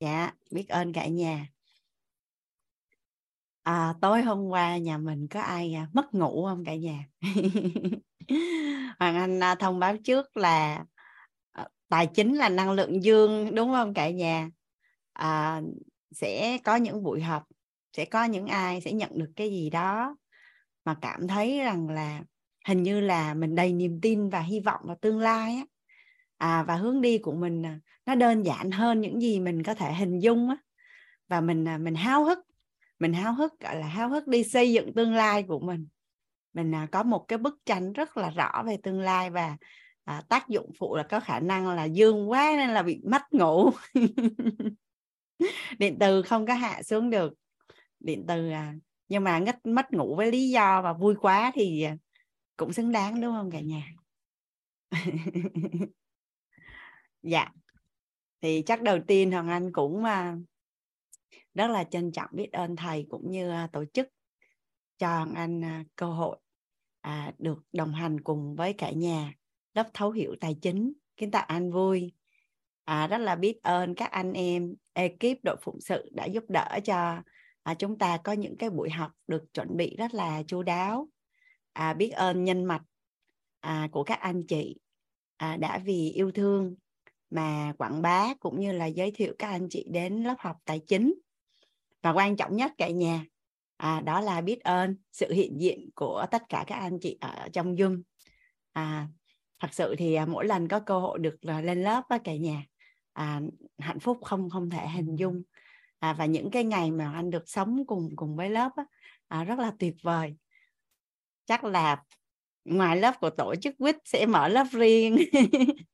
dạ biết ơn cả nhà. À, tối hôm qua nhà mình có ai à, mất ngủ không cả nhà? Hoàng anh à, thông báo trước là à, tài chính là năng lượng dương đúng không cả nhà? À, sẽ có những buổi họp sẽ có những ai sẽ nhận được cái gì đó mà cảm thấy rằng là hình như là mình đầy niềm tin và hy vọng vào tương lai á à, và hướng đi của mình à, nó đơn giản hơn những gì mình có thể hình dung á. Và mình à, mình háo hức mình háo hức gọi là háo hức đi xây dựng tương lai của mình. Mình à, có một cái bức tranh rất là rõ về tương lai và à, tác dụng phụ là có khả năng là dương quá nên là bị mất ngủ. Điện từ không có hạ xuống được. Điện từ à, nhưng mà ngất mất ngủ với lý do và vui quá thì cũng xứng đáng đúng không cả nhà? dạ. Thì chắc đầu tiên hoàng anh cũng à, rất là trân trọng biết ơn thầy cũng như à, tổ chức cho hoàng anh à, cơ hội được đồng hành cùng với cả nhà lớp thấu hiểu tài chính. Kiến tạo an vui. À, rất là biết ơn các anh em ekip đội phụng sự đã giúp đỡ cho à, chúng ta có những cái buổi học được chuẩn bị rất là chu đáo. À, biết ơn nhân mạch à, của các anh chị à, đã vì yêu thương mà quảng bá cũng như là giới thiệu các anh chị đến lớp học tài chính. Và quan trọng nhất cả nhà à, đó là biết ơn sự hiện diện của tất cả các anh chị ở trong Zoom. À, thật sự thì à, mỗi lần có cơ hội được à, lên lớp với cả nhà à, hạnh phúc không không thể hình dung. À, và những cái ngày mà anh được sống cùng cùng với lớp á, à, rất là tuyệt vời. Chắc là ngoài lớp của tổ chức quýt sẽ mở lớp riêng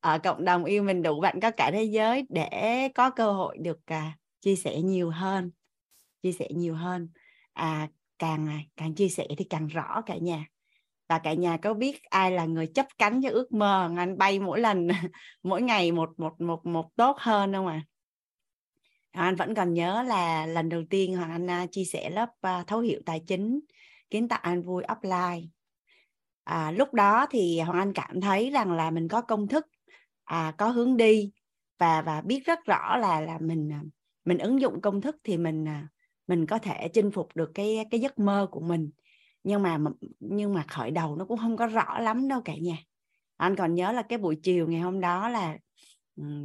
ở cộng đồng yêu mình đủ bạn có cả thế giới để có cơ hội được à, chia sẻ nhiều hơn chia sẻ nhiều hơn. À càng à, càng chia sẻ thì càng rõ cả nhà. Và cả nhà có biết ai là người chấp cánh cho ước mơ anh bay mỗi lần mỗi ngày một một một một tốt hơn không ạ? À? anh vẫn còn nhớ là lần đầu tiên hoàng anh à, chia sẻ lớp à, thấu hiểu tài chính kiến tạo an vui offline à, lúc đó thì hoàng anh cảm thấy rằng là mình có công thức à, có hướng đi và và biết rất rõ là là mình à, mình ứng dụng công thức thì mình à, mình có thể chinh phục được cái cái giấc mơ của mình. Nhưng mà nhưng mà khởi đầu nó cũng không có rõ lắm đâu cả nhà. Anh còn nhớ là cái buổi chiều ngày hôm đó là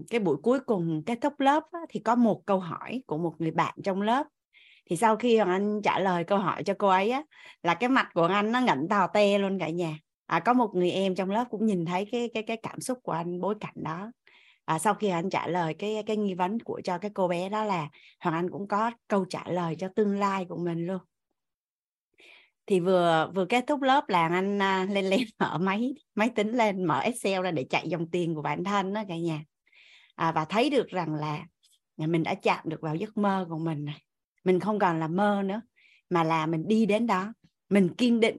cái buổi cuối cùng kết thúc lớp á, thì có một câu hỏi của một người bạn trong lớp thì sau khi hoàng anh trả lời câu hỏi cho cô ấy á là cái mặt của anh nó ngẩn tào te luôn cả nhà. À, có một người em trong lớp cũng nhìn thấy cái cái cái cảm xúc của anh bối cảnh đó. À, sau khi anh trả lời cái cái nghi vấn của cho cái cô bé đó là hoàng anh cũng có câu trả lời cho tương lai của mình luôn. Thì vừa vừa kết thúc lớp là anh à, lên lên mở máy máy tính lên mở excel ra để chạy dòng tiền của bản thân đó cả nhà. À, và thấy được rằng là mình đã chạm được vào giấc mơ của mình này mình không còn là mơ nữa mà là mình đi đến đó. Mình kiên định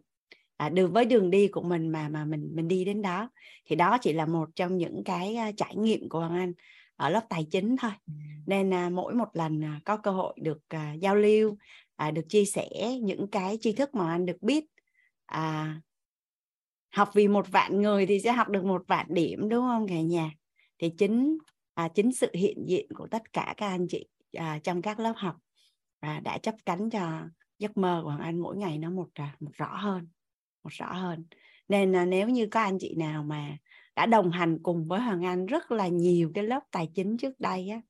à, đường với đường đi của mình mà mà mình mình đi đến đó. Thì đó chỉ là một trong những cái uh, trải nghiệm của Hoàng Anh ở lớp tài chính thôi. Nên uh, mỗi một lần uh, có cơ hội được uh, giao lưu uh, được chia sẻ những cái tri thức mà anh được biết à, học vì một vạn người thì sẽ học được một vạn điểm đúng không cả nhà? Thì chính à, chính sự hiện diện của tất cả các anh chị à, trong các lớp học và đã chấp cánh cho giấc mơ của Hoàng Anh mỗi ngày nó một à, một rõ hơn một rõ hơn. Nên là nếu như có anh chị nào mà đã đồng hành cùng với Hoàng Anh rất là nhiều cái lớp tài chính trước đây á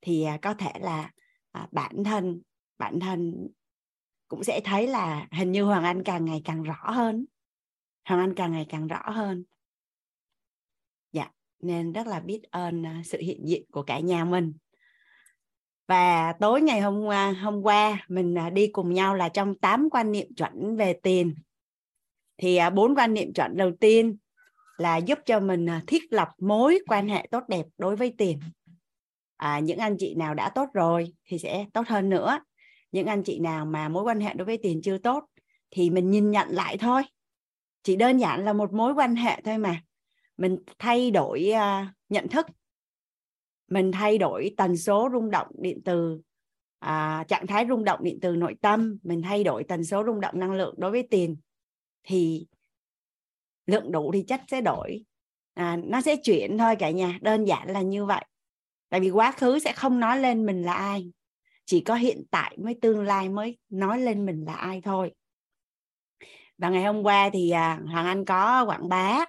thì à, có thể là à, bản thân bản thân cũng sẽ thấy là hình như Hoàng Anh càng ngày càng rõ hơn. Hoàng Anh càng ngày càng rõ hơn. Dạ nên rất là biết ơn à, sự hiện diện của cả nhà mình và tối ngày hôm qua hôm qua mình à, đi cùng nhau là trong 8 quan niệm chuẩn về tiền. Thì à, bốn quan niệm chuẩn đầu tiên là giúp cho mình à, thiết lập mối quan hệ tốt đẹp đối với tiền. À, những anh chị nào đã tốt rồi thì sẽ tốt hơn nữa. Những anh chị nào mà mối quan hệ đối với tiền chưa tốt thì mình nhìn nhận lại thôi. Chỉ đơn giản là một mối quan hệ thôi mà. Mình thay đổi uh, nhận thức mình thay đổi tần số rung động điện từ à, trạng thái rung động điện từ nội tâm mình thay đổi tần số rung động năng lượng đối với tiền thì lượng đủ thì chất sẽ đổi. À, nó sẽ chuyển thôi cả nhà đơn giản là như vậy. Tại vì quá khứ sẽ không nói lên mình là ai chỉ có hiện tại mới tương lai mới nói lên mình là ai thôi. Và ngày hôm qua thì à, hoàng anh có quảng bá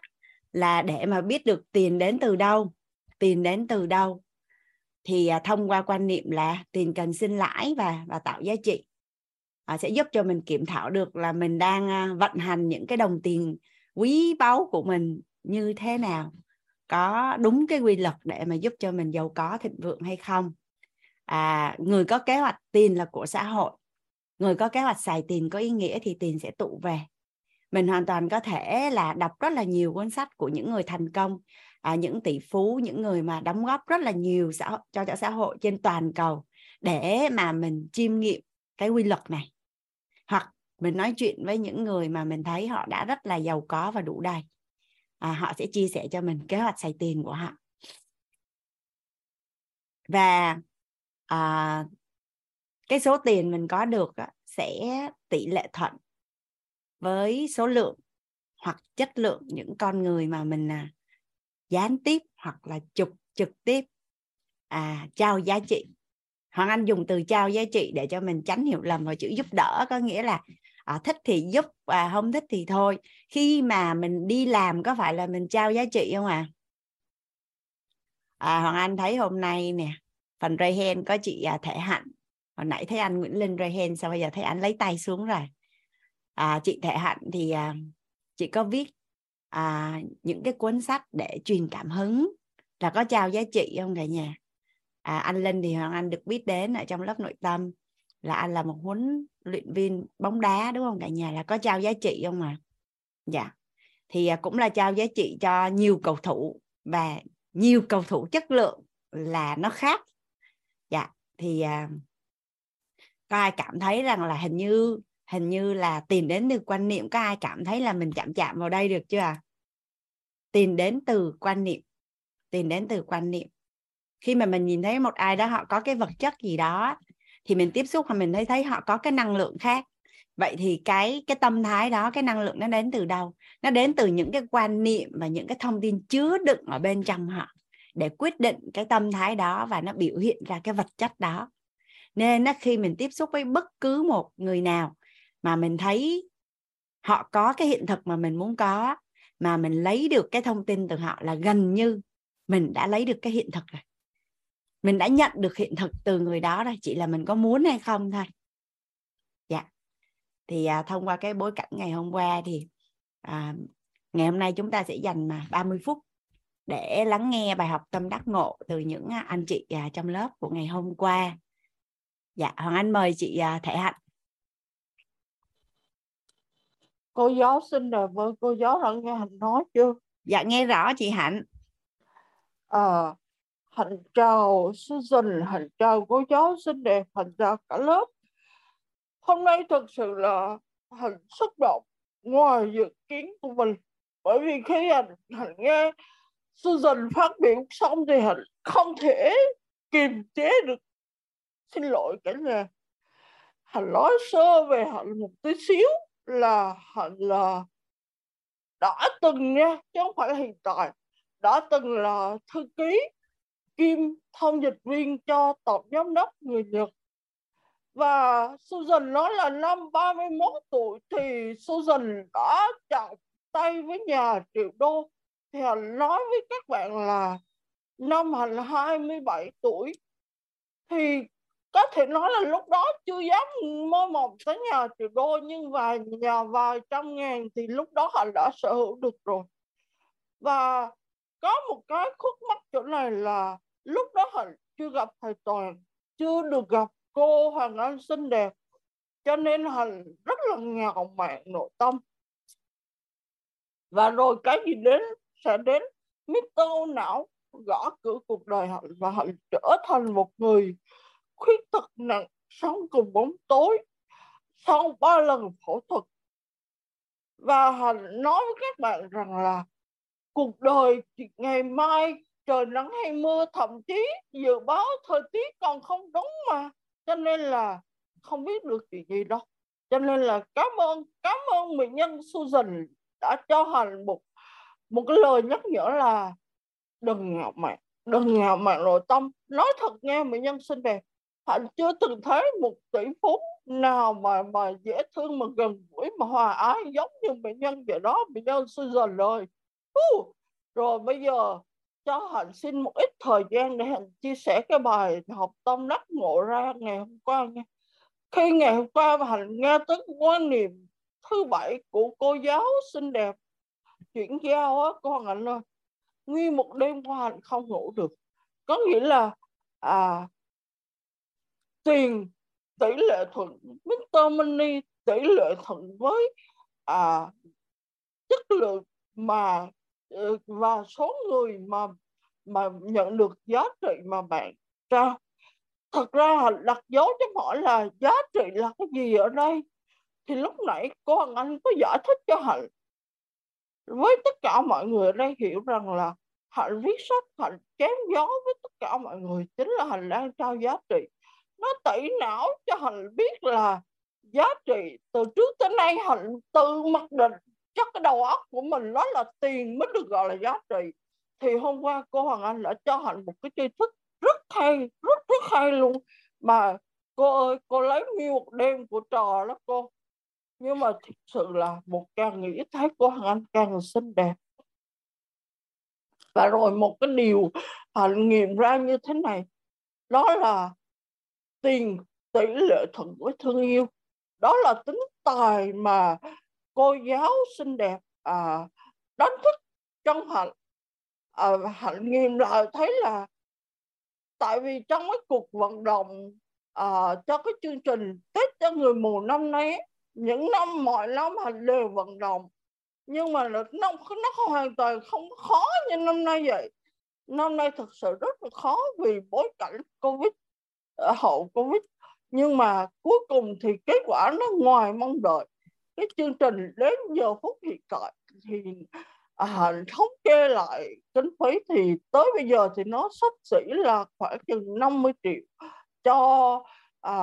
là để mà biết được tiền đến từ đâu tiền đến từ đâu thì à, thông qua quan niệm là tiền cần sinh lãi và và tạo giá trị à, sẽ giúp cho mình kiểm thảo được là mình đang à, vận hành những cái đồng tiền quý báu của mình như thế nào có đúng cái quy luật để mà giúp cho mình giàu có thịnh vượng hay không. À, người có kế hoạch tiền là của xã hội người có kế hoạch xài tiền có ý nghĩa thì tiền sẽ tụ về. Mình hoàn toàn có thể là đọc rất là nhiều cuốn sách của những người thành công à, những tỷ phú những người mà đóng góp rất là nhiều xã, cho cho xã hội trên toàn cầu để mà mình chiêm nghiệm cái quy luật này. Hoặc mình nói chuyện với những người mà mình thấy họ đã rất là giàu có và đủ đầy. À, họ sẽ chia sẻ cho mình kế hoạch xài tiền của họ. Và à, cái số tiền mình có được á, sẽ tỷ lệ thuận với số lượng hoặc chất lượng những con người mà mình à, gián tiếp hoặc là trực trực tiếp. À, trao giá trị. Hoàng Anh dùng từ trao giá trị để cho mình tránh hiểu lầm vào chữ giúp đỡ có nghĩa là à, thích thì giúp và không thích thì thôi. Khi mà mình đi làm có phải là mình trao giá trị không à, à Hoàng Anh thấy hôm nay nè phần ray có chị à, Thể Hạnh. Hồi nãy thấy anh Nguyễn Linh ray sao bây giờ thấy anh lấy tay xuống rồi? À, chị Thể Hạnh thì à, chị có viết à, những cái cuốn sách để truyền cảm hứng. Là có trao giá trị không cả nhà? À, anh Linh thì Hoàng Anh được biết đến ở trong lớp nội tâm. Là anh là một huấn luyện viên bóng đá đúng không cả nhà? Là có trao giá trị không mà dạ. Thì à, cũng là trao giá trị cho nhiều cầu thủ và nhiều cầu thủ chất lượng là nó khác. Dạ. Thì à, có ai cảm thấy rằng là hình như hình như là tìm đến từ quan niệm có ai cảm thấy là mình chạm chạm vào đây được chưa à? tìm đến từ quan niệm, tìm đến từ quan niệm. Khi mà mình nhìn thấy một ai đó họ có cái vật chất gì đó thì mình tiếp xúc và mình thấy thấy họ có cái năng lượng khác. Vậy thì cái cái tâm thái đó, cái năng lượng nó đến từ đâu? Nó đến từ những cái quan niệm và những cái thông tin chứa đựng ở bên trong họ để quyết định cái tâm thái đó và nó biểu hiện ra cái vật chất đó. Nên khi mình tiếp xúc với bất cứ một người nào mà mình thấy họ có cái hiện thực mà mình muốn có mà mình lấy được cái thông tin từ họ là gần như mình đã lấy được cái hiện thực rồi. Mình đã nhận được hiện thực từ người đó rồi chỉ là mình có muốn hay không thôi. Dạ. Thì à, thông qua cái bối cảnh ngày hôm qua thì à, ngày hôm nay chúng ta sẽ dành mà 30 phút để lắng nghe bài học tâm đắc ngộ từ những à, anh chị à, trong lớp của ngày hôm qua. Dạ hoàng anh mời chị à, thể hạnh. Cô giáo xin đợi với cô giáo đã nghe hạnh nói chưa? Dạ nghe rõ chị hạnh. À, hạnh chào Susan hạnh chào cô giáo xinh đẹp hạnh chào cả lớp. Hôm nay thật sự là hạnh xúc động ngoài dự kiến của mình. Bởi vì khi hạnh, hạnh nghe Susan phát biểu xong thì hạnh không thể kiềm chế được. Xin lỗi cả nhà. Hạnh nói sơ về hạnh một tí xíu là là đã từng nha, chứ không phải là hiện tại. Đã từng là thư ký, kim thông dịch viên cho tổng giám đốc người Nhật. Và Susan nói là năm 31 tuổi thì Susan đã chạm tay với nhà triệu đô. Thì hành nói với các bạn là năm hành 27 tuổi, thì có thể nói là lúc đó chưa dám mơ mộng tới nhà triệu đô, nhưng vài nhà vài trăm ngàn thì lúc đó họ đã sở hữu được rồi và có một cái khúc mắc chỗ này là lúc đó họ chưa gặp thầy toàn, chưa được gặp cô hoàng anh xinh đẹp, cho nên họ rất là ngạo mạn nội tâm và rồi cái gì đến sẽ đến Mr. não, gõ cửa cuộc đời họ và họ trở thành một người khuyết tật nặng sống cùng bóng tối. Sau ba lần phẫu thuật, và họ nói với các bạn rằng là cuộc đời ngày mai trời nắng hay mưa, thậm chí dự báo thời tiết còn không đúng mà. Cho nên là không biết được chuyện gì đâu. Cho nên là cảm ơn cảm ơn mỹ nhân Susan đã cho hành một một cái lời nhắc nhở là đừng ngạo mạn, đừng ngạo mạn nội tâm. Nói thật nghe mỹ nhân xinh đẹp hạnh chưa từng thấy một tỷ phú nào mà mà dễ thương mà gần gũi mà hòa ái giống như bệnh nhân vậy đó. Bệnh nhân suy dần rồi uh, rồi bây giờ cho hạnh xin một ít thời gian để hạnh chia sẻ cái bài học tâm đắc ngộ ra ngày hôm qua nha. Khi ngày hôm qua hạnh nghe tới quan niệm thứ bảy của cô giáo xinh đẹp chuyển giao á con hạnh ơi nguyên một đêm qua hạnh không ngủ được. Có nghĩa là à tiền tỷ lệ thuận Mr. Money tỷ lệ thuận với à, chất lượng mà ờ, và số người mà mà nhận được giá trị mà bạn trao. Thật ra đặt dấu chấm hỏi là giá trị là cái gì ở đây? Thì lúc nãy cô Hằng Anh có giải thích cho Hạnh. Với tất cả mọi người ở đây hiểu rằng là Hạnh viết sách Hạnh chém gió với tất cả mọi người chính là Hạnh đang trao giá trị nó tẩy não cho Hạnh biết là giá trị từ trước tới nay Hạnh tự mặc định chắc cái đầu óc của mình nó là tiền mới được gọi là giá trị. Thì hôm qua cô Hoàng Anh đã cho Hạnh một cái tri thức rất hay, rất rất hay luôn. Mà cô ơi, cô lấy nguyên một đêm của trò đó cô. Nhưng mà thực sự là một càng nghĩ thấy cô Hoàng Anh càng xinh đẹp. Và rồi một cái điều Hạnh nghiệm ra như thế này. Đó là tiền tỷ lệ thuận với thương yêu. Đó là tính tài mà cô giáo xinh đẹp à, đánh thức trong hạnh à, hạnh nghiêm lại thấy là tại vì trong cái cuộc vận động à, cho cái chương trình Tết cho người mù năm nay những năm mọi năm hạnh đều vận động. Nhưng mà nó nó nó hoàn toàn không khó như năm nay vậy. Năm nay thật sự rất là khó vì bối cảnh covid hậu covid. Nhưng mà cuối cùng thì kết quả nó ngoài mong đợi. Cái chương trình đến giờ phút hiện tại thì à, thống kê lại kinh phí thì tới bây giờ thì nó sắp xỉ là khoảng chừng 50 triệu cho à,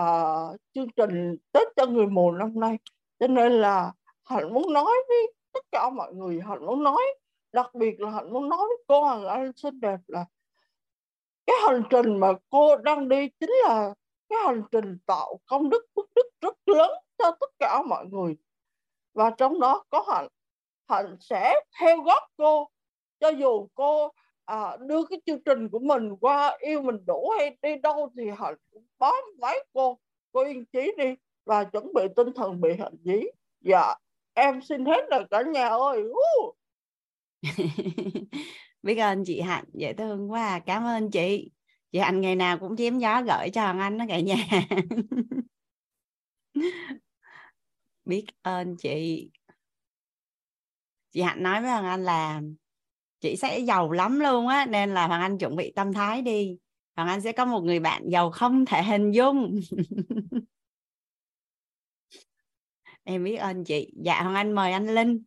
chương trình Tết cho người mù năm nay. Cho nên là Hạnh muốn nói với tất cả mọi người Hạnh muốn nói đặc biệt là Hạnh muốn nói với cô Anh xinh đẹp là cái hành trình mà cô đang đi chính là cái hành trình tạo công đức phước đức rất lớn cho tất cả mọi người. Và trong đó có hạnh hạnh sẽ theo góp cô. Cho dù cô à, đưa cái chương trình của mình qua yêu mình đủ hay đi đâu thì hạnh cũng bám váy cô. Cô yên chí đi và chuẩn bị tinh thần bị hạnh dí. Dạ em xin hết rồi cả nhà ơi. biết ơn chị hạnh, dễ thương quá à. cảm ơn chị. Chị hạnh ngày nào cũng chém gió gửi cho hoàng anh đó cả nhà. Biết ơn chị. Chị hạnh nói với hoàng anh là chị sẽ giàu lắm luôn á, nên là hoàng anh chuẩn bị tâm thái đi. Hoàng anh sẽ có một người bạn giàu không thể hình dung. Em biết ơn chị. Dạ hoàng anh mời anh linh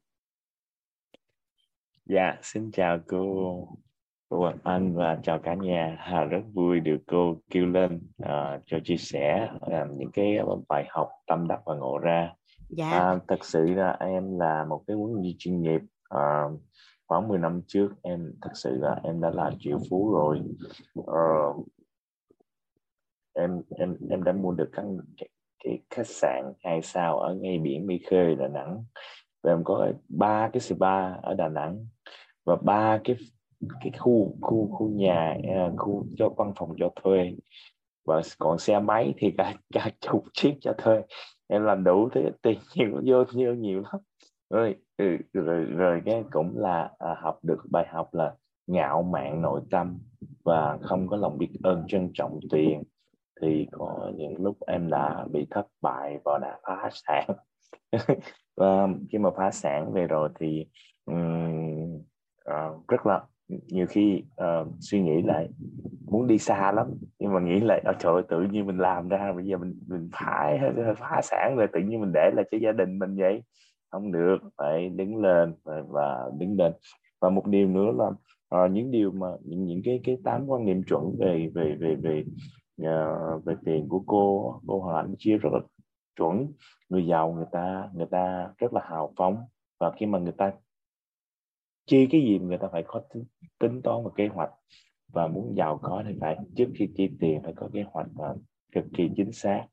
dạ xin chào cô cô anh và chào cả nhà. Hà rất vui được cô kêu lên uh, cho chia sẻ uh, những cái bài học tâm đắc và ngộ ra. Dạ. à, thật sự là em là một cái huấn luyện chuyên nghiệp. À, khoảng 10 năm trước em thật sự là em đã là triệu phú rồi. À, em em em đã mua được căn cái, cái khách sạn hai sao ở ngay biển Mỹ Khê Đà Nẵng. Và em có ba cái spa ở Đà Nẵng và ba cái cái khu khu khu nhà à, khu cho văn phòng cho thuê. Và còn xe máy thì cả cả chục chiếc cho thuê. Em làm đủ thế tiền nhiều vô nhiều nhiều lắm. Rồi ừ, rồi rồi cái cũng là à, học được bài học là ngạo mạn nội tâm và không có lòng biết ơn trân trọng tiền. Thì có những lúc em đã bị thất bại và đã phá sản. Và khi mà phá sản về rồi thì um, uh, rất là nhiều khi uh, suy nghĩ lại muốn đi xa lắm nhưng mà nghĩ lại ở trời ơi, tự nhiên mình làm ra bây giờ mình mình phải phá sản rồi tự nhiên mình để lại cho gia đình mình vậy. Không được phải đứng lên và, và đứng lên. Và một điều nữa là uh, những điều mà những những cái cái tám quan niệm chuẩn về về về về uh, về tiền của cô cô Hoàng Anh chia rất là chuẩn. Người giàu người ta người ta rất là hào phóng và khi mà người ta chi cái gì người ta phải có tính, tính toán và kế hoạch. Và muốn giàu có thì phải trước khi chi tiền phải có kế hoạch và cực kỳ chính xác.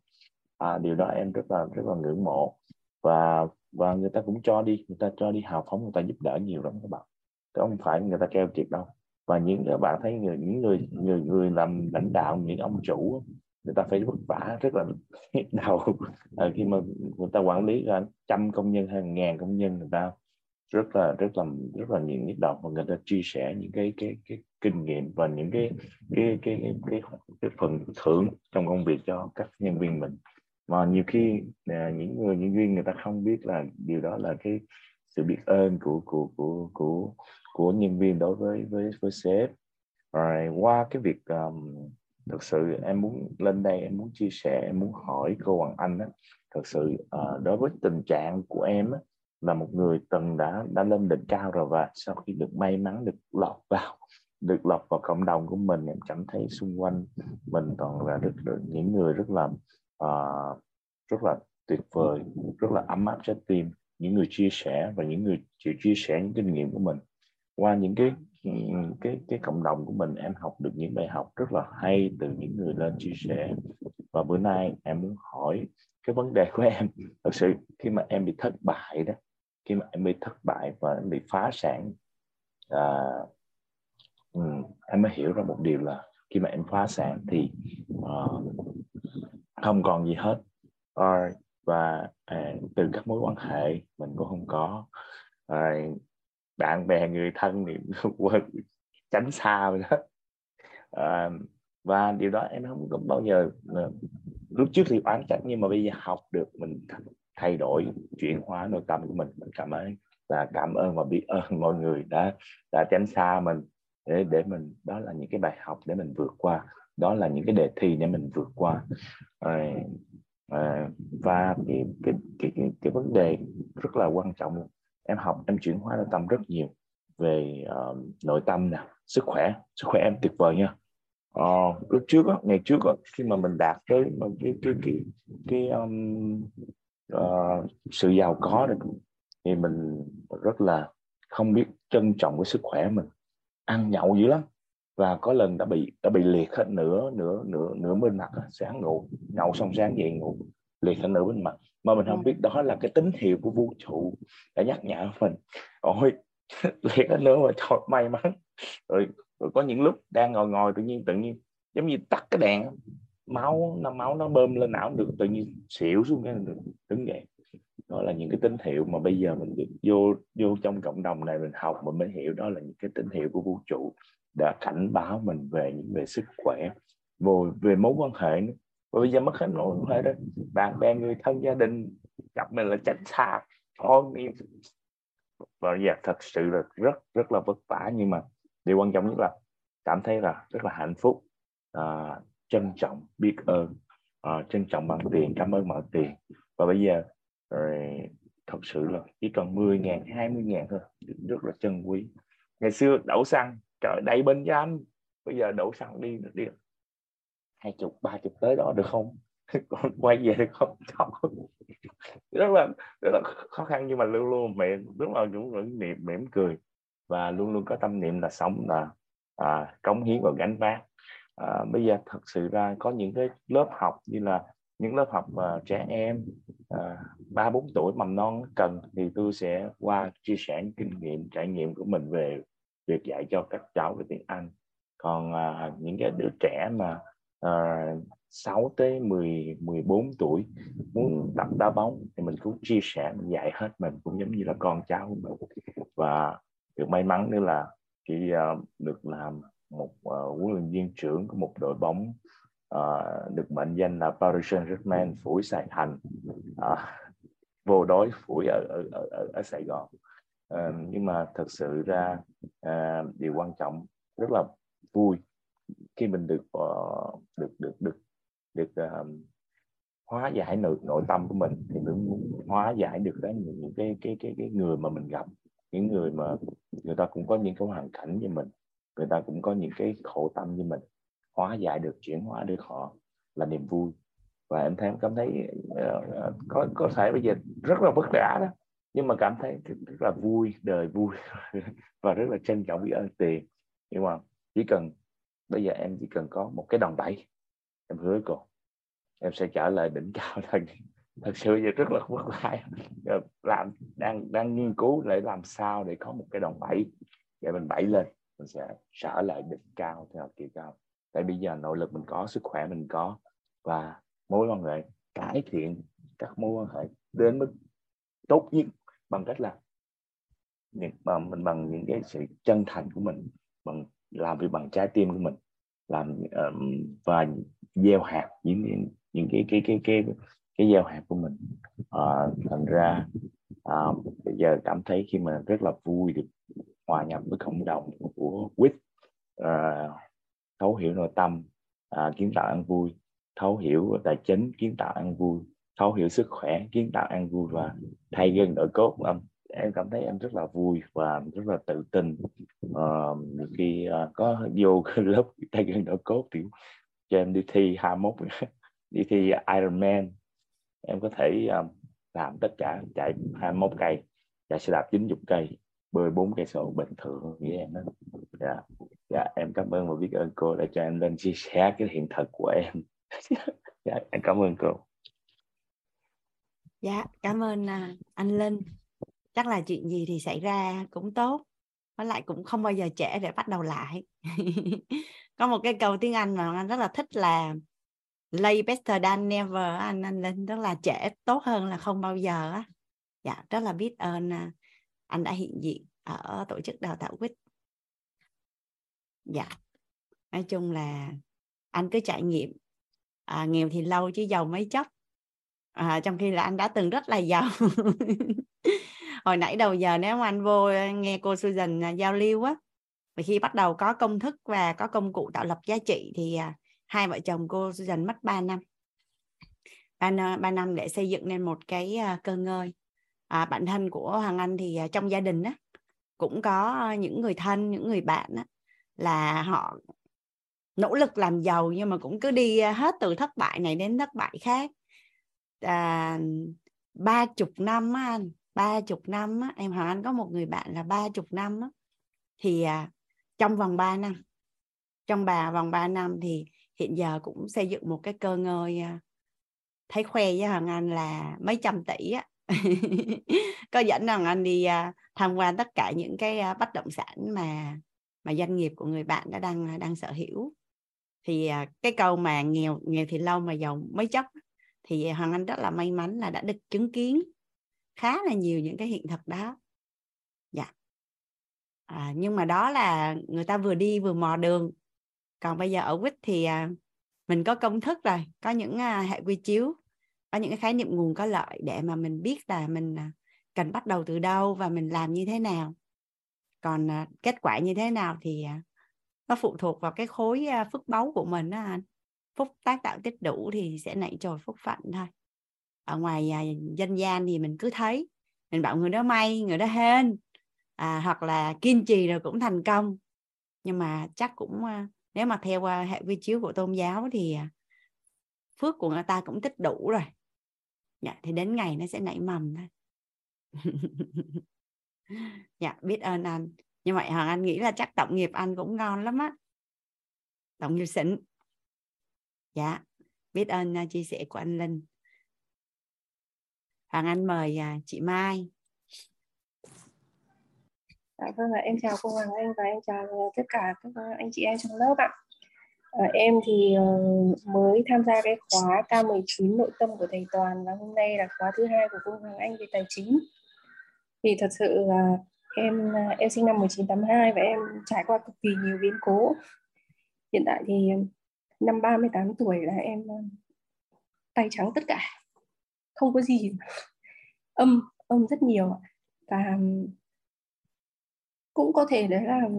À, điều đó em rất là rất là ngưỡng mộ. Và và người ta cũng cho đi người ta cho đi hào phóng người ta giúp đỡ nhiều lắm các bạn. Chứ không phải người ta keo kiệt đâu. Và những các bạn thấy người những người người người làm lãnh đạo những ông chủ người ta phải vất vả rất là đầu à, khi mà người ta quản lý ra trăm công nhân hay ngàn công nhân người ta rất là rất là rất là nhiều nhức đầu và người ta chia sẻ những cái cái cái kinh nghiệm và những cái cái cái cái, cái, cái phần thưởng trong công việc cho các nhân viên mình. Mà nhiều khi à, những người nhân viên người ta không biết là điều đó là cái sự biết ơn của của của của của nhân viên đối với với với sếp. Rồi qua cái việc um, thực sự em muốn lên đây em muốn chia sẻ em muốn hỏi cô Hoàng Anh á, thực sự uh, đối với tình trạng của em á, là một người từng đã đã lên đỉnh cao rồi và sau khi được may mắn được lọt vào được lọt vào cộng đồng của mình em cảm thấy xung quanh mình toàn là rất, rất những người rất là uh, rất là tuyệt vời rất là ấm áp trái tim những người chia sẻ và những người chịu chia sẻ những kinh nghiệm của mình. Qua những cái cái cái cộng đồng của mình em học được những bài học rất là hay từ những người lên chia sẻ. Và bữa nay em muốn hỏi cái vấn đề của em thật sự khi mà em bị thất bại đó khi mà em bị thất bại và em bị phá sản. À, um, em mới hiểu ra một điều là khi mà em phá sản thì uh, không còn gì hết. Uh, và uh, từ các mối quan hệ mình cũng không có. Uh, bạn bè người thân thì tránh xa rồi đó. Uh, và điều đó em không có bao giờ ờ, lúc trước thì oán trách nhưng mà bây giờ học được mình thay đổi chuyển hóa nội tâm của mình. Mình cảm ơn và cảm ơn và biết ơn mọi người đã đã tránh xa mình để để mình đó là những cái bài học để mình vượt qua. Đó là những cái đề thi để mình vượt qua. À, à, và cái cái, cái cái cái vấn đề rất là quan trọng em học em chuyển hóa nội tâm rất nhiều về uh, nội tâm nè sức khỏe. Sức khỏe em tuyệt vời nha. Uh, lúc trước đó, ngày trước đó, khi mà mình đạt tới cái cái cái cái um, uh, sự giàu có được thì mình rất là không biết trân trọng cái sức khỏe mình. Ăn nhậu dữ lắm. Và có lần đã bị đã bị liệt hết nửa nửa nửa nửa bên mặt sáng ngủ. Nhậu xong sáng dậy ngủ liệt hết nửa bên mặt. Mà mình không biết đó là cái tín hiệu của vũ trụ đã nhắc nhở mình. Ôi liệt hết nữa mà trời may mắn. Rồi, rồi có những lúc đang ngồi ngồi tự nhiên tự nhiên giống như tắt cái đèn máu nó máu nó bơm lên não được tự nhiên xỉu xuống cái được đứng dậy. Đó là những cái tín hiệu mà bây giờ mình được vô vô trong cộng đồng này mình học mình mới hiểu đó là những cái tín hiệu của vũ trụ đã cảnh báo mình về những về sức khỏe về, về mối quan hệ nữa. Và bây giờ mất hết mối quan hệ đó bạn bè người thân gia đình gặp mình là tránh xa thôi và giờ thật sự là rất rất là vất vả nhưng mà điều quan trọng nhất là cảm thấy là rất là hạnh phúc. À, trân trọng biết ơn. Uh, trân trọng bằng tiền cảm ơn bằng tiền. Và bây giờ rồi thật sự là chỉ cần 10 ngàn 20 ngàn thôi. Rất là trân quý. Ngày xưa đổ xăng trời đầy bên cho anh. Bây giờ đổ xăng đi đi. Hai chục ba chục tới đó được không? Còn quay về được không không rất là rất là khó khăn nhưng mà luôn luôn mẹ đúng là cũng vẫn niệm mỉm cười. Và luôn luôn có tâm niệm là sống là à, cống hiến và gánh vác à, bây giờ thật sự ra có những cái lớp học như là những lớp học mà trẻ em à, ba bốn tuổi mầm non cần thì tôi sẽ qua chia sẻ kinh nghiệm trải nghiệm của mình về việc dạy cho các cháu về tiếng Anh. Còn à, những cái đứa trẻ mà à, 6 tới 10 14 tuổi muốn tập đá bóng thì mình cũng chia sẻ mình dạy hết mình cũng giống như là con cháu của mình. Và được may mắn nữa là khi uh, à, được làm một uh, huấn luyện viên trưởng của một đội bóng uh, được mệnh danh là Paris Saint-Germain phủi Sài Thành uh, vô đối phủi ở, ở, ở, ở Sài Gòn. Uh, nhưng mà thật sự ra uh, điều quan trọng rất là vui khi mình được uh, được được được được uh, hóa giải nội nội tâm của mình. Thì mình muốn hóa giải được cái những cái cái cái cái người mà mình gặp những người mà người ta cũng có những cái hoàn cảnh như mình người ta cũng có những cái khổ tâm như mình hóa giải được chuyển hóa được họ là niềm vui. Và em thấy cảm thấy uh, có có thể bây giờ rất là vất vả đó nhưng mà cảm thấy rất là vui đời vui và rất là trân trọng biết ơn tiền. Nhưng mà chỉ cần bây giờ em chỉ cần có một cái đòn bẩy em hứa cô em sẽ trở lại đỉnh cao thôi thật sự giờ rất là vất vả. Ờ, làm đang đang nghiên cứu để làm sao để có một cái đòn bẩy để mình bẩy lên mình sẽ trở lại đỉnh cao theo kỳ cao. Tại bây giờ nội lực mình có sức khỏe mình có và mối quan hệ cải thiện các mối quan hệ đến mức tốt nhất bằng cách là những bằng mình bằng những cái sự chân thành của mình bằng làm việc bằng trái tim của mình làm um, và gieo hạt những những, những cái cái cái cái cái gieo hạt của mình. Uh, thành ra uh, bây giờ cảm thấy khi mà rất là vui được hòa nhập với cộng đồng của quýt uh, thấu hiểu nội tâm uh, kiến tạo ăn vui thấu hiểu tài chính kiến tạo ăn vui thấu hiểu sức khỏe kiến tạo ăn vui và thay gân đổi cốt. Em em cảm thấy em rất là vui và rất là tự tin. Uh, khi uh, có vô lớp thay gân đổi cốt thì cho em đi thi 21 đi thi Ironman em có thể um, làm tất cả chạy 21 cây chạy xe đạp 90 cây bơi bốn cây số bình thường với em đó dạ. Dạ em cảm ơn và biết ơn cô đã cho em lên chia sẻ cái hiện thực của em. Dạ em cảm ơn cô. Dạ cảm ơn à, anh linh. Chắc là chuyện gì thì xảy ra cũng tốt với lại cũng không bao giờ trễ để bắt đầu lại. Có một cái câu tiếng anh mà anh rất là thích là lay better than never anh anh linh. Rất là trễ tốt hơn là không bao giờ á. Dạ rất là biết ơn à, anh đã hiện diện ở tổ chức đào tạo quýt. Dạ. Nói chung là anh cứ trải nghiệm. À, nghèo thì lâu chứ giàu mấy chốc. À, trong khi là anh đã từng rất là giàu. Hồi nãy đầu giờ nếu mà anh vô nghe cô Susan à, giao lưu á và khi bắt đầu có công thức và có công cụ tạo lập giá trị thì à, hai vợ chồng cô Susan mất 3 năm. Ba, ba năm để xây dựng nên một cái à, cơ ngơi à, bản thân của Hoàng Anh thì à, trong gia đình á cũng có à, những người thân những người bạn á, là họ nỗ lực làm giàu nhưng mà cũng cứ đi à, hết từ thất bại này đến thất bại khác. À, ba chục năm á anh ba chục năm á, em Hoàng Anh có một người bạn là ba chục năm á, thì à, trong vòng 3 năm trong bà vòng 3 năm thì hiện giờ cũng xây dựng một cái cơ ngơi thấy khoe với Hoàng Anh là mấy trăm tỷ á. có dẫn Hoàng Anh đi uh, tham quan tất cả những cái uh, bất động sản mà mà doanh nghiệp của người bạn đã đang à, đang sở hữu. Thì cái câu mà nghèo nghèo thì lâu mà giàu mấy chốc thì Hoàng Anh rất là may mắn là đã được chứng kiến khá là nhiều những cái hiện thực đó. Dạ. À, nhưng mà đó là người ta vừa đi vừa mò đường. Còn bây giờ ở quýt thì uh, mình có công thức rồi có những uh, hệ quy chiếu có những cái khái niệm nguồn có lợi để mà mình biết là mình à, cần bắt đầu từ đâu và mình làm như thế nào. Còn à, kết quả như thế nào thì à, nó phụ thuộc vào cái khối phước báu của mình đó anh. Phúc tác tạo tích đủ thì sẽ nảy trồi phúc phận thôi. Ở ngoài dân gian thì mình cứ thấy mình bảo người đó may người đó hên à, hoặc là kiên trì rồi cũng thành công. Nhưng mà chắc cũng nếu mà theo hệ quy chiếu của tôn giáo thì phước của người ta cũng tích đủ rồi dạ, thì đến ngày nó sẽ nảy mầm thôi. Dạ biết ơn anh. Như vậy hoàng anh nghĩ là chắc tổng nghiệp anh cũng ngon lắm á. Tổng nghiệp xịn. Dạ biết ơn uh, chia sẻ của anh linh. Hoàng anh mời uh, chị mai. Dạ, vâng ạ. Em chào cô hoàng anh và em chào tất cả các anh chị em trong lớp ạ à, em thì uh, mới tham gia cái khóa K19 nội tâm của thầy Toàn và hôm nay là khóa thứ hai của cô Hoàng Anh về tài chính. Thì thật sự là em ờ, em sinh năm 1982 và em trải qua cực kỳ nhiều biến cố. Hiện tại thì năm 38 tuổi là em tay trắng tất cả. Không có gì. Âm âm rất nhiều và cũng có thể đấy là ừ,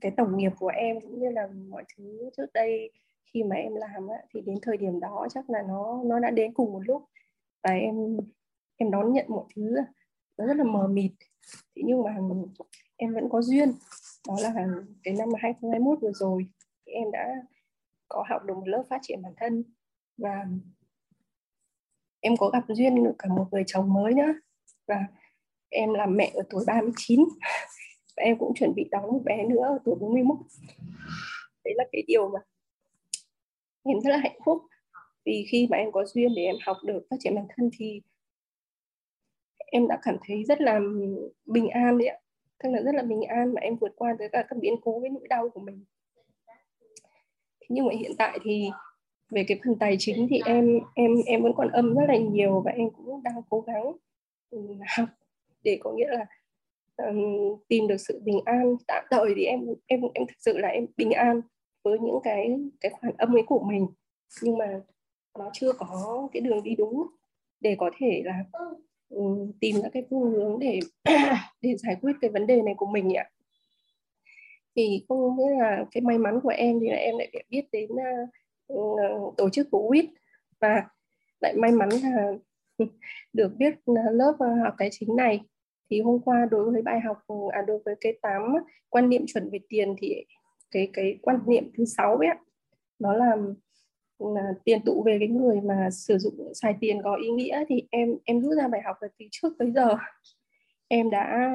cái tổng nghiệp của em cũng như là mọi thứ trước đây khi mà em làm á, thì đến thời điểm đó chắc là nó nó đã đến cùng một lúc và em em đón nhận mọi thứ nó rất là mờ mịt. Thế nhưng mà em vẫn có duyên. Đó là cái năm 2021 vừa rồi em đã có học được một lớp phát triển bản thân và em có gặp duyên được cả một người chồng mới nữa. Và em làm mẹ ở tuổi 39 em cũng chuẩn bị đón một bé nữa ở tuổi 41 đấy là cái điều mà em rất là hạnh phúc. Vì khi mà em có duyên để em học được phát triển bản thân thì em đã cảm thấy rất là bình an đấy ạ. Tức là rất là bình an mà em vượt qua tất cả các biến cố với nỗi đau của mình. Nhưng mà hiện tại thì về cái phần tài chính thì em em em vẫn còn âm rất là nhiều và em cũng đang cố gắng ừ, học. Để có nghĩa là um, tìm được sự bình an. Tạm thời thì em em em thực sự là em bình an với những cái cái khoản âm ấy của mình. Nhưng mà nó chưa có cái đường đi đúng để có thể là um, tìm ra cái phương hướng để để giải quyết cái vấn đề này của mình ạ thì không nghĩa là cái may mắn của em thì là em lại biết đến uh, tổ chức của WIT. Và lại may mắn là được biết à, lớp học tài chính này thì hôm qua đối với bài học à đối với cái tám quan niệm chuẩn về tiền thì cái cái quan niệm thứ sáu ấy nó là, là tiền tụ về cái người mà sử dụng xài tiền có ý nghĩa thì em em rút ra bài học là từ trước tới giờ. Em đã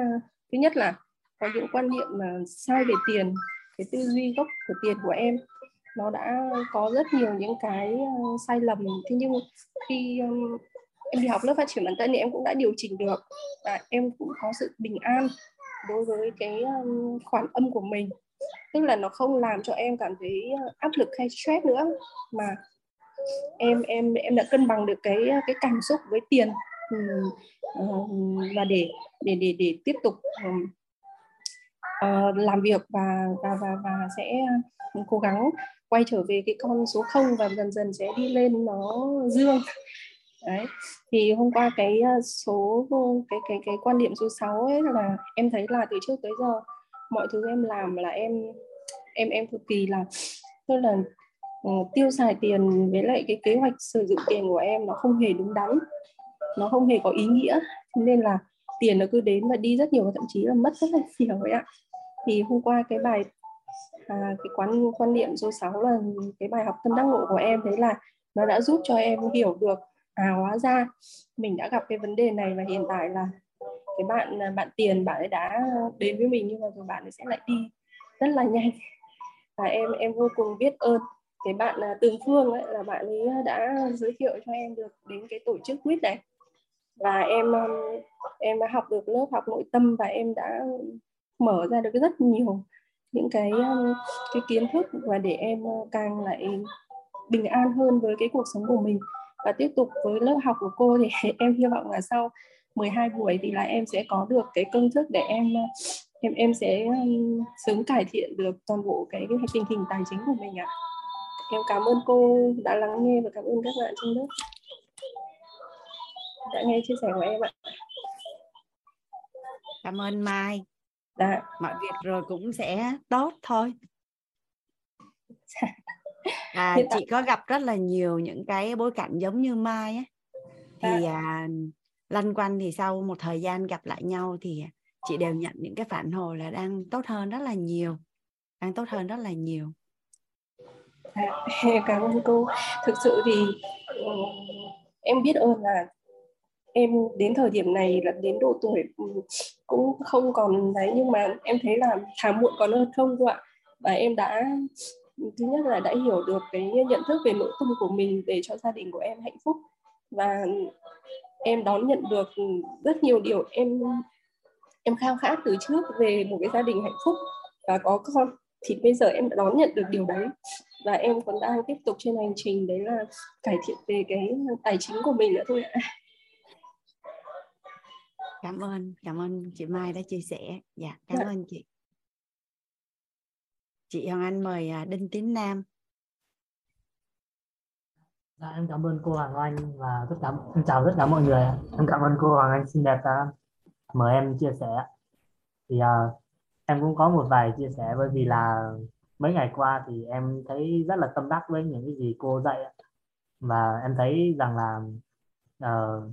thứ nhất là có những quan niệm mà sai về tiền cái tư duy gốc của tiền của em nó đã có rất nhiều những cái ờ, sai lầm. Thế nhưng khi em đi học lớp phát triển bản thân thì em cũng đã điều chỉnh được và em cũng có sự bình an đối với cái um, khoản âm của mình. Tức là nó không làm cho em cảm thấy uh, áp lực hay stress nữa mà em em em đã cân bằng được cái uh, cái cảm xúc với tiền. Và để để để để tiếp tục uh, làm việc và và và và sẽ cố gắng quay trở về cái con số 0 và dần dần sẽ đi lên nó dương đấy thì hôm qua cái ờ, số ờ, cái cái cái quan điểm số 6 ấy là em thấy là từ trước tới giờ mọi thứ em làm là em em em cực kỳ là tức là uh, tiêu xài tiền với lại cái kế hoạch sử dụng tiền của em nó không hề đúng đắn nó không hề có ý nghĩa. Nên là tiền nó cứ đến và đi rất nhiều và thậm chí là mất rất là nhiều ấy ạ. Thì hôm qua cái bài à, cái quán quan niệm số 6 là cái bài học tâm đắc ngộ của em đấy là nó đã giúp cho em hiểu được à hóa ra mình đã gặp cái vấn đề này và hiện tại là cái bạn à, bạn tiền, bạn ấy đã đến với mình nhưng mà rồi, bạn ấy sẽ lại đi rất là nhanh. Và em em vô cùng biết ơn cái bạn là Tường Phương ấy, là bạn ấy đã giới thiệu cho em được đến cái tổ chức quýt này. Và em à, em đã học được lớp học nội tâm và em đã mở ra được rất nhiều những cái à, cái kiến thức và để em càng lại bình an hơn với cái cuộc sống của mình và tiếp tục với lớp học của cô thì em hy vọng là sau 12 buổi thì là em sẽ có được cái công thức để em em em sẽ um, sớm cải thiện được toàn bộ cái, cái tình hình tài chính của mình ạ. Em cảm ơn cô đã lắng nghe và cảm ơn các bạn trong lớp đã nghe chia sẻ của em ạ. Cảm ơn Mai. Dạ. Mọi việc rồi cũng sẽ tốt thôi. à, chị có gặp rất là nhiều những cái bối cảnh giống như mai á. Thì dạ. à, lanh quanh thì sau một thời gian gặp lại nhau thì chị đều nhận những cái phản hồi là đang tốt hơn rất là nhiều đang tốt hơn rất là nhiều. À, cảm ơn cô. Thực sự thì um, em biết ơn là em đến thời điểm này là đến độ tuổi cũng không còn đấy nhưng mà em thấy là thà muộn còn hơn không cô ạ. Và em đã thứ nhất là đã hiểu được cái nhận thức về nội tâm của mình để cho gia đình của em hạnh phúc. Và em đón nhận được rất nhiều điều em em khao khát từ trước về một cái gia đình hạnh phúc. Và có con thì bây giờ em đã đón nhận được điều đấy. Và em còn đang tiếp tục trên hành trình đấy là cải thiện về cái tài chính của mình nữa thôi ạ. Cảm ơn cảm ơn chị Mai đã chia sẻ. Dạ cảm dạ. ơn chị chị Hoàng Anh mời à, Đinh Tín Nam. Dạ, em cảm ơn cô Hoàng Anh và tất cả em chào tất cả mọi người em cảm ơn cô Hoàng Anh xinh đẹp đã mời em chia sẻ thì uh, em cũng có một vài chia sẻ bởi vì là mấy ngày qua thì em thấy rất là tâm đắc với những cái gì cô dạy và em thấy rằng là uh,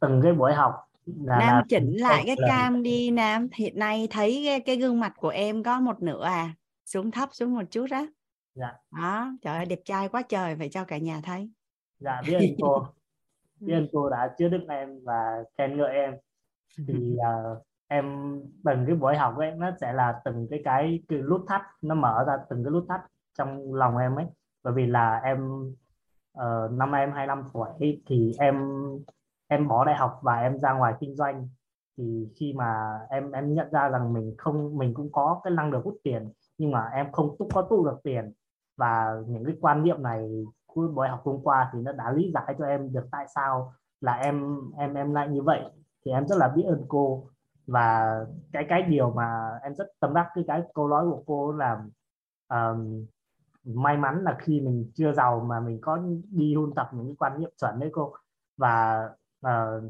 từng cái buổi học là, Nam là chỉnh lại cái cam đi Nam. Hiện nay thấy cái, cái gương mặt của em có một nửa à xuống thấp xuống một chút đó. Dạ. Đó trời ơi đẹp trai quá trời phải cho cả nhà thấy. Dạ biết ơn cô. Biết ơn cô đã chứa đức em và khen ngợi em. Thì uh, em từng cái buổi học ấy nó sẽ là từng cái cái, cái nút thắt nó mở ra từng cái nút thắt trong lòng em ấy. Bởi vì là em uh, năm em 25 tuổi thì em em bỏ đại học và em ra ngoài kinh doanh. Thì khi mà em em nhận ra rằng mình không mình cũng có cái năng lực hút tiền nhưng mà em không túc có tụ được tiền. Và những cái quan niệm này của buổi học hôm qua thì nó đã lý giải cho em được tại sao là em em em lại như vậy. Thì em rất là biết ơn cô. Và cái cái điều mà em rất tâm đắc cái cái câu nói của cô là um, may mắn là khi mình chưa giàu mà mình có đi huân tập những cái quan niệm chuẩn đấy cô. Và uh,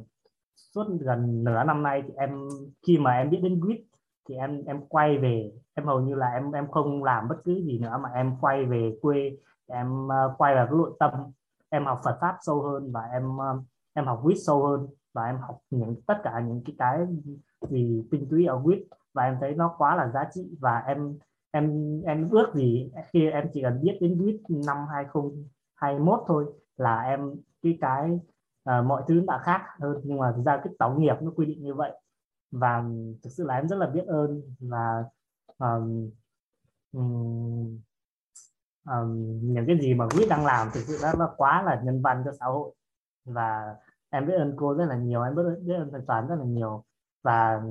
suốt gần nửa năm nay thì em khi mà em biết đến quýt thì em em quay về em hầu như là em em không làm bất cứ gì nữa mà em quay về quê em uh, quay vào cái nội tâm. Em học Phật pháp sâu hơn và em uh, em học quýt sâu hơn và em học những tất cả những cái cái gì tinh túy ở quýt và em thấy nó quá là giá trị và em em em ước gì khi em chỉ cần biết đến quýt năm 2021 thôi là em cái cái uh, mọi thứ đã khác hơn. Nhưng mà thực ra cái tổng nghiệp nó quy định như vậy và thực sự là em rất là biết ơn và um, um, um, những cái gì mà quýt đang làm thực sự nó quá là nhân văn cho xã hội. Và em biết ơn cô rất là nhiều em biết, biết ơn thầy toán rất là nhiều. Và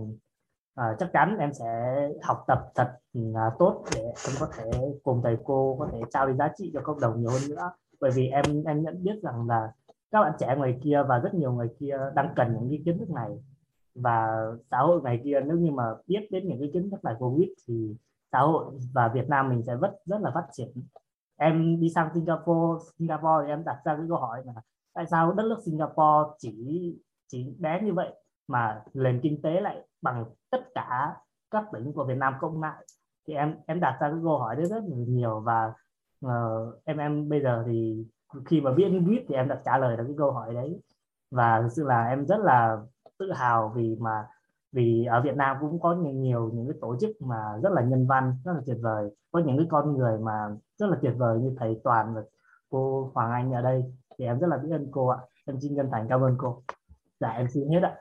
uh, chắc chắn em sẽ học tập thật uh, tốt để em có thể cùng thầy cô có thể trao đi giá trị cho cộng đồng nhiều hơn nữa. Bởi vì em em nhận biết rằng là các bạn trẻ ngoài kia và rất nhiều người kia đang cần những cái kiến thức này và xã hội ngày kia nếu như mà biết đến những cái kiến thức này covid thì xã hội và Việt Nam mình sẽ rất rất là phát triển. Em đi sang Singapore Singapore thì em đặt ra cái câu hỏi là tại sao đất nước Singapore chỉ chỉ bé như vậy mà nền kinh tế lại bằng tất cả các tỉnh của Việt Nam cộng lại? Thì em em đặt ra cái câu hỏi đấy rất là nhiều và uh, em em bây giờ thì khi mà biết viết thì em đã trả lời được cái câu hỏi đấy. Và thực sự là em rất là tự hào vì mà vì ở Việt Nam cũng có nhiều, nhiều những cái tổ chức mà rất là nhân văn rất là tuyệt vời. Có những cái con người mà rất là tuyệt vời như thầy Toàn và cô Hoàng Anh ở đây. Thì em rất là biết ơn cô ạ. Em xin chân thành cảm ơn cô. Dạ em xin hết ạ.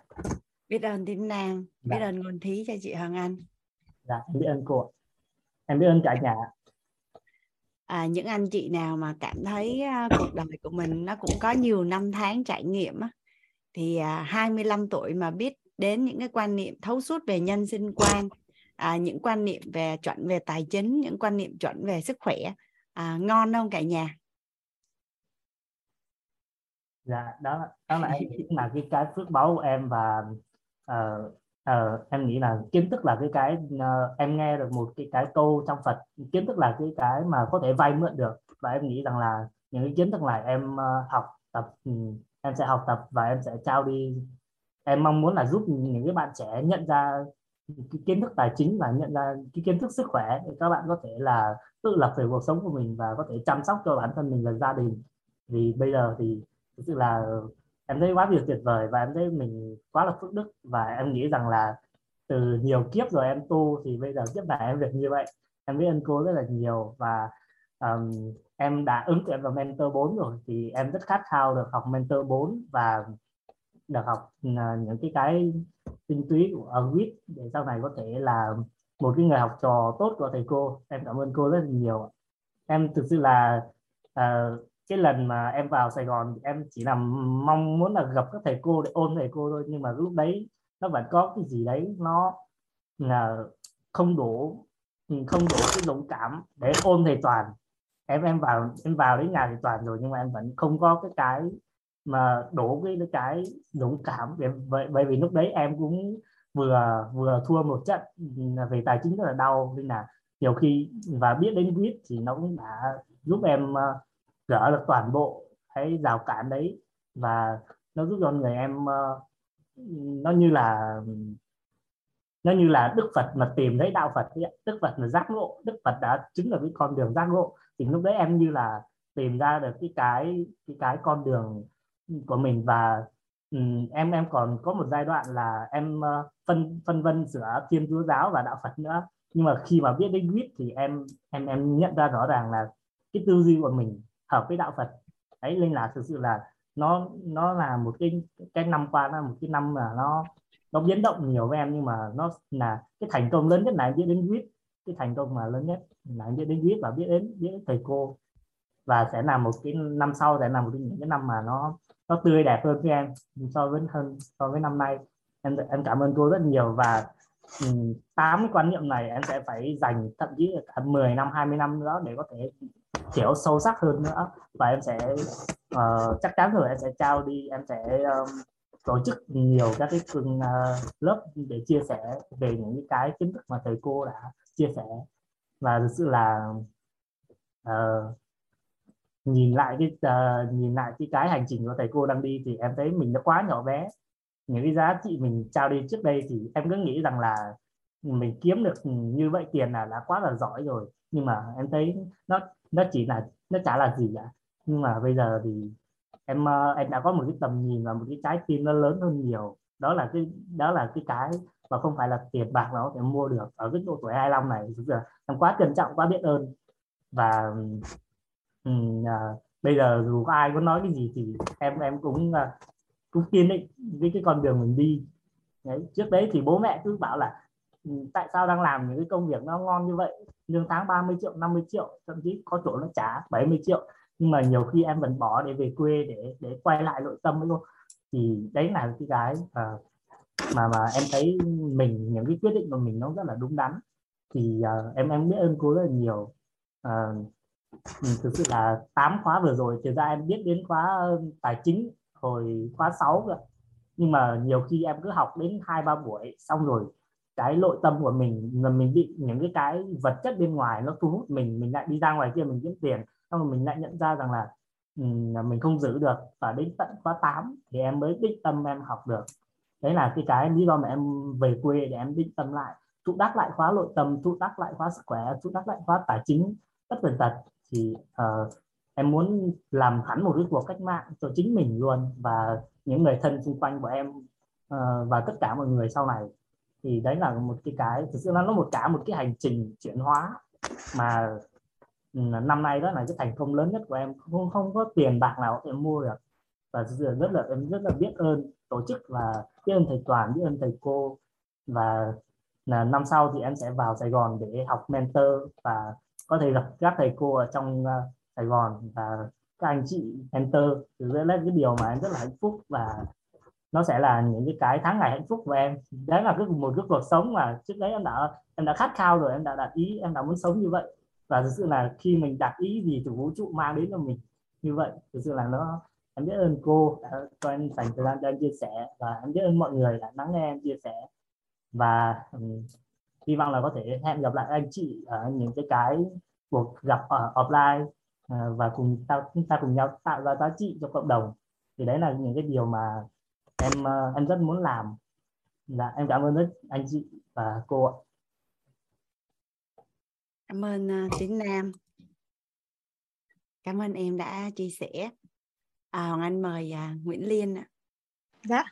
Biết ơn tín Nam biết dạ. ơn ngôn thí cho chị Hoàng Anh. Dạ em biết ơn cô ạ. Em biết ơn cả nhà à, những anh chị nào mà cảm thấy uh, cuộc đời của mình nó cũng có nhiều năm tháng trải nghiệm á, thì à, 25 tuổi mà biết đến những cái quan niệm thấu suốt về nhân sinh quan à, những quan niệm về chuẩn về tài chính những quan niệm chuẩn về sức khỏe à, ngon không cả nhà? Dạ đó đó là em nghĩ là cái cái phước báu của em và uh, uh, em nghĩ là kiến thức là cái cái uh, em nghe được một cái cái câu trong Phật kiến thức là cái cái mà có thể vay mượn được. Và em nghĩ rằng là những cái kiến thức này em uh, học tập um, em sẽ học tập và em sẽ trao đi. Em mong muốn là giúp những cái bạn trẻ nhận ra cái kiến thức tài chính và nhận ra cái kiến thức sức khỏe để các bạn có thể là tự lập về cuộc sống của mình và có thể chăm sóc cho bản thân mình và gia đình. Vì bây giờ thì thực sự là em thấy quá việc tuyệt vời và em thấy mình quá là phước đức và em nghĩ rằng là từ nhiều kiếp rồi em tu thì bây giờ kiếp này em được như vậy. Em biết ơn cô rất là nhiều và um, em đã ứng tuyển vào mentor 4 rồi thì em rất khát khao được học mentor 4 và được học à, những cái cái tinh túy của quýt để sau này có thể là một cái người học trò tốt của thầy cô. Em cảm ơn cô rất là nhiều em thực sự là uh, cái lần mà em vào Sài Gòn em chỉ là mong muốn là gặp các thầy cô để ôn thầy cô thôi nhưng mà lúc đấy nó vẫn có cái gì đấy nó là không đủ không đủ cái dũng cảm để ôn thầy toàn em em vào em vào đến nhà thì toàn rồi nhưng mà em vẫn không có cái cái mà đủ cái cái dũng cảm bởi, bởi vì lúc đấy em cũng vừa vừa thua một trận ừ, về tài chính rất là đau. Nên là nhiều khi và biết đến quýt thì nó cũng đã giúp em uh, gỡ được toàn bộ cái rào cản đấy. Và nó giúp cho người em uh, nó như là nó như là Đức Phật mà tìm thấy đạo Phật ấy. Đức Phật là giác ngộ Đức Phật đã chứng được cái con đường giác ngộ thì lúc đấy em như là tìm ra được cái cái cái cái con đường của mình và um, em em còn có một giai đoạn là em uh, phân phân vân giữa Thiên Chúa giáo và đạo Phật nữa. Nhưng mà khi mà biết đến quýt thì em em em nhận ra rõ ràng là cái tư duy của mình hợp với đạo Phật. Ấy nên là thực sự là nó nó là một cái cái năm qua là một cái năm mà nó nó biến động nhiều với em. Nhưng mà nó là cái thành công lớn nhất là em biết đến quýt cái thành công mà lớn nhất. Là em biết đến viết và biết đến biết đến thầy cô. Và sẽ là một cái năm sau sẽ là một những cái năm mà nó nó tươi đẹp hơn với em so với hơn so với năm nay. Em em cảm ơn cô rất nhiều và tám cái quan niệm này em sẽ phải dành thậm chí là cả 10 năm 20 năm nữa để có thể hiểu sâu sắc hơn nữa. Và em sẽ uh, chắc chắn rồi em sẽ trao đi em sẽ um, tổ chức nhiều các cái uh, lớp để chia sẻ về những cái kiến thức mà thầy cô đã chia sẻ và thực sự là uh, nhìn lại cái uh, nhìn lại cái cái hành trình của thầy cô đang đi thì em thấy mình nó quá nhỏ bé. Những cái giá trị mình trao đi trước đây thì em cứ nghĩ rằng là mình kiếm được như vậy tiền là đã quá là giỏi rồi. Nhưng mà em thấy nó nó chỉ là nó chả là gì cả. Nhưng mà bây giờ thì em ờ, em đã có một cái tầm nhìn và một cái trái tim nó lớn hơn nhiều. Đó là cái đó là cái cái và không phải là tiền bạc nó có thể mua được. Ở cái độ tuổi 25 này thực giờ em quá trân trọng quá biết ơn. Và um, uh, bây giờ dù có ai có nói cái gì thì em em cũng uh, cũng kiên định với cái con đường mình đi. Đấy. trước đấy thì bố mẹ cứ bảo là tại sao đang làm những cái công việc nó ngon như vậy? Lương tháng 30 triệu 50 triệu thậm chí có chỗ nó trả 70 triệu. Nhưng mà nhiều khi em vẫn bỏ để về quê để để quay lại nội tâm ấy luôn. Thì đấy là cái cái uh, à, mà mà em thấy mình những cái quyết định của mình nó rất là đúng đắn. Thì uh, em em biết ơn cô rất là nhiều. Uh, thực sự là 8 khóa vừa rồi thì ra em biết đến khóa tài chính hồi khóa 6 rồi nhưng mà nhiều khi em cứ học đến hai ba buổi xong rồi cái nội tâm của mình là mình bị những cái cái vật chất bên ngoài nó thu hút mình mình lại đi ra ngoài kia mình kiếm tiền. Xong rồi mình lại nhận ra rằng là ừ, mình không giữ được. Và đến tận khóa 8 thì em mới đích tâm em học được đấy là cái cái lý do mà em về quê để em định tâm lại tụ đắc lại khóa nội tâm tụ đắc lại khóa sức khỏe tụ đắc lại khóa tài chính tất tần tật thì uh, em muốn làm hẳn một cái cuộc cách mạng cho chính mình luôn. Và những người thân xung quanh của em uh, và tất cả mọi người sau này thì đấy là một cái cái thực sự là nó một cả một cái hành trình chuyển hóa mà ừ, năm nay đó là cái thành công lớn nhất của em. Không không có tiền bạc nào em mua được. Và thực sự rất là em rất là biết ơn tổ chức và biết ơn thầy toàn biết ơn thầy cô. Và là năm sau thì em sẽ vào Sài Gòn để học mentor và có thể gặp các thầy cô ở trong uh, Sài Gòn và các anh chị mentor. thì đấy là cái điều mà em rất là hạnh phúc và nó sẽ là những cái cái tháng ngày hạnh phúc của em. Đấy là cái một cái cuộc sống mà trước đấy em đã em đã khát khao rồi em đã đặt ý em đã muốn sống như vậy. Và thực sự là khi mình đặt ý gì từ vũ trụ mang đến cho mình như vậy. Thực sự là nó em biết ơn cô đã cho em dành thời gian cho em chia sẻ và em biết ơn mọi người đã lắng nghe em chia sẻ. Và um, hy vọng là có thể hẹn gặp lại anh chị ở những cái cái cuộc gặp ở offline uh, và cùng ta chúng ta cùng nhau tạo ra giá trị cho cộng đồng. Thì đấy là những cái điều mà em uh, em rất muốn làm. Là em cảm ơn rất anh chị và cô ạ. Cảm ơn ờ, uh, tiếng Nam. Cảm ơn em đã chia sẻ à, Hoàng Anh mời uh, Nguyễn Liên ạ. Dạ.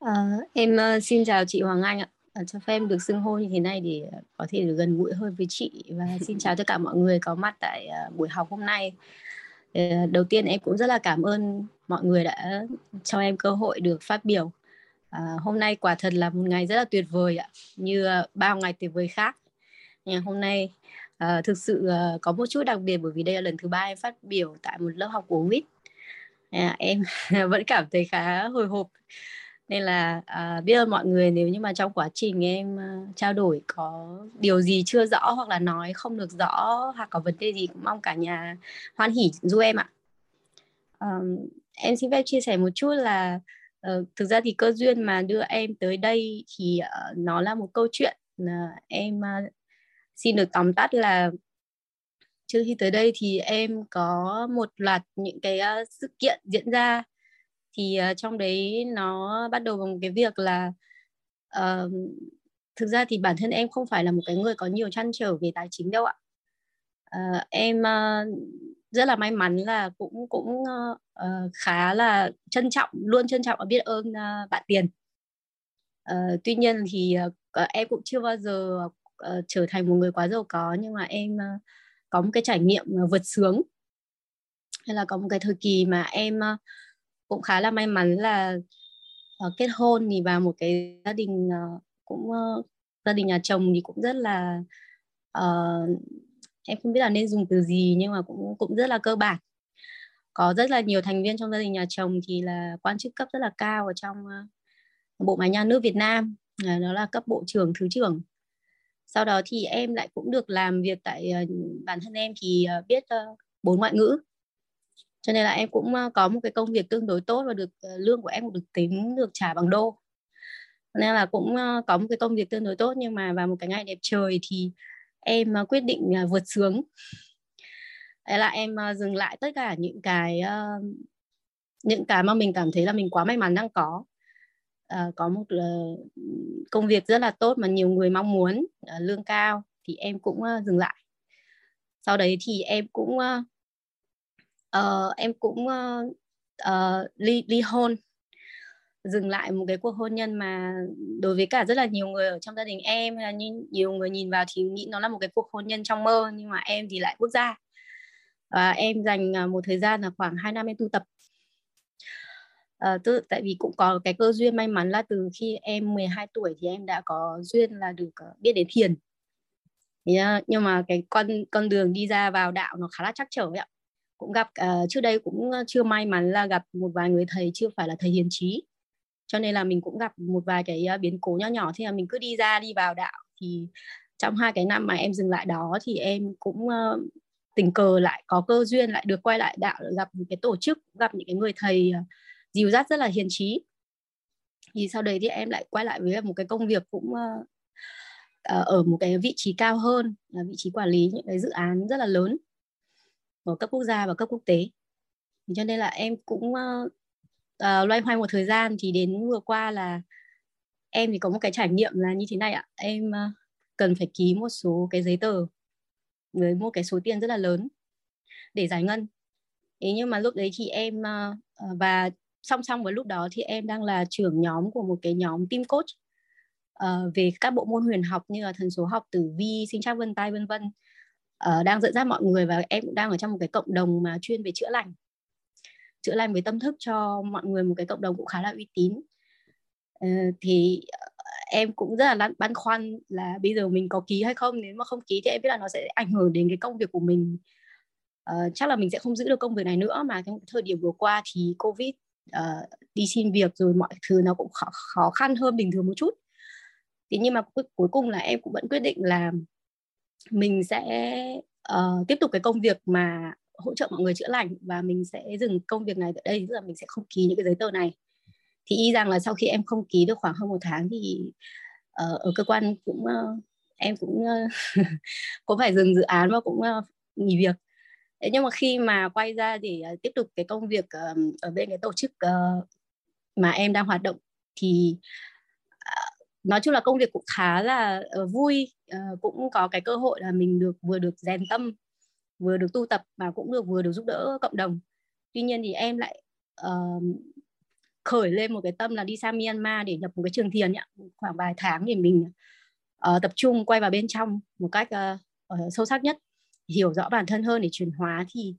À, em uh, xin chào chị Hoàng Anh ạ. À, cho phép em được xưng hô như thế này để có thể được gần gũi hơn với chị. Và xin chào tất cả mọi người có mặt tại uh, buổi học hôm nay. Uh, đầu tiên em cũng rất là cảm ơn mọi người đã cho em cơ hội được phát biểu. Uh, hôm nay quả thật là một ngày rất là tuyệt vời ạ như bao ngày tuyệt vời khác. Ngày hôm nay uh, thực sự có một chút đặc biệt bởi vì đây là lần thứ ba em phát biểu tại một lớp học của WIT à, em vẫn cảm thấy khá hồi hộp. Nên là à, biết ơn mọi người nếu như mà trong quá trình em uh, trao đổi có điều gì chưa rõ hoặc là nói không được rõ hoặc có vấn đề gì cũng mong cả nhà hoan hỉ giúp em ạ. À, em xin phép chia sẻ một chút là uh, thực ra thì cơ duyên mà đưa em tới đây thì uh, nó là một câu chuyện uh, em uh, xin được tóm tắt là trước khi tới đây thì em có một loạt những cái uh, sự kiện diễn ra. Thì uh, trong đấy nó bắt đầu bằng cái việc là uh, thực ra thì bản thân em không phải là một cái người có nhiều chăn trở về tài chính đâu ạ. Uh, em uh, rất là may mắn là cũng cũng uh, khá là trân trọng luôn trân trọng và biết ơn uh, bạn tiền. Uh, tuy nhiên thì uh, em cũng chưa bao giờ uh, trở thành một người quá giàu có nhưng mà em uh, có một cái trải nghiệm ờ, vượt sướng. Hay là có một cái thời kỳ mà em ờ, cũng khá là may mắn là ờ, kết hôn thì vào một cái gia đình cũng gia đình nhà chồng thì cũng rất là uh, em không biết là nên dùng từ gì nhưng mà cũng cũng rất là cơ bản. Có rất là nhiều thành viên trong gia đình nhà chồng thì là quan chức cấp rất là cao ở trong bộ máy nhà nước Việt Nam. Đó là cấp bộ trưởng thứ trưởng sau đó thì em lại cũng được làm việc tại ờ, bản thân em thì ờ, biết ờ, bốn ngoại ngữ. Cho nên là em cũng có một cái công việc tương đối tốt và được lương của em cũng được tính, được trả bằng đô. Nên là cũng có một cái công việc tương đối tốt nhưng mà vào một cái ngày đẹp trời thì em quyết định vượt sướng. Đấy là em dừng lại tất cả những cái những cái mà mình cảm thấy là mình quá may mắn đang có uh, có một uh, công việc rất là tốt mà nhiều người mong muốn uh, lương cao thì em cũng uh, dừng lại. Sau đấy thì em cũng uh, uh, em cũng uh, uh, ly ly hôn dừng lại một cái cuộc hôn nhân mà đối với cả rất là nhiều người ở trong gia đình em là như nhiều người nhìn vào thì nghĩ nó là một cái cuộc hôn nhân trong mơ nhưng mà em thì lại bước ra. Và em dành một thời gian là khoảng 2 năm em tu tập. Ờ, tự, tại vì cũng có cái cơ duyên may mắn là từ khi em 12 tuổi thì em đã có duyên là được uh, biết đến thiền. Yeah, ờ, nhưng mà cái con con đường đi ra vào đạo nó khá là chắc trở ấy ạ. Cũng gặp uh, trước đây cũng chưa may mắn là gặp một vài người thầy chưa phải là thầy hiền trí. Cho nên là mình cũng gặp một vài cái uh, biến cố nhỏ nhỏ thế là mình cứ đi ra đi vào đạo. Thì trong hai cái năm mà em dừng lại đó thì em cũng uh, tình cờ lại có cơ duyên lại được quay lại đạo gặp một cái tổ chức gặp những cái người thầy uh, dìu dắt rất là hiền trí thì sau đấy thì em lại quay lại với một cái công việc cũng uh, ở một cái vị trí cao hơn là vị trí quản lý những cái dự án rất là lớn ở cấp quốc gia và cấp quốc tế. Cho nên là em cũng uh, uh, loay hoay một thời gian thì đến vừa qua là em thì có một cái trải nghiệm là như thế này ạ. Em uh, cần phải ký một số cái giấy tờ với một cái số tiền rất là lớn để giải ngân. Thế nhưng mà lúc đấy thì em uh, và song song với lúc đó thì em đang là trưởng nhóm của một cái nhóm team coach uh, về các bộ môn huyền học như là thần số học tử vi sinh trắc vân tay vân vân. Uh, đang dẫn dắt mọi người và em cũng đang ở trong một cái cộng đồng mà chuyên về chữa lành. Chữa lành với tâm thức cho mọi người một cái cộng đồng cũng khá là uy tín. Uh, thì em cũng rất là băn khoăn là bây giờ mình có ký hay không? Nếu mà không ký thì em biết là nó sẽ ảnh hưởng đến cái công việc của mình. Uh, chắc là mình sẽ không giữ được công việc này nữa mà trong thời điểm vừa qua thì covid uh, đi xin việc rồi mọi thứ nó cũng khó, khó khăn hơn bình thường một chút. Thế nhưng mà cuối, cuối cùng là em cũng vẫn quyết định là mình sẽ uh, tiếp tục cái công việc mà hỗ trợ mọi người chữa lành và mình sẽ dừng công việc này tại đây tức là mình sẽ không ký những cái giấy tờ này. Thì y rằng là sau khi em không ký được khoảng hơn một tháng thì uh, ở cơ quan cũng uh, em cũng uh, cũng phải dừng dự án và cũng uh, nghỉ việc. Thế nhưng mà khi mà quay ra để uh, tiếp tục cái công việc uh, ở bên cái tổ chức uh, mà em đang hoạt động thì uh, nói chung là công việc cũng khá là uh, vui. Uh, cũng có cái cơ hội là mình được vừa được rèn tâm vừa được tu tập và cũng được vừa được giúp đỡ cộng đồng. Tuy nhiên thì em lại uh, khởi lên một cái tâm là đi sang Myanmar để lập một cái trường thiền nhá. Khoảng vài tháng để mình uh, tập trung quay vào bên trong một cách uh, uh, sâu sắc nhất hiểu rõ bản thân hơn để chuyển hóa thì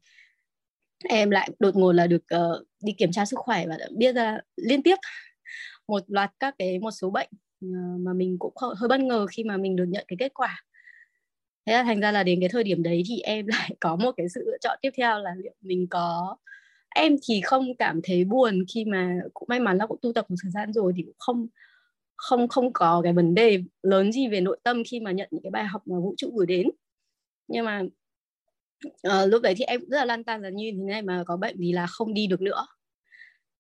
em lại đột ngột là được uh, đi kiểm tra sức khỏe và biết ra liên tiếp một loạt các cái một số bệnh ờ, mà mình cũng hơi bất ngờ khi mà mình được nhận cái kết quả. Thế là thành ra là đến cái thời điểm đấy thì em lại có một cái sự lựa chọn tiếp theo là liệu mình có em thì không cảm thấy buồn khi mà cũng may mắn là cũng tu tập một thời gian rồi thì cũng không không không có cái vấn đề lớn gì về nội tâm khi mà nhận những cái bài học mà vũ trụ gửi đến nhưng mà uh, lúc đấy thì em rất là lan tan là như thế này mà có bệnh thì là không đi được nữa.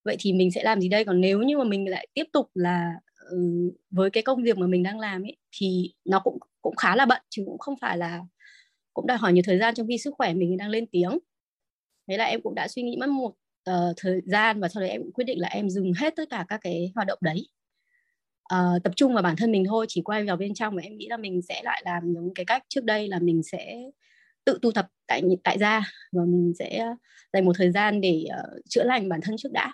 Vậy thì mình sẽ làm gì đây? Còn nếu như mà mình lại tiếp tục là uh, với cái công việc mà mình đang làm ấy thì nó cũng cũng khá là bận chứ cũng không phải là cũng đòi hỏi nhiều thời gian trong khi sức khỏe mình đang lên tiếng. Thế là em cũng đã suy nghĩ mất một uh, thời gian và sau đấy em cũng quyết định là em dừng hết tất cả các cái hoạt động đấy uh, tập trung vào bản thân mình thôi chỉ quay vào bên trong và em nghĩ là mình sẽ lại làm giống cái cách trước đây là mình sẽ tự tu tập tại tại gia và mình sẽ dành một thời gian để uh, chữa lành bản thân trước đã.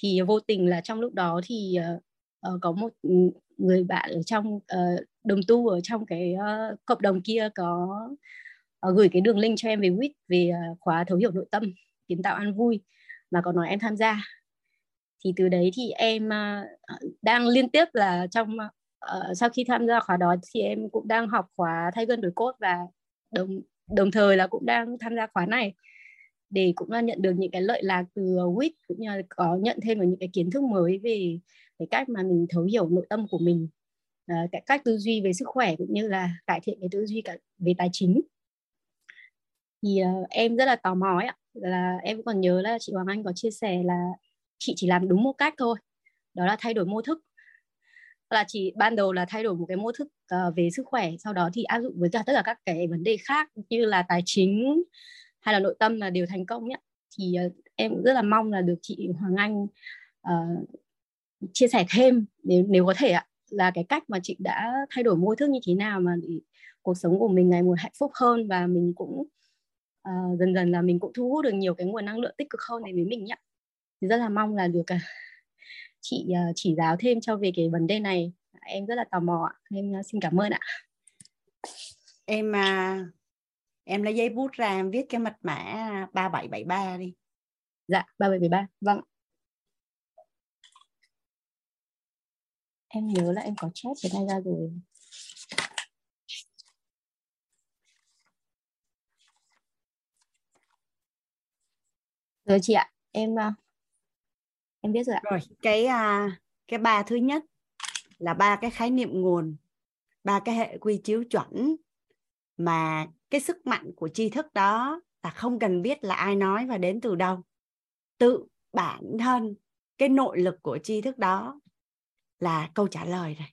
Thì vô tình là trong lúc đó thì uh, có một ừ, người bạn ở trong uh, đồng tu ở trong cái uh, cộng đồng kia có uh, gửi cái đường link cho em về WIT về uh, khóa thấu hiểu nội tâm kiến tạo an vui và có nói em tham gia thì từ đấy thì em uh, đang liên tiếp là trong uh, sau khi tham gia khóa đó thì em cũng đang học khóa thay gân đổi cốt và đồng đồng thời là cũng đang tham gia khóa này để cũng là nhận được những cái lợi lạc từ WIT cũng như là có nhận thêm được những cái kiến thức mới về cái cách mà mình thấu hiểu nội tâm của mình uh, cái cách tư duy về sức khỏe cũng như là cải thiện cái tư duy cả về tài chính. Thì uh, em rất là tò mò ấy ạ. Là em còn nhớ là chị Hoàng Anh có chia sẻ là chị chỉ làm đúng một cách thôi. Đó là thay đổi mô thức. Là chỉ ban đầu là thay đổi một cái mô thức uh, về sức khỏe sau đó thì áp dụng với cả tất cả các cái vấn đề khác như là tài chính hay là nội tâm là đều thành công nhé thì uh, em cũng rất là mong là được chị Hoàng Anh uh, chia sẻ thêm nếu nếu có thể ạ. Là cái cách mà chị đã thay đổi mô thức như thế nào mà để cuộc sống của mình ngày một hạnh phúc hơn và mình cũng uh, dần dần là mình cũng thu hút được nhiều cái nguồn năng lượng tích cực hơn đến với mình nhé thì rất là mong là được uh, chị uh, chỉ giáo thêm cho về cái vấn đề này. Em rất là tò mò em uh, xin cảm ơn ạ. Em em lấy giấy bút ra em viết cái mật mã 3773 đi. Dạ 3773 vâng. Em nhớ là em có chat cái này ra rồi. Rồi chị ạ. Em em biết rồi ạ rồi cái uh, cái ba thứ nhất là ba cái khái niệm nguồn ba cái hệ quy chiếu chuẩn mà cái sức mạnh của tri thức đó là không cần biết là ai nói và đến từ đâu tự bản thân cái nội lực của tri thức đó là câu trả lời rồi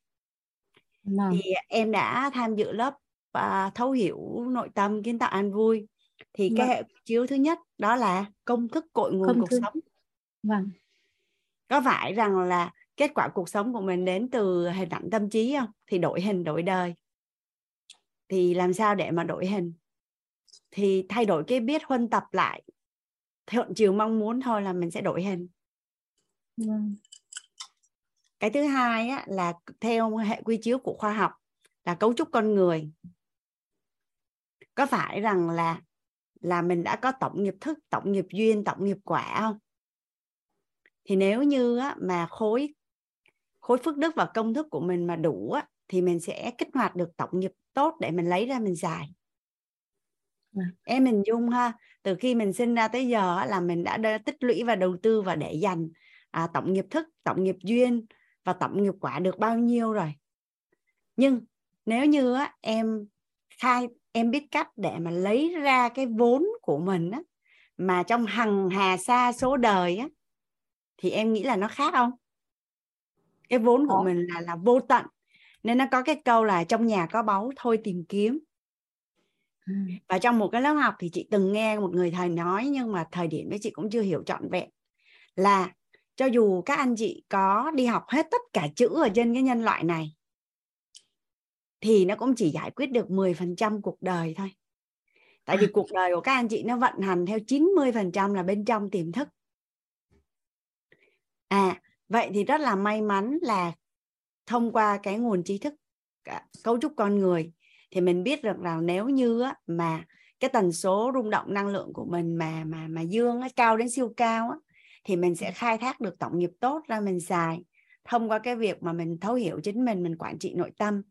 vâng. thì em đã tham dự lớp uh, thấu hiểu nội tâm kiến tạo an vui thì vâng. cái hệ chiếu thứ nhất đó là công thức cội nguồn công cuộc thức. sống vâng có phải rằng là kết quả cuộc sống của mình đến từ hình ảnh tâm trí không? Thì đổi hình đổi đời. Thì làm sao để mà đổi hình? Thì thay đổi cái biết huân tập lại. Thuận chiều mong muốn thôi là mình sẽ đổi hình. Vâng. cái thứ hai á, là theo hệ quy chiếu của khoa học là cấu trúc con người. Có phải rằng là là mình đã có tổng nghiệp thức tổng nghiệp duyên tổng nghiệp quả không thì nếu như á, mà khối khối phước đức và công thức của mình mà đủ á, thì mình sẽ kích hoạt được tổng nghiệp tốt để mình lấy ra mình giải à. em mình dung ha từ khi mình sinh ra tới giờ là mình đã tích lũy và đầu tư và để dành à, tổng nghiệp thức tổng nghiệp duyên và tổng nghiệp quả được bao nhiêu rồi nhưng nếu như á, em khai em biết cách để mà lấy ra cái vốn của mình á, mà trong hằng hà xa số đời á, thì em nghĩ là nó khác không? Cái vốn của mình là là vô tận nên nó có cái câu là trong nhà có báu thôi tìm kiếm. Và trong một cái lớp học thì chị từng nghe một người thầy nói nhưng mà thời điểm ấy chị cũng chưa hiểu trọn vẹn là cho dù các anh chị có đi học hết tất cả chữ ở trên cái nhân loại này thì nó cũng chỉ giải quyết được 10% cuộc đời thôi. Tại vì cuộc đời của các anh chị nó vận hành theo 90% là bên trong tiềm thức. À, vậy thì rất là may mắn là thông qua cái nguồn trí thức à, cấu trúc con người thì mình biết được rằng nếu như á, mà cái tần số rung động năng lượng của mình mà mà mà dương á, cao đến siêu cao á, thì mình sẽ khai thác được tổng nghiệp tốt ra mình xài. Thông qua cái việc mà mình thấu hiểu chính mình mình quản trị nội tâm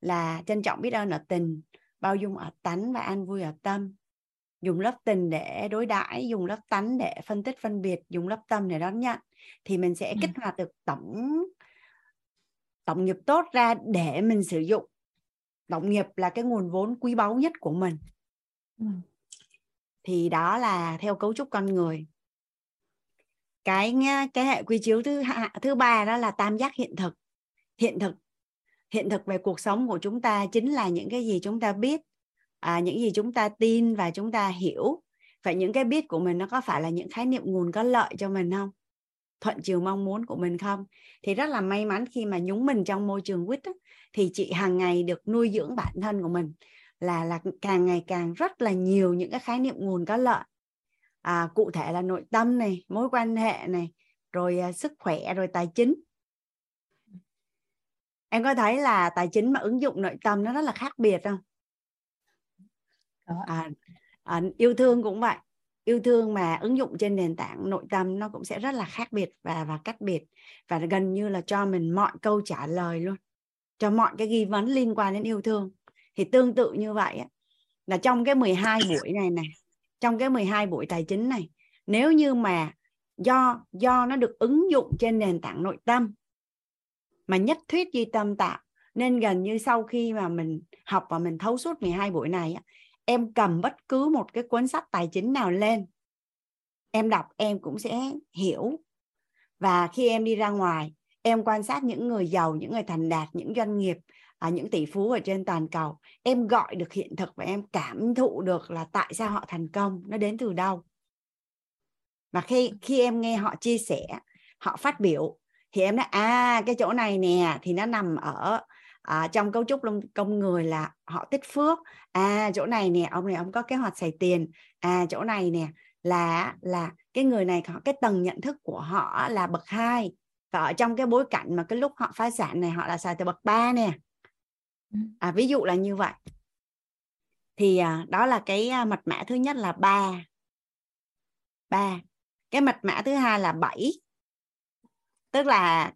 là trân trọng biết ơn ở tình bao dung ở tánh và an vui ở tâm. Dùng lớp tình để đối đãi dùng lớp tánh để phân tích phân biệt dùng lớp tâm để đón nhận thì mình sẽ kích hoạt được tổng tổng nghiệp tốt ra để mình sử dụng. Tổng nghiệp là cái nguồn vốn quý báu nhất của mình. Thì đó là theo cấu trúc con người. Cái cái hệ quy chiếu thứ thứ ba đó là tam giác hiện thực. Hiện thực hiện thực về cuộc sống của chúng ta chính là những cái gì chúng ta biết à, những gì chúng ta tin và chúng ta hiểu. Vậy những cái biết của mình nó có phải là những khái niệm nguồn có lợi cho mình không thuận chiều mong muốn của mình không? Thì rất là may mắn khi mà nhúng mình trong môi trường quýt thì chị hàng ngày được nuôi dưỡng bản thân của mình là là càng ngày càng rất là nhiều những cái khái niệm nguồn có lợi. À, cụ thể là nội tâm này mối quan hệ này rồi à, sức khỏe rồi tài chính. Em có thấy là tài chính mà ứng dụng nội tâm nó rất là khác biệt không? À, à, yêu thương cũng vậy yêu thương mà ứng dụng trên nền tảng nội tâm nó cũng sẽ rất là khác biệt và và cách biệt. Và gần như là cho mình mọi câu trả lời luôn cho mọi cái ghi vấn liên quan đến yêu thương. Thì tương tự như vậy á, là trong cái 12 buổi này này trong cái 12 buổi tài chính này nếu như mà do do nó được ứng dụng trên nền tảng nội tâm mà nhất thuyết duy tâm tạo nên gần như sau khi mà mình học và mình thấu suốt 12 buổi này em cầm bất cứ một cái cuốn sách tài chính nào lên em đọc em cũng sẽ hiểu. Và khi em đi ra ngoài em quan sát những người giàu những người thành đạt những doanh nghiệp à, những tỷ phú ở trên toàn cầu em gọi được hiện thực và em cảm thụ được là tại sao họ thành công nó đến từ đâu. Và khi khi em nghe họ chia sẻ họ phát biểu thì em nói à cái chỗ này nè thì nó nằm ở à, trong cấu trúc công người là họ tích phước. À chỗ này nè ông này ông có kế hoạch xài tiền. À chỗ này nè là là cái người này có cái tầng nhận thức của họ là bậc hai. Và ở trong cái bối cảnh mà cái lúc họ phá sản này họ là xài từ bậc ba nè. Ừ. à, ví dụ là như vậy. Thì à, đó là cái à, mật mã thứ nhất là ba. Ba. Cái mật mã thứ hai là bảy. Tức là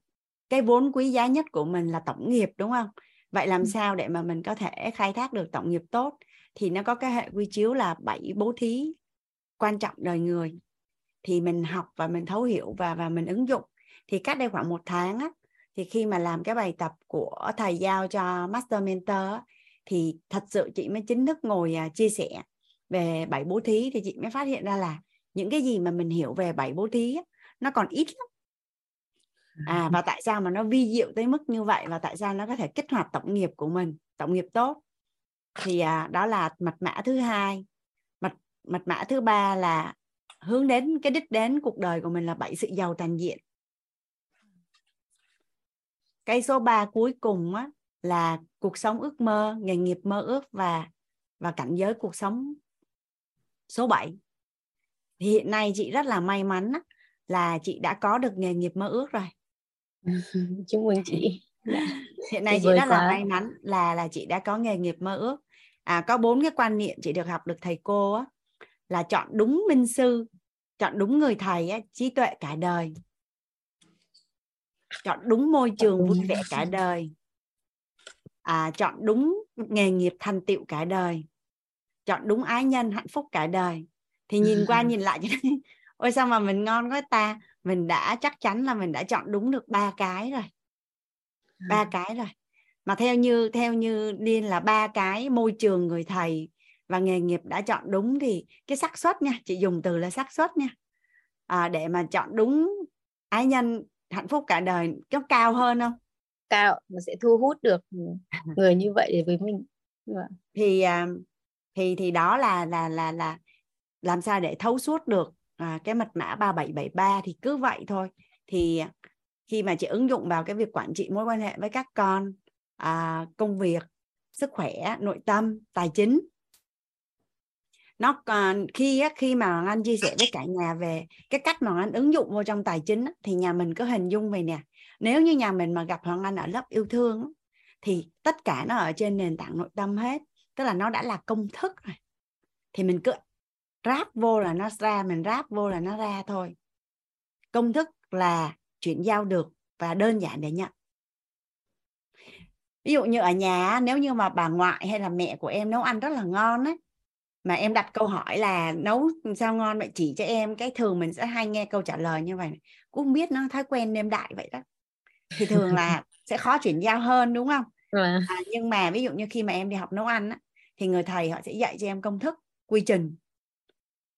cái vốn quý giá nhất của mình là tổng nghiệp đúng không? Vậy làm ừ. sao để mà mình có thể khai thác được tổng nghiệp tốt? Thì nó có cái hệ quy chiếu là bảy bố thí quan trọng đời người. Thì mình học và mình thấu hiểu và và mình ứng dụng. Thì cách đây khoảng một tháng á, thì khi mà làm cái bài tập của thầy giao cho master mentor á, thì thật sự chị mới chính thức ngồi à, chia sẻ về bảy bố thí. Thì chị mới phát hiện ra là những cái gì mà mình hiểu về bảy bố thí á, nó còn ít lắm à và tại sao mà nó vi diệu tới mức như vậy? Và tại sao nó có thể kích hoạt tổng nghiệp của mình tổng nghiệp tốt? Thì à, đó là mật mã thứ hai. Mật mật mã thứ ba là hướng đến cái đích đến cuộc đời của mình là bảy sự giàu toàn diện. Cái số 3 cuối cùng á, là cuộc sống ước mơ nghề nghiệp mơ ước và và cảnh giới cuộc sống số 7 thì hiện nay chị rất là may mắn á, là chị đã có được nghề nghiệp mơ ước rồi. chúc mừng chị. Dạ. hiện nay chị rất là may mắn là là chị đã có nghề nghiệp mơ ước. À có bốn cái quan niệm chị được học được thầy cô á, là chọn đúng minh sư chọn đúng người thầy á, trí tuệ cả đời. Chọn đúng môi trường vui vẻ cả đời. À, chọn đúng nghề nghiệp thành tựu cả đời. Chọn đúng ái nhân hạnh phúc cả đời. Thì nhìn qua nhìn lại ôi sao mà mình ngon quá ta mình đã chắc chắn là mình đã chọn đúng được ba cái rồi. Ba à. cái rồi. Mà theo như theo như liên là ba cái môi trường người thầy và nghề nghiệp đã chọn đúng thì cái xác suất nha chị dùng từ là xác suất nha. À, để mà chọn đúng ái nhân hạnh phúc cả đời có cao hơn không? Cao mà sẽ thu hút được người như vậy để với mình. Thì à, thì thì đó là là là là làm sao để thấu suốt được à, cái mật mã 3773 thì cứ vậy thôi. Thì khi mà chị ứng dụng vào cái việc quản trị mối quan hệ với các con à, công việc sức khỏe nội tâm tài chính. Nó còn khi khi mà anh chia sẻ với cả nhà về cái cách mà anh ứng dụng vô trong tài chính thì nhà mình có hình dung về nè nếu như nhà mình mà gặp hoàng anh ở lớp yêu thương thì tất cả nó ở trên nền tảng nội tâm hết tức là nó đã là công thức rồi. Thì mình cứ ráp vô là nó ra mình ráp vô là nó ra thôi. Công thức là chuyển giao được và đơn giản để nhận ví dụ như ở nhà nếu như mà bà ngoại hay là mẹ của em nấu ăn rất là ngon ấy mà em đặt câu hỏi là nấu sao ngon vậy? Chỉ cho em cái thường mình sẽ hay nghe câu trả lời như vậy. Cũng biết nó thói quen nêm đại vậy đó. Thì thường là sẽ khó chuyển giao hơn đúng không? À, nhưng mà ví dụ như khi mà em đi học nấu ăn á, thì người thầy họ sẽ dạy cho em công thức quy trình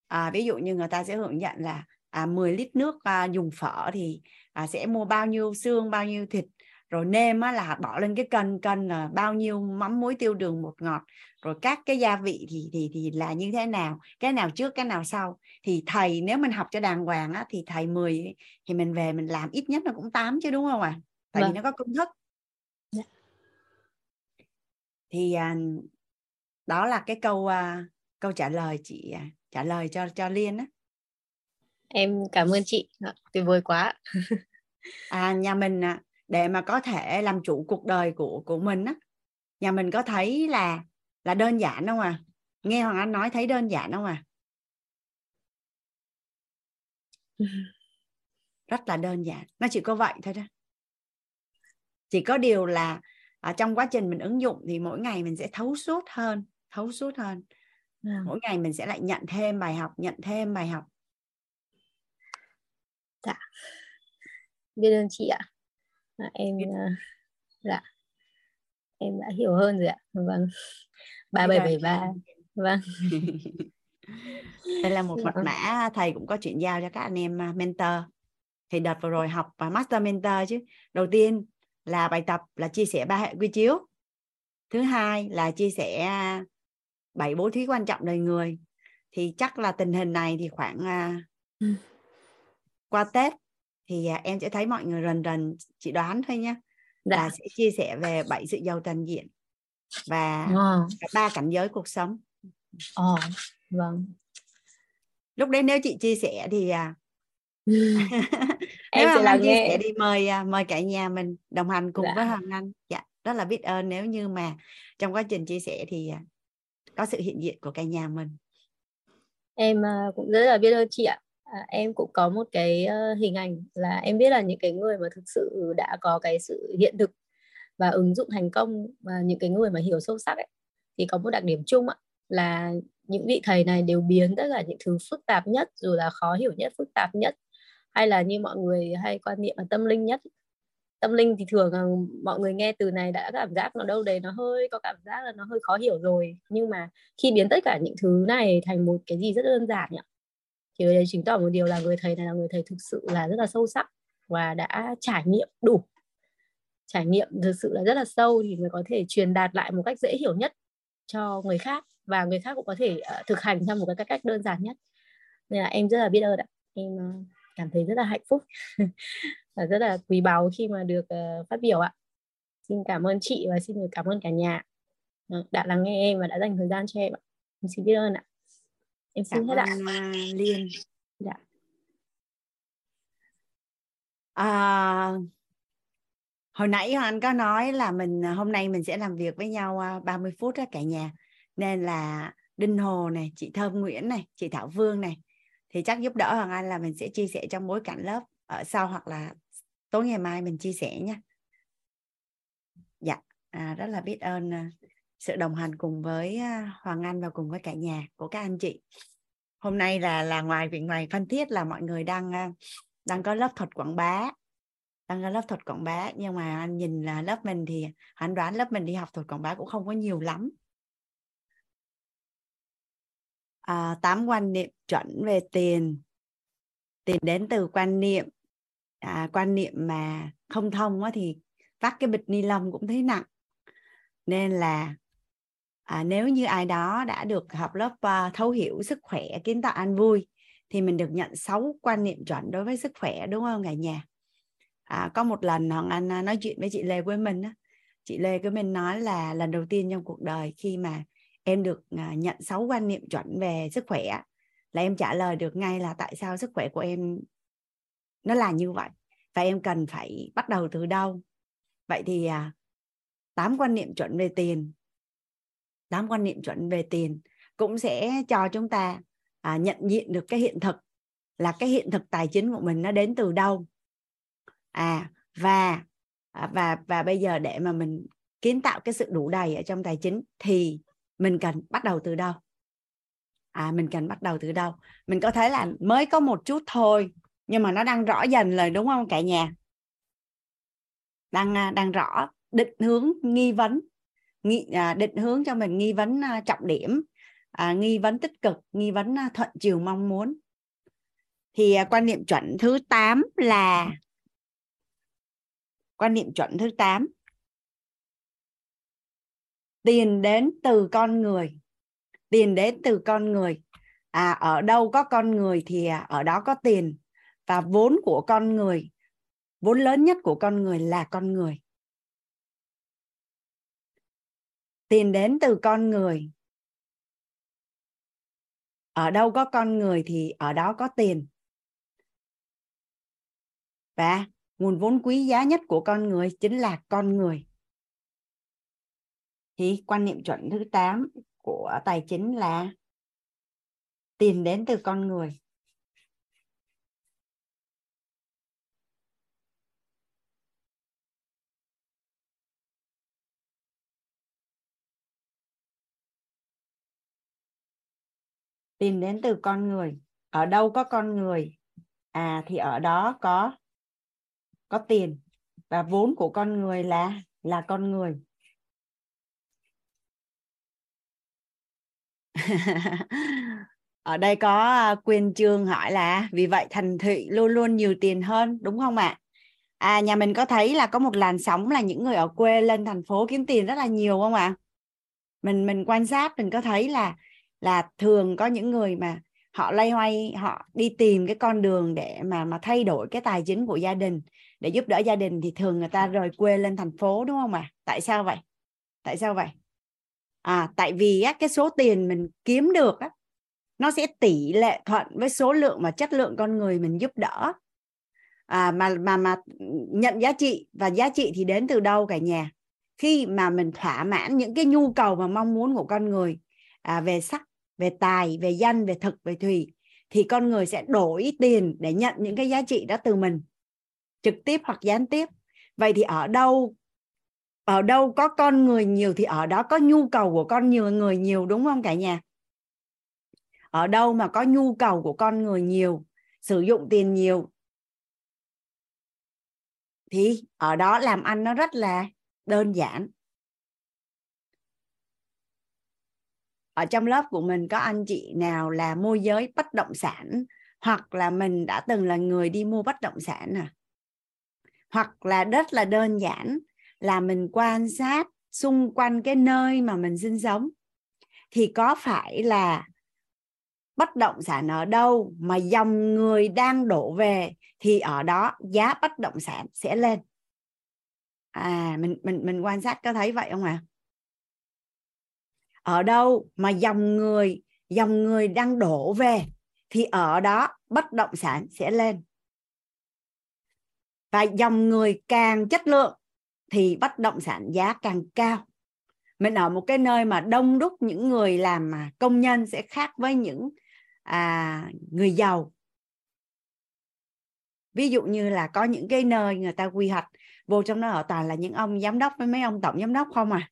à, ví dụ như người ta sẽ hướng dẫn là à, 10 lít nước à, dùng phở thì à, sẽ mua bao nhiêu xương bao nhiêu thịt rồi nêm á, là bỏ lên cái cân cân là bao nhiêu mắm muối tiêu đường bột ngọt rồi các cái gia vị thì thì thì là như thế nào cái nào trước cái nào sau thì thầy nếu mình học cho đàng hoàng á, thì thầy 10 thì mình về mình làm ít nhất là cũng 8 chứ đúng không ạ à? tại vâng. vì nó có công thức dạ. thì à, đó là cái câu à, câu trả lời chị à, trả lời cho cho liên á. Em cảm ơn chị. Tuyệt vời quá. À nhà mình à, để mà có thể làm chủ cuộc đời của của mình á nhà mình có thấy là là đơn giản không à? Nghe hoàng anh nói thấy đơn giản không à? Rất là đơn giản. Nó chỉ có vậy thôi đó. Chỉ có điều là ở trong quá trình mình ứng dụng thì mỗi ngày mình sẽ thấu suốt hơn thấu suốt hơn Vâng. mỗi ngày mình sẽ lại nhận thêm bài học nhận thêm bài học. Biết ơn chị ạ. À, em à, dạ. Em đã hiểu hơn rồi ạ. Vâng. Ba bảy bảy ba. Vâng. Đây là một mật Dạ. mã thầy cũng có chuyển giao cho các anh em à, mentor. Thì đợt vừa rồi học và master mentor chứ. Đầu tiên là bài tập là chia sẻ ba hệ quy chiếu. Thứ hai là chia sẻ à, bảy bố thí quan trọng đời người thì chắc là tình hình này thì khoảng Ừ. qua tết thì à, em sẽ thấy mọi người dần dần chị đoán thôi nhé dạ. là sẽ chia sẻ về bảy sự giàu toàn diện và ờ. ba cảnh giới cuộc sống. Ờ vâng. Lúc đấy nếu chị chia sẻ thì à, em sẽ mà là anh chia nghe sẻ đi mời à, mời cả nhà mình đồng hành cùng Dạ. với Hoàng Anh. Dạ rất là biết ơn. Nếu như mà trong quá trình chia sẻ thì có sự hiện diện của cả nhà mình. Em à, cũng rất là biết ơn chị ạ. À, em cũng có một cái ờ, hình ảnh là em biết là những cái người mà thực sự đã có cái sự hiện thực và ứng dụng thành công và những cái người mà hiểu sâu sắc ấy. Thì có một đặc điểm chung ạ là những vị thầy này đều biến tất cả những thứ phức tạp nhất dù là khó hiểu nhất phức tạp nhất hay là như mọi người hay quan niệm là tâm linh nhất tâm linh thì thường là mọi người nghe từ này đã cảm giác nó đâu đấy nó hơi có cảm giác là nó hơi khó hiểu rồi. Nhưng mà khi biến tất cả những thứ này thành một cái gì rất đơn giản nhỉ? Thì đấy chứng tỏ một điều là người thầy này là người thầy thực sự là rất là sâu sắc và đã trải nghiệm đủ. Trải nghiệm thực sự là rất là sâu thì mới có thể truyền đạt lại một cách dễ hiểu nhất cho người khác và người khác cũng có thể uh, thực hành theo một cái cách đơn giản nhất. Nên là em rất là biết ơn ạ. Em uh, cảm thấy rất là hạnh phúc và rất là quý báu khi mà được uh, phát biểu ạ. Xin cảm ơn chị và xin được cảm ơn cả nhà. Uh, đã lắng nghe em và đã dành thời gian cho em ạ. Em xin biết ơn ạ. Em xin cảm hết ạ. à, Liên. Dạ. à, hồi nãy Anh có nói là mình hôm nay mình sẽ làm việc với nhau à, 30 phút đó cả nhà. Nên là Đinh Hồ này chị Thơm Nguyễn này chị Thảo Vương này thì chắc giúp đỡ Hoàng Anh là mình sẽ chia sẻ trong bối cảnh lớp ở sau hoặc là tối ngày mai mình chia sẻ nhé dạ à, rất là biết ơn à, sự đồng hành cùng với à, Hoàng Anh và cùng với cả nhà của các anh chị. Hôm nay là là ngoài việc ngoài Phan Thiết là mọi người đang à, đang có lớp thuật quảng bá đang có lớp thuật quảng bá. Nhưng mà anh nhìn là lớp mình thì anh đoán lớp mình đi học thuật quảng bá cũng không có nhiều lắm à, tám quan niệm chuẩn về tiền. Tiền đến từ quan niệm. À, quan niệm mà không thông á, thì vác cái bịch ni lông cũng thấy nặng. Nên là à, nếu như ai đó đã được học lớp uh, thấu hiểu sức khỏe kiến tạo an vui thì mình được nhận 6 quan niệm chuẩn đối với sức khỏe đúng không cả nhà? À, có một lần hoàng anh à, nói chuyện với chị lê với mình á. Chị lê với mình nói là lần đầu tiên trong cuộc đời khi mà em được à, nhận 6 quan niệm chuẩn về sức khỏe là em trả lời được ngay là tại sao sức khỏe của em nó là như vậy và em cần phải bắt đầu từ đâu. Vậy thì à, tám quan niệm chuẩn về tiền tám quan niệm chuẩn về tiền cũng sẽ cho chúng ta à, nhận diện được cái hiện thực là cái hiện thực tài chính của mình nó đến từ đâu. À và à, và và bây giờ để mà mình kiến tạo cái sự đủ đầy ở trong tài chính thì mình cần bắt đầu từ đâu? À mình cần bắt đầu từ đâu? Mình có thấy là mới có một chút thôi nhưng mà nó đang rõ dần rồi đúng không cả nhà? Đang à, đang rõ định hướng nghi vấn. Nghi, à, định hướng cho mình nghi vấn à, trọng điểm à, nghi vấn tích cực nghi vấn à, thuận chiều mong muốn. Thì à, quan niệm chuẩn thứ 8 là quan niệm chuẩn thứ 8 tiền đến từ con người. Tiền đến từ con người. À ở đâu có con người thì à, ở đó có tiền. Và vốn của con người, vốn lớn nhất của con người là con người. Tiền đến từ con người. Ở đâu có con người thì ở đó có tiền. Và nguồn vốn quý giá nhất của con người chính là con người thì quan niệm chuẩn thứ 8 của tài chính là tiền đến từ con người. Tiền đến từ con người. Ở đâu có con người? À thì ở đó có có tiền. Và vốn của con người là là con người. ở đây có à, quyền trương hỏi là, vì vậy thành thị luôn luôn nhiều tiền hơn, đúng không ạ? À nhà mình có thấy là có một làn sóng là những người ở quê lên thành phố kiếm tiền rất là nhiều không ạ? Mình mình quan sát mình có thấy là là thường có những người mà họ lay hoay, họ đi tìm cái con đường để mà mà thay đổi cái tài chính của gia đình, để giúp đỡ gia đình thì thường người ta rời quê lên thành phố, đúng không ạ? Tại sao vậy? Tại sao vậy? À tại vì á, cái số tiền mình kiếm được á, nó sẽ tỷ lệ thuận với số lượng và chất lượng con người mình giúp đỡ. À, mà mà mà nhận giá trị và giá trị thì đến từ đâu cả nhà? Khi mà mình thỏa mãn những cái nhu cầu và mong muốn của con người à, về sắc về tài về danh về thực về thùy thì con người sẽ đổi tiền để nhận những cái giá trị đó từ mình trực tiếp hoặc gián tiếp. Vậy thì ở đâu ở đâu có con người nhiều thì ở đó có nhu cầu của con nhiều, người nhiều, đúng không cả nhà? Ở đâu mà có nhu cầu của con người nhiều, sử dụng tiền nhiều, thì ở đó làm ăn nó rất là đơn giản. Ở trong lớp của mình có anh chị nào là môi giới bất động sản, hoặc là mình đã từng là người đi mua bất động sản à? Hoặc là rất là đơn giản là mình quan sát xung quanh cái nơi mà mình sinh sống, thì có phải là bất động sản ở đâu mà dòng người đang đổ về thì ở đó giá bất động sản sẽ lên à mình mình mình quan sát có thấy vậy không ạ à? ở đâu mà dòng người dòng người đang đổ về thì ở đó bất động sản sẽ lên và dòng người càng chất lượng thì bất động sản giá càng cao. Mình ở một cái nơi mà đông đúc những người làm mà công nhân sẽ khác với những à, người giàu. Ví dụ như là có những cái nơi người ta quy hoạch vô trong đó ở toàn là những ông giám đốc với mấy ông tổng giám đốc không à?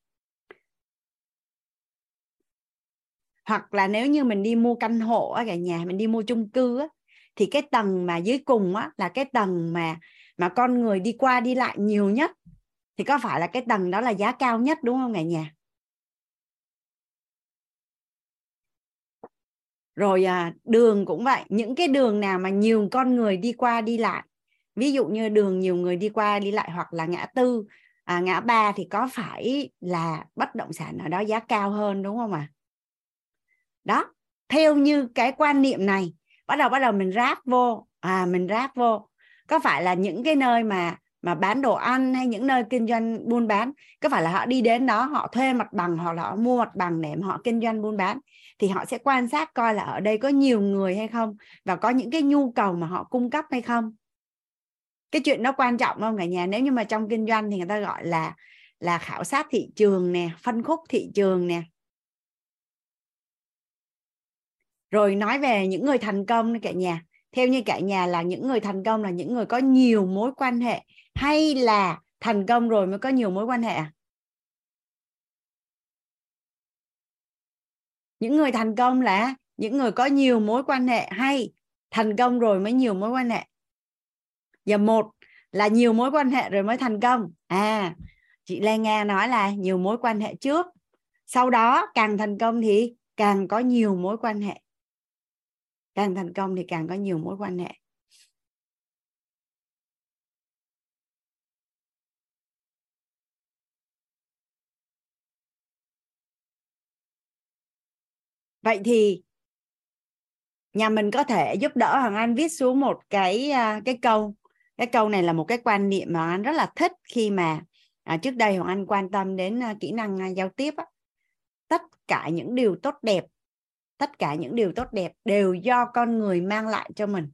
Hoặc là nếu như mình đi mua căn hộ ở cả nhà mình đi mua chung cư á, thì cái tầng mà dưới cùng á, là cái tầng mà mà con người đi qua đi lại nhiều nhất thì có phải là cái tầng đó là giá cao nhất đúng không cả nhà? Rồi à, đường cũng vậy. Những cái đường nào mà nhiều con người đi qua đi lại ví dụ như đường nhiều người đi qua đi lại hoặc là ngã tư à, ngã ba thì có phải là bất động sản ở đó giá cao hơn đúng không ạ? À? đó theo như cái quan niệm này bắt đầu bắt đầu mình ráp vô à mình ráp vô. Có phải là những cái nơi mà mà bán đồ ăn hay những nơi kinh doanh buôn bán, có phải là họ đi đến đó họ thuê mặt bằng hoặc là họ mua mặt bằng để họ kinh doanh buôn bán, thì họ sẽ quan sát coi là ở đây có nhiều người hay không và có những cái nhu cầu mà họ cung cấp hay không? Cái chuyện đó quan trọng không cả nhà? Nếu như mà trong kinh doanh thì người ta gọi là là khảo sát thị trường nè, phân khúc thị trường nè. Rồi nói về những người thành công cả nhà. Theo như cả nhà là những người thành công là những người có nhiều mối quan hệ hay là thành công rồi mới có nhiều mối quan hệ à? Những người thành công là những người có nhiều mối quan hệ hay thành công rồi mới nhiều mối quan hệ. Và một là nhiều mối quan hệ rồi mới thành công. À chị Lê Nga nói là nhiều mối quan hệ trước, sau đó càng thành công thì càng có nhiều mối quan hệ. Càng thành công thì càng có nhiều mối quan hệ. Vậy thì nhà mình có thể giúp đỡ hoàng anh viết xuống một cái à, cái câu. Cái câu này là một cái quan niệm mà anh rất là thích khi mà à, trước đây hoàng anh quan tâm đến à, kỹ năng à, giao tiếp á. tất cả những điều tốt đẹp tất cả những điều tốt đẹp đều do con người mang lại cho mình.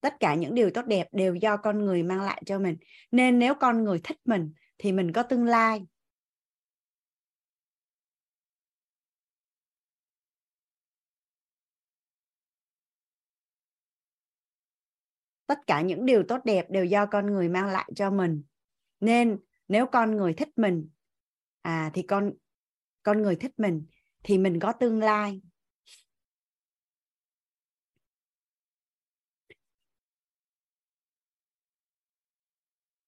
Tất cả những điều tốt đẹp đều do con người mang lại cho mình. Nên nếu con người thích mình thì mình có tương lai. tất cả những điều tốt đẹp đều do con người mang lại cho mình nên nếu con người thích mình à thì con con người thích mình thì mình có tương lai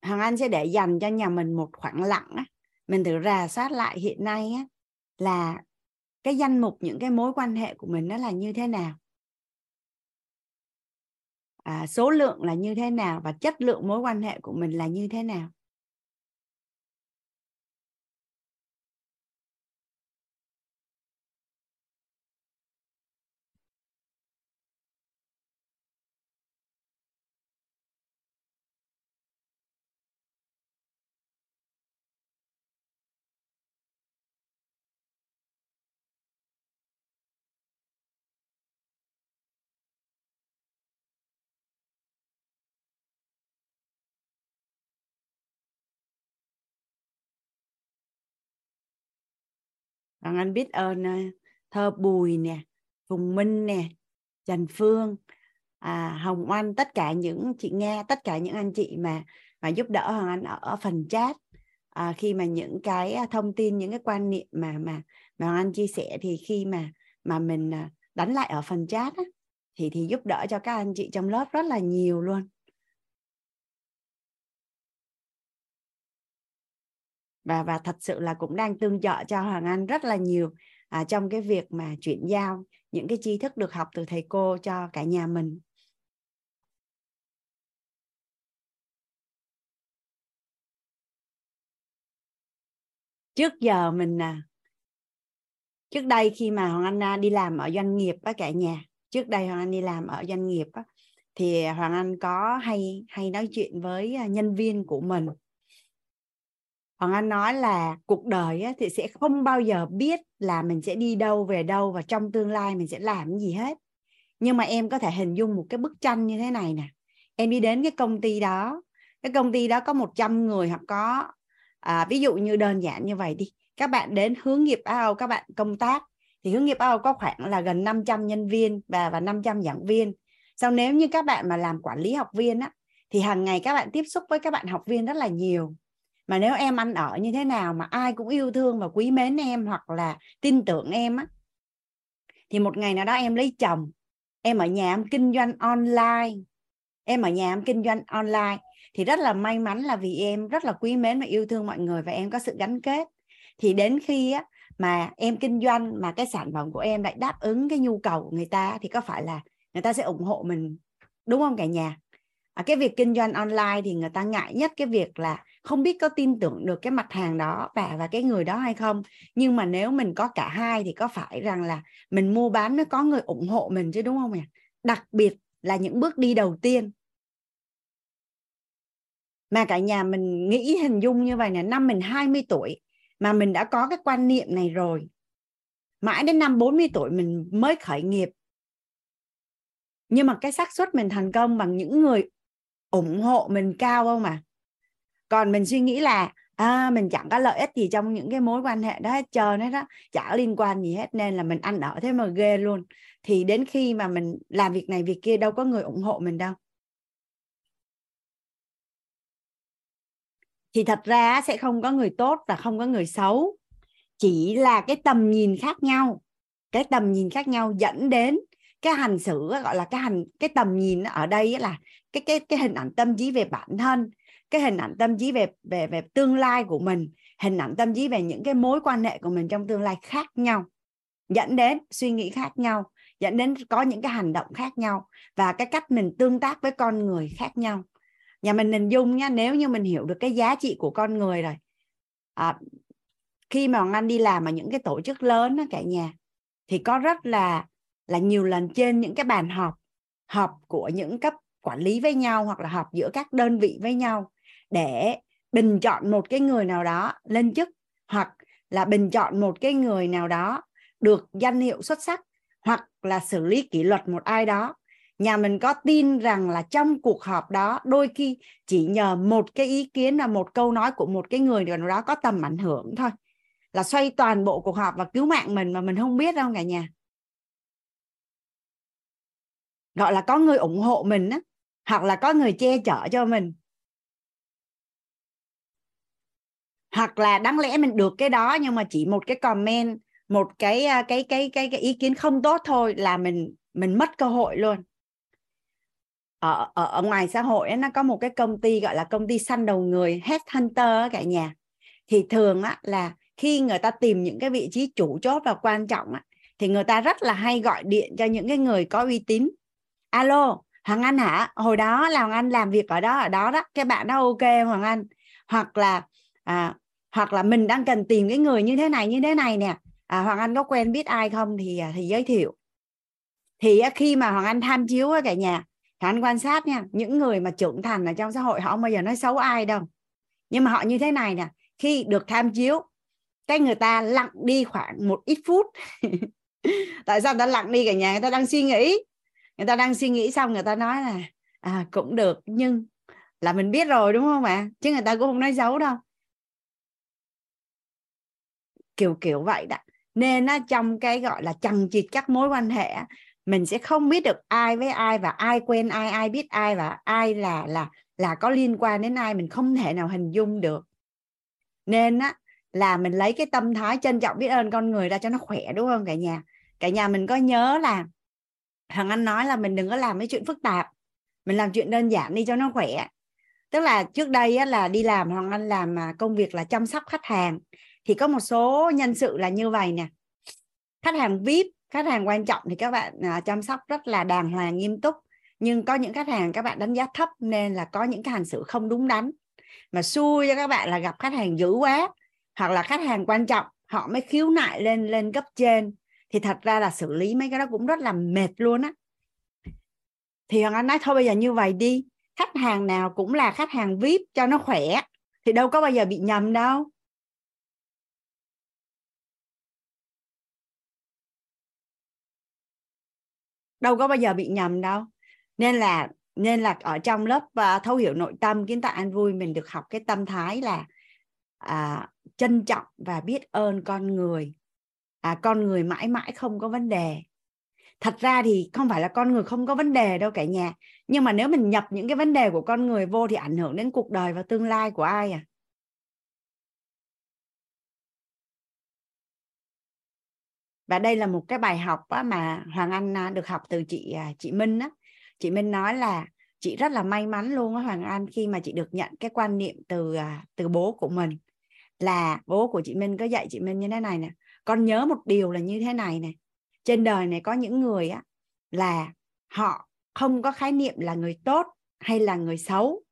Hằng Anh sẽ để dành cho nhà mình một khoảng lặng á. Mình thử rà soát lại hiện nay á, là cái danh mục những cái mối quan hệ của mình nó là như thế nào à, số lượng là như thế nào và chất lượng mối quan hệ của mình là như thế nào. Còn Anh biết ơn ờ, thơ Bùi nè, Phùng Minh nè, Trần Phương, à, Hồng Oanh, tất cả những chị nghe, tất cả những anh chị mà mà giúp đỡ Hoàng Anh ở, ở phần chat à, khi mà những cái à, thông tin, những cái quan niệm mà mà mà Hoàng Anh chia sẻ thì khi mà mà mình à, đánh lại ở phần chat á, thì thì giúp đỡ cho các anh chị trong lớp rất là nhiều luôn. Và và thật sự là cũng đang tương trợ cho Hoàng Anh rất là nhiều à, trong cái việc mà chuyển giao những cái tri thức được học từ thầy cô cho cả nhà mình. Trước giờ mình à, trước đây khi mà Hoàng Anh à, đi làm ở doanh nghiệp với cả nhà trước đây Hoàng Anh đi làm ở doanh nghiệp á, thì Hoàng Anh có hay hay nói chuyện với à, nhân viên của mình. Hoàng Anh nói là cuộc đời á, thì sẽ không bao giờ biết là mình sẽ đi đâu về đâu và trong tương lai mình sẽ làm gì hết. Nhưng mà em có thể hình dung một cái bức tranh như thế này nè. Em đi đến cái công ty đó, cái công ty đó có 100 người hoặc có à, ví dụ như đơn giản như vậy đi. Các bạn đến hướng nghiệp Âu, các bạn công tác thì hướng nghiệp Âu có khoảng là gần 500 nhân viên và và 500 giảng viên. Sau nếu như các bạn mà làm quản lý học viên á thì hàng ngày các bạn tiếp xúc với các bạn học viên rất là nhiều mà nếu em ăn ở như thế nào mà ai cũng yêu thương và quý mến em hoặc là tin tưởng em á thì một ngày nào đó em lấy chồng em ở nhà em kinh doanh online em ở nhà em kinh doanh online thì rất là may mắn là vì em rất là quý mến và yêu thương mọi người và em có sự gắn kết. Thì đến khi á mà em kinh doanh mà cái sản phẩm của em lại đáp ứng cái nhu cầu của người ta thì có phải là người ta sẽ ủng hộ mình đúng không cả nhà? À, cái việc kinh doanh online thì người ta ngại nhất cái việc là không biết có tin tưởng được cái mặt hàng đó và và cái người đó hay không. Nhưng mà nếu mình có cả hai thì có phải rằng là mình mua bán nó có người ủng hộ mình chứ, đúng không nhỉ? Đặc biệt là những bước đi đầu tiên. Mà cả nhà mình nghĩ hình dung như vậy là năm mình 20 tuổi mà mình đã có cái quan niệm này rồi. Mãi đến năm 40 tuổi mình mới khởi nghiệp. Nhưng mà cái xác suất mình thành công bằng những người ủng hộ mình cao không mà còn mình suy nghĩ là à, mình chẳng có lợi ích gì trong những cái mối quan hệ đó hết trơn hết đó chả liên quan gì hết nên là mình ăn ở thế mà ghê luôn. Thì đến khi mà mình làm việc này việc kia đâu có người ủng hộ mình đâu. Thì thật ra sẽ không có người tốt và không có người xấu. Chỉ là cái tầm nhìn khác nhau. Cái tầm nhìn khác nhau dẫn đến cái hành xử gọi là cái hành cái tầm nhìn ở đây là cái cái cái hình ảnh tâm trí về bản thân cái hình ảnh tâm trí về về về tương lai của mình hình ảnh tâm trí về những cái mối quan hệ của mình trong tương lai khác nhau dẫn đến suy nghĩ khác nhau dẫn đến có những cái hành động khác nhau và cái cách mình tương tác với con người khác nhau. Nhà mình hình dung nha nếu như mình hiểu được cái giá trị của con người rồi à, khi mà anh đi làm ở những cái tổ chức lớn đó, cả nhà thì có rất là là nhiều lần trên những cái bàn họp họp của những cấp quản lý với nhau hoặc là họp giữa các đơn vị với nhau để bình chọn một cái người nào đó lên chức, hoặc là bình chọn một cái người nào đó được danh hiệu xuất sắc, hoặc là xử lý kỷ luật một ai đó. Nhà mình có tin rằng là trong cuộc họp đó, đôi khi chỉ nhờ một cái ý kiến là một câu nói của một cái người nào đó có tầm ảnh hưởng thôi. Là xoay toàn bộ cuộc họp và cứu mạng mình mà mình không biết đâu cả nhà. Gọi là có người ủng hộ mình á, hoặc là có người che chở cho mình. Hoặc là đáng lẽ mình được cái đó nhưng mà chỉ một cái comment một cái à, cái cái cái cái, ý kiến không tốt thôi là mình mình mất cơ hội luôn. Ở, ở ở ngoài xã hội ấy, nó có một cái công ty gọi là công ty săn đầu người headhunter cả nhà. Thì thường á là khi người ta tìm những cái vị trí chủ chốt và quan trọng á, thì người ta rất là hay gọi điện cho những cái người có uy tín. Alo Hoàng Anh hả? Hồi đó là Hoàng Anh làm việc ở đó ở đó đó. Cái bạn đó ok Hoàng Anh? Hoặc là à, hoặc là mình đang cần tìm cái người như thế này như thế này nè. À, Hoàng Anh có quen biết ai không thì à, thì giới thiệu. Thì à, khi mà Hoàng Anh tham chiếu cả nhà thì Anh quan sát nha những người mà trưởng thành ở trong xã hội họ không bao giờ nói xấu ai đâu. Nhưng mà họ như thế này nè khi được tham chiếu cái người ta lặng đi khoảng một ít phút. Tại sao người ta lặng đi cả nhà? Người ta đang suy nghĩ. Người ta đang suy nghĩ xong người ta nói là à cũng được nhưng là mình biết rồi đúng không ạ? Chứ người ta cũng không nói xấu đâu kiểu kiểu vậy đó. Nên á, trong cái gọi là chằng chịt các mối quan hệ mình sẽ không biết được ai với ai và ai quen ai ai biết ai và ai là là là có liên quan đến ai mình không thể nào hình dung được. Nên á là mình lấy cái tâm thái trân trọng biết ơn con người ra cho nó khỏe đúng không cả nhà? Cả nhà mình có nhớ là thằng anh nói là mình đừng có làm cái chuyện phức tạp. Mình làm chuyện đơn giản đi cho nó khỏe. Tức là trước đây á, là đi làm hoàng anh làm à, công việc là chăm sóc khách hàng thì có một số nhân sự là như vậy nè. Khách hàng vip khách hàng quan trọng thì các bạn à, chăm sóc rất là đàng hoàng nghiêm túc. Nhưng có những khách hàng các bạn đánh giá thấp nên là có những cái hành xử không đúng đắn. Mà xui cho các bạn là gặp khách hàng dữ quá hoặc là khách hàng quan trọng họ mới khiếu nại lên lên cấp trên. Thì thật ra là xử lý mấy cái đó cũng rất là mệt luôn á. Thì hoàng anh nói thôi bây giờ như vậy đi khách hàng nào cũng là khách hàng vip cho nó khỏe thì đâu có bao giờ bị nhầm đâu. Đâu có bao giờ bị nhầm đâu. Nên là nên là ở trong lớp uh, thấu hiểu nội tâm kiến tạo an vui mình được học cái tâm thái là à, trân trọng và biết ơn con người. À, con người mãi mãi không có vấn đề. Thật ra thì không phải là con người không có vấn đề đâu cả nhà. Nhưng mà nếu mình nhập những cái vấn đề của con người vô thì ảnh hưởng đến cuộc đời và tương lai của ai à? Và đây là một cái bài học mà Hoàng Anh à, được học từ chị à, chị Minh á. Chị Minh nói là chị rất là may mắn luôn á Hoàng Anh, khi mà chị được nhận cái quan niệm từ à, từ bố của mình. Là bố của chị Minh có dạy chị Minh như thế này nè, con nhớ một điều là như thế này này trên đời này có những người á là họ không có khái niệm là người tốt hay là người xấu,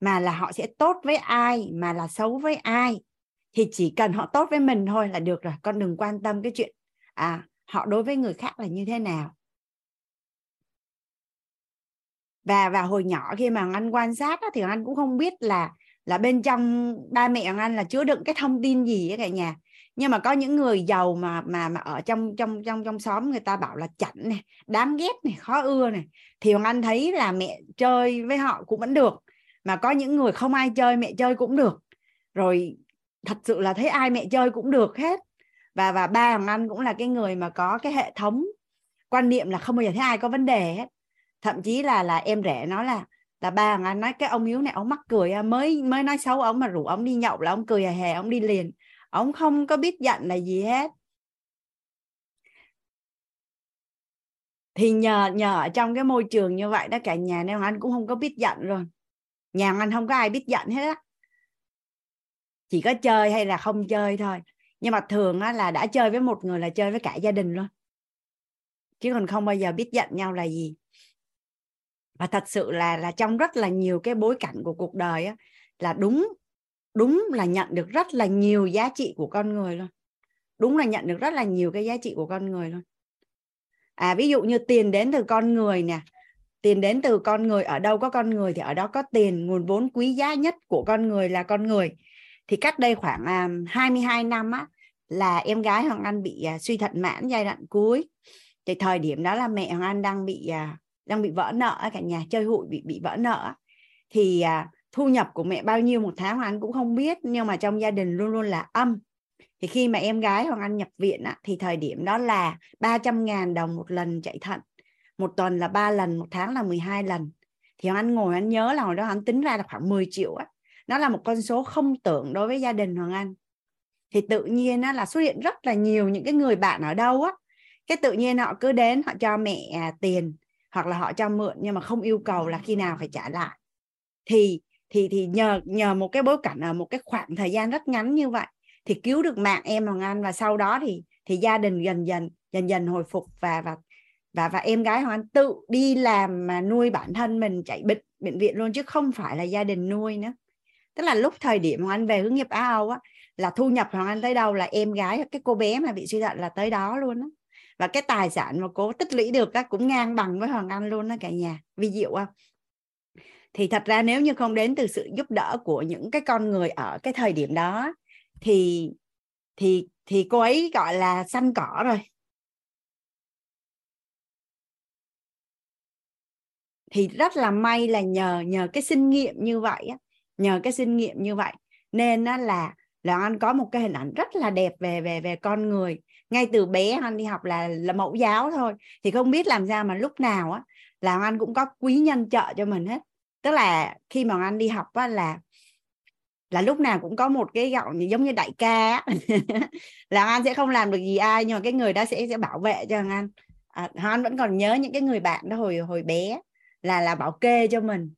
mà là họ sẽ tốt với ai, mà là xấu với ai. Thì chỉ cần họ tốt với mình thôi là được rồi. Con đừng quan tâm cái chuyện à họ đối với người khác là như thế nào? Và và hồi nhỏ khi mà anh quan sát thì anh cũng không biết là là bên trong ba mẹ anh là chứa đựng cái thông tin gì cả nhà. Nhưng mà có những người giàu mà mà mà ở trong trong trong trong xóm người ta bảo là chảnh này đáng ghét này khó ưa này thì hoàng anh thấy là mẹ chơi với họ cũng vẫn được, mà có những người không ai chơi mẹ chơi cũng được. Rồi thật sự là thấy ai mẹ chơi cũng được hết và và ba hoàng anh cũng là cái người mà có cái hệ thống quan niệm là không bao giờ thấy ai có vấn đề hết. Thậm chí là là em rể nói là là ba hoàng anh nói, cái ông yếu này, ông mắc cười mới mới nói xấu ông mà rủ ông đi nhậu là ông cười hề hề, ông đi liền. Ông không có biết giận là gì hết. Thì nhờ nhờ ở trong cái môi trường như vậy đó, cả nhà nên anh cũng không có biết giận rồi. Nhà anh không có ai biết giận hết á. Chỉ có chơi hay là không chơi thôi nhưng mà thường á, là đã chơi với một người là chơi với cả gia đình luôn. Chứ còn không bao giờ biết giận nhau là gì. Và thật sự là là trong rất là nhiều cái bối cảnh của cuộc đời á, là đúng đúng là nhận được rất là nhiều giá trị của con người luôn. Đúng là nhận được rất là nhiều cái giá trị của con người luôn. À ví dụ như tiền đến từ con người nè. Tiền đến từ con người ở đâu có con người thì ở đó có tiền. Nguồn vốn quý giá nhất của con người là con người thì cách đây khoảng à, 22 năm á là em gái Hoàng Anh bị à, suy thận mãn giai đoạn cuối. Thì thời điểm đó là mẹ Hoàng Anh đang bị à, đang bị vỡ nợ cả nhà chơi hụi bị bị vỡ nợ thì à, thu nhập của mẹ bao nhiêu một tháng Hoàng Anh cũng không biết nhưng mà trong gia đình luôn luôn là âm. Thì khi mà em gái Hoàng Anh nhập viện á, thì thời điểm đó là 300 ngàn đồng một lần chạy thận. Một tuần là ba lần một tháng là 12 lần. Thì Hoàng Anh ngồi anh nhớ là hồi đó anh tính ra là khoảng 10 triệu á nó là một con số không tưởng đối với gia đình Hoàng Anh. Thì tự nhiên nó là xuất hiện rất là nhiều những cái người bạn ở đâu á. Cái tự nhiên họ cứ đến, họ cho mẹ à, tiền, hoặc là họ cho mượn, nhưng mà không yêu cầu là khi nào phải trả lại. Thì thì thì nhờ nhờ một cái bối cảnh ở một cái khoảng thời gian rất ngắn như vậy thì cứu được mạng em Hoàng Anh và sau đó thì thì gia đình dần dần dần dần hồi phục và và và và em gái Hoàng Anh tự đi làm mà nuôi bản thân mình chạy bệnh bệnh viện luôn chứ không phải là gia đình nuôi nữa tức là lúc thời điểm Hoàng Anh về hướng nghiệp Á Âu á là thu nhập Hoàng Anh tới đâu là em gái cái cô bé mà bị suy thận là tới đó luôn á. Và cái tài sản mà cô tích lũy được á, cũng ngang bằng với Hoàng Anh luôn đó cả nhà vi diệu không thì thật ra nếu như không đến từ sự giúp đỡ của những cái con người ở cái thời điểm đó thì thì thì cô ấy gọi là xanh cỏ rồi. Thì rất là may là nhờ nhờ cái kinh nghiệm như vậy á nhờ cái kinh nghiệm như vậy. Nên á, là là anh có một cái hình ảnh rất là đẹp về về về con người. Ngay từ bé anh đi học là là mẫu giáo thôi. Thì không biết làm sao mà lúc nào á là anh cũng có quý nhân trợ cho mình hết. Tức là khi mà anh đi học á là là lúc nào cũng có một cái gạo giống như đại ca là anh sẽ không làm được gì ai nhưng mà cái người đó sẽ sẽ bảo vệ cho anh. À, anh vẫn còn nhớ những cái người bạn đó hồi hồi bé là là bảo kê cho mình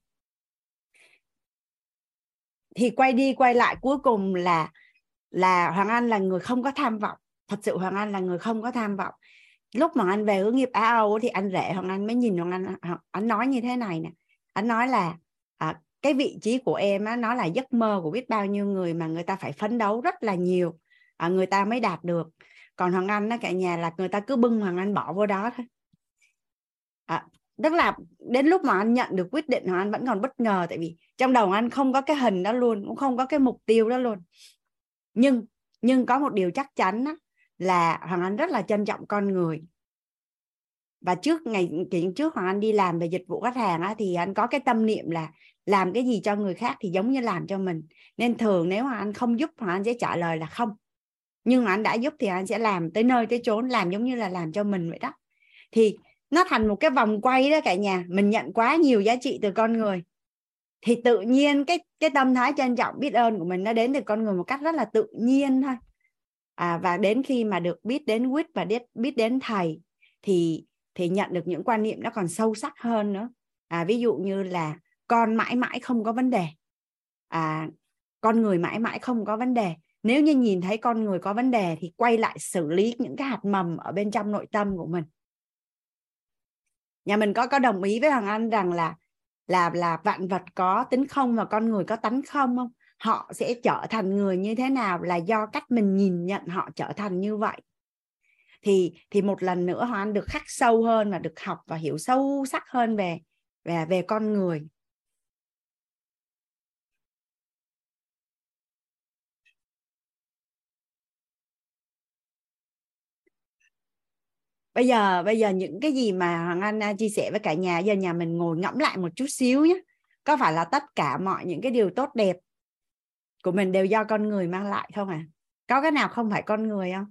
thì quay đi quay lại cuối cùng là là Hoàng Anh là người không có tham vọng. Thật sự Hoàng Anh là người không có tham vọng. Lúc mà anh về hướng nghiệp Á Âu thì anh rể Hoàng Anh mới nhìn Hoàng Anh anh nói như thế này nè. Anh nói là à, cái vị trí của em á, nó là giấc mơ của biết bao nhiêu người mà người ta phải phấn đấu rất là nhiều. À, người ta mới đạt được. Còn Hoàng Anh á cả nhà là người ta cứ bưng Hoàng Anh bỏ vô đó thôi. À, tức là đến lúc mà anh nhận được quyết định Hoàng Anh vẫn còn bất ngờ tại vì trong đầu anh không có cái hình đó luôn cũng không có cái mục tiêu đó luôn. Nhưng nhưng có một điều chắc chắn đó, là Hoàng Anh rất là trân trọng con người. Và trước ngày chuyện trước Hoàng Anh đi làm về dịch vụ khách hàng á, thì anh có cái tâm niệm là làm cái gì cho người khác thì giống như làm cho mình. Nên thường nếu mà anh không giúp Hoàng Anh sẽ trả lời là không. Nhưng mà anh đã giúp thì anh sẽ làm tới nơi tới chốn làm giống như là làm cho mình vậy đó. Thì nó thành một cái vòng quay đó cả nhà. Mình nhận quá nhiều giá trị từ con người. Thì tự nhiên cái cái tâm thái trân trọng biết ơn của mình nó đến từ con người một cách rất là tự nhiên thôi. À, và đến khi mà được biết đến quýt và biết biết đến thầy thì thì nhận được những quan niệm nó còn sâu sắc hơn nữa. À, ví dụ như là con mãi mãi không có vấn đề. À, con người mãi mãi không có vấn đề. Nếu như nhìn thấy con người có vấn đề thì quay lại xử lý những cái hạt mầm ở bên trong nội tâm của mình nhà mình có có đồng ý với hoàng anh rằng là là là vạn vật có tính không và con người có tánh không không? Họ sẽ trở thành người như thế nào là do cách mình nhìn nhận họ trở thành như vậy? Thì thì một lần nữa hoàng anh được khắc sâu hơn và được học và hiểu sâu sắc hơn về về về con người. Bây giờ bây giờ những cái gì mà hoàng anh à, chia sẻ với cả nhà, giờ nhà mình ngồi ngẫm lại một chút xíu nhé có phải là tất cả mọi những cái điều tốt đẹp của mình đều do con người mang lại không à có cái nào không phải con người không?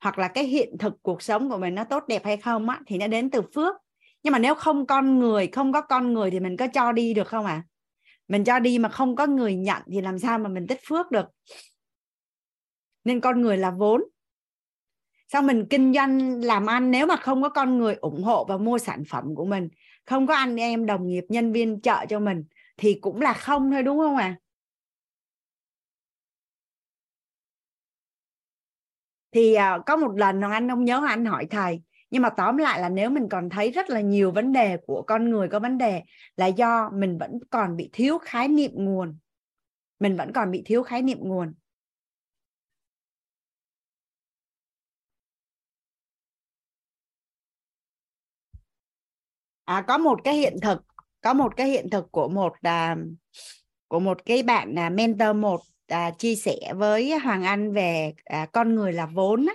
Hoặc là cái hiện thực cuộc sống của mình nó tốt đẹp hay không á, thì nó đến từ phước. Nhưng mà nếu không con người, không có con người thì mình có cho đi được không à mình cho đi mà không có người nhận thì làm sao mà mình tích phước được nên con người là vốn sao mình kinh doanh làm ăn, nếu mà không có con người ủng hộ và mua sản phẩm của mình, không có anh em, đồng nghiệp, nhân viên trợ cho mình, thì cũng là không thôi, đúng không ạ à? thì có một lần anh không nhớ, anh hỏi thầy nhưng mà tóm lại là nếu mình còn thấy rất là nhiều vấn đề của con người có vấn đề là do mình vẫn còn bị thiếu khái niệm nguồn mình vẫn còn bị thiếu khái niệm nguồn à, có một cái hiện thực có một cái hiện thực của một à, của một cái bạn à, mentor một à, chia sẻ với Hoàng Anh về à, con người là vốn á.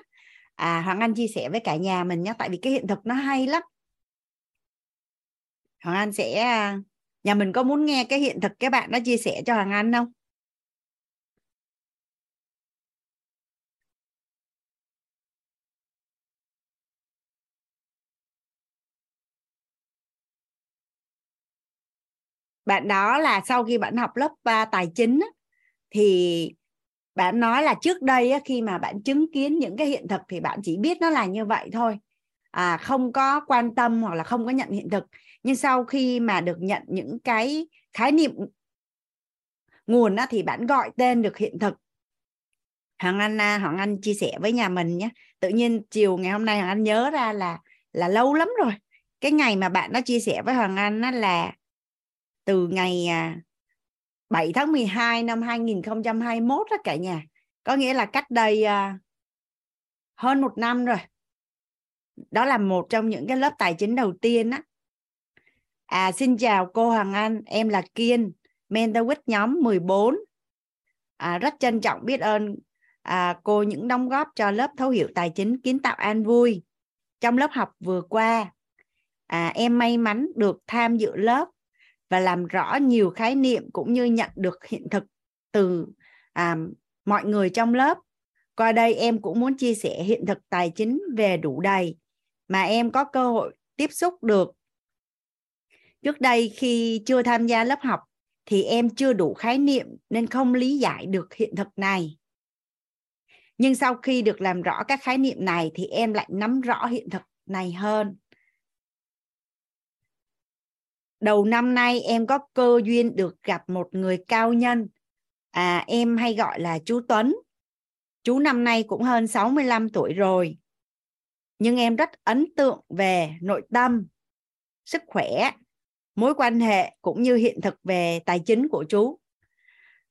À, Hoàng Anh chia sẻ với cả nhà mình nhé tại vì cái hiện thực nó hay lắm. Hoàng Anh sẽ à, nhà mình có muốn nghe cái hiện thực các bạn đã chia sẻ cho Hoàng Anh không? Bạn đó là sau khi bạn học lớp 3 tài chính thì bạn nói là trước đây á, khi mà bạn chứng kiến những cái hiện thực thì bạn chỉ biết nó là như vậy thôi. À, không có quan tâm hoặc là không có nhận hiện thực. Nhưng sau khi mà được nhận những cái khái niệm nguồn á, thì bạn gọi tên được hiện thực. Hoàng Anh à, Hoàng Anh chia sẻ với nhà mình nhé. Tự nhiên chiều ngày hôm nay Hoàng Anh nhớ ra là là lâu lắm rồi. Cái ngày mà bạn nó chia sẻ với Hoàng Anh á là từ ngày à, 7 tháng 12 năm 2021 đó cả nhà. Có nghĩa là cách đây à, hơn một năm rồi. Đó là một trong những cái lớp tài chính đầu tiên á. À xin chào cô Hoàng Anh em là Kiên mentor with nhóm 14 à, rất trân trọng biết ơn à, cô những đóng góp cho lớp thấu hiểu tài chính kiến tạo an vui trong lớp học vừa qua. À, em may mắn được tham dự lớp và làm rõ nhiều khái niệm cũng như nhận được hiện thực từ à, mọi người trong lớp. Qua đây em cũng muốn chia sẻ hiện thực tài chính về đủ đầy mà em có cơ hội tiếp xúc được. Trước đây khi chưa tham gia lớp học thì em chưa đủ khái niệm nên không lý giải được hiện thực này. Nhưng sau khi được làm rõ các khái niệm này thì em lại nắm rõ hiện thực này hơn đầu năm nay em có cơ duyên được gặp một người cao nhân. À em hay gọi là chú Tuấn. Chú năm nay cũng hơn 65 tuổi rồi. Nhưng em rất ấn tượng về nội tâm, sức khỏe, mối quan hệ cũng như hiện thực về tài chính của chú.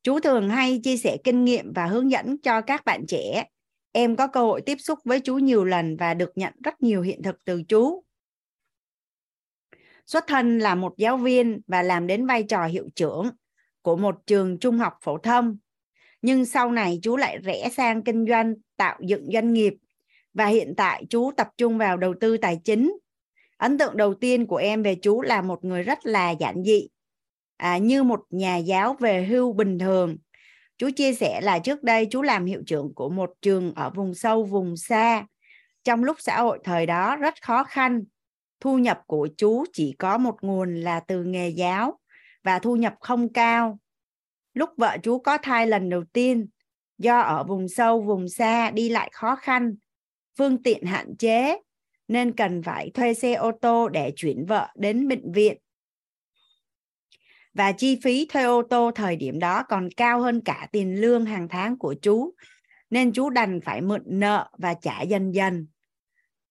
Chú thường hay chia sẻ kinh nghiệm và hướng dẫn cho các bạn trẻ. Em có cơ hội tiếp xúc với chú nhiều lần và được nhận rất nhiều hiện thực từ chú xuất thân là một giáo viên và làm đến vai trò hiệu trưởng của một trường trung học phổ thông. Nhưng sau này chú lại rẽ sang kinh doanh tạo dựng doanh nghiệp và hiện tại chú tập trung vào đầu tư tài chính. Ấn tượng đầu tiên của em về chú là một người rất là giản dị à, như một nhà giáo về hưu bình thường. Chú chia sẻ là trước đây chú làm hiệu trưởng của một trường ở vùng sâu vùng xa. Trong lúc xã hội thời đó rất khó khăn thu nhập của chú chỉ có một nguồn là từ nghề giáo và thu nhập không cao. Lúc vợ chú có thai lần đầu tiên, do ở vùng sâu, vùng xa đi lại khó khăn, phương tiện hạn chế nên cần phải thuê xe ô tô để chuyển vợ đến bệnh viện. Và chi phí thuê ô tô thời điểm đó còn cao hơn cả tiền lương hàng tháng của chú, nên chú đành phải mượn nợ và trả dần dần